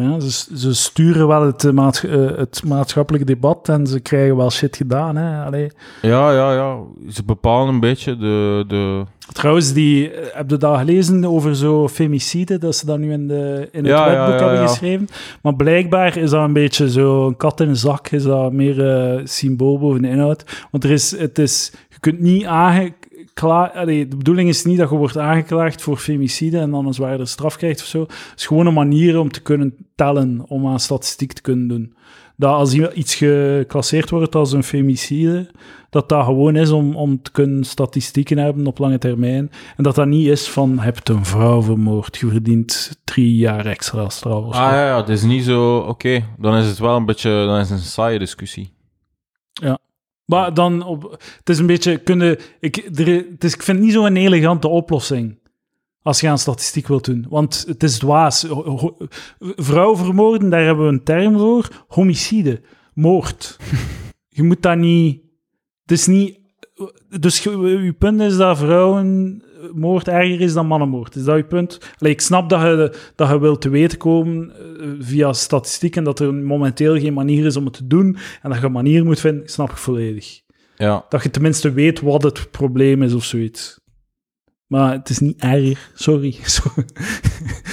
Ja, ze, ze sturen wel het, eh, maats- eh, het maatschappelijk debat en ze krijgen wel shit gedaan. Hè? Allee. ja, ja, ja. Ze bepalen een beetje de. de Trouwens, die, eh, heb je dat gelezen over zo femicide, dat ze dat nu in, de, in het Ja, ja, wetboek ja, hebben geschreven? Maar blijkbaar is dat een beetje zo, een kat in een zak, is dat meer symbool boven de inhoud. Want er is, het is, je kunt niet aangeklaagd... Allee, de bedoeling is niet dat je wordt aangeklaagd voor femicide en dan een zwaardere straf krijgt of zo. Het is gewoon een manier om te kunnen tellen, om aan statistiek te kunnen doen. Dat als iets geclasseerd wordt als een femicide, dat dat gewoon is om, om te kunnen statistieken hebben op lange termijn. En dat dat niet is van, heb je een vrouw vermoord, je verdient drie jaar extra straf. Ah ja, ja, het is niet zo. Oké, dan is het wel een beetje. Dan is het een saaie discussie. Maar dan, op, het is een beetje, kunnen, ik, er, het is, ik vind het niet zo'n elegante oplossing. Als je aan statistiek wilt doen. Want het is dwaas. Vrouw vermoorden, daar hebben we een term voor. Homicide. Moord. je moet dat niet... Het is niet... Dus je- je punt is dat vrouwenmoord erger is dan mannenmoord. Is dat je punt? Allee, ik snap dat je, dat je wilt te weten komen eh, via statistiek en dat er momenteel geen manier is om het te doen en dat je een manier moet vinden, snap ik volledig. Ja. Dat je tenminste weet wat het probleem is of zoiets. Maar het is niet erger. Sorry. Sorry.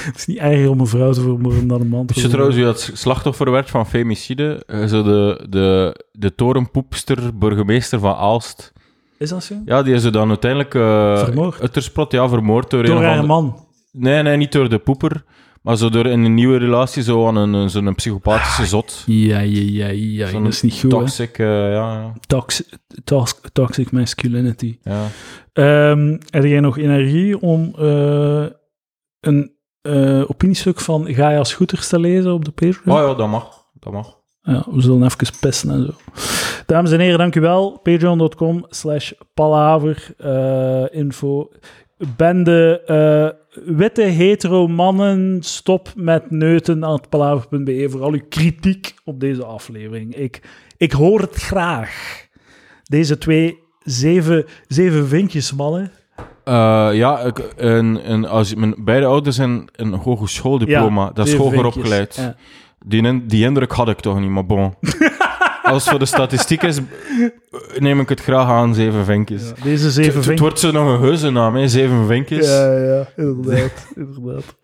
het is niet erger om een vrouw te vermoorden dan een man te vermoorden. trouwens wie dat slachtoffer werd van femicide? Eh, Zo de, de, de torenpoepster, burgemeester van Aalst. Is dat zo? Ja, die is dan uiteindelijk... eh Vermoord? Ja, vermoord door, Door een haar man. Nee, nee, niet door de poeper. Maar zo door in een nieuwe relatie zo aan een, een- zo'n psychopathische zot. Ja, ja, ja, ja. Dat is niet goed. Toxic, eh, ja. Tox- tox- toxic masculinity. ja. Ehm heb jij nog energie om eh, een eh, opiniestuk van Gaia Scooters te lezen op de Patreon? Oh ja, dat mag. Dat mag. Ja, we zullen even pissen en zo. Dames en heren, dank u wel. Patreon.com slash palaver eh, info. Bende eh, witte hetero mannen, stop met neuten aan het palaver.be voor al uw kritiek op deze aflevering. Ik, ik hoor het graag. Deze twee zeven, zeven vinkjes mannen. Eh, ja, ik, een, een, als, mijn beide ouders hebben een hogeschooldiploma. dat is hoger vinkjes. opgeleid. Ja. Die, in- die indruk had ik toch niet, maar bon. Als het voor de statistiek is, neem ik het graag aan, zeven vinkjes. Ja, deze Het- zeven het, vinkjes. wordt zo nog een geuzennaam, hè? Zeven vinkjes. Ja, ja, inderdaad. inderdaad.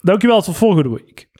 Dankjewel, tot volgende week.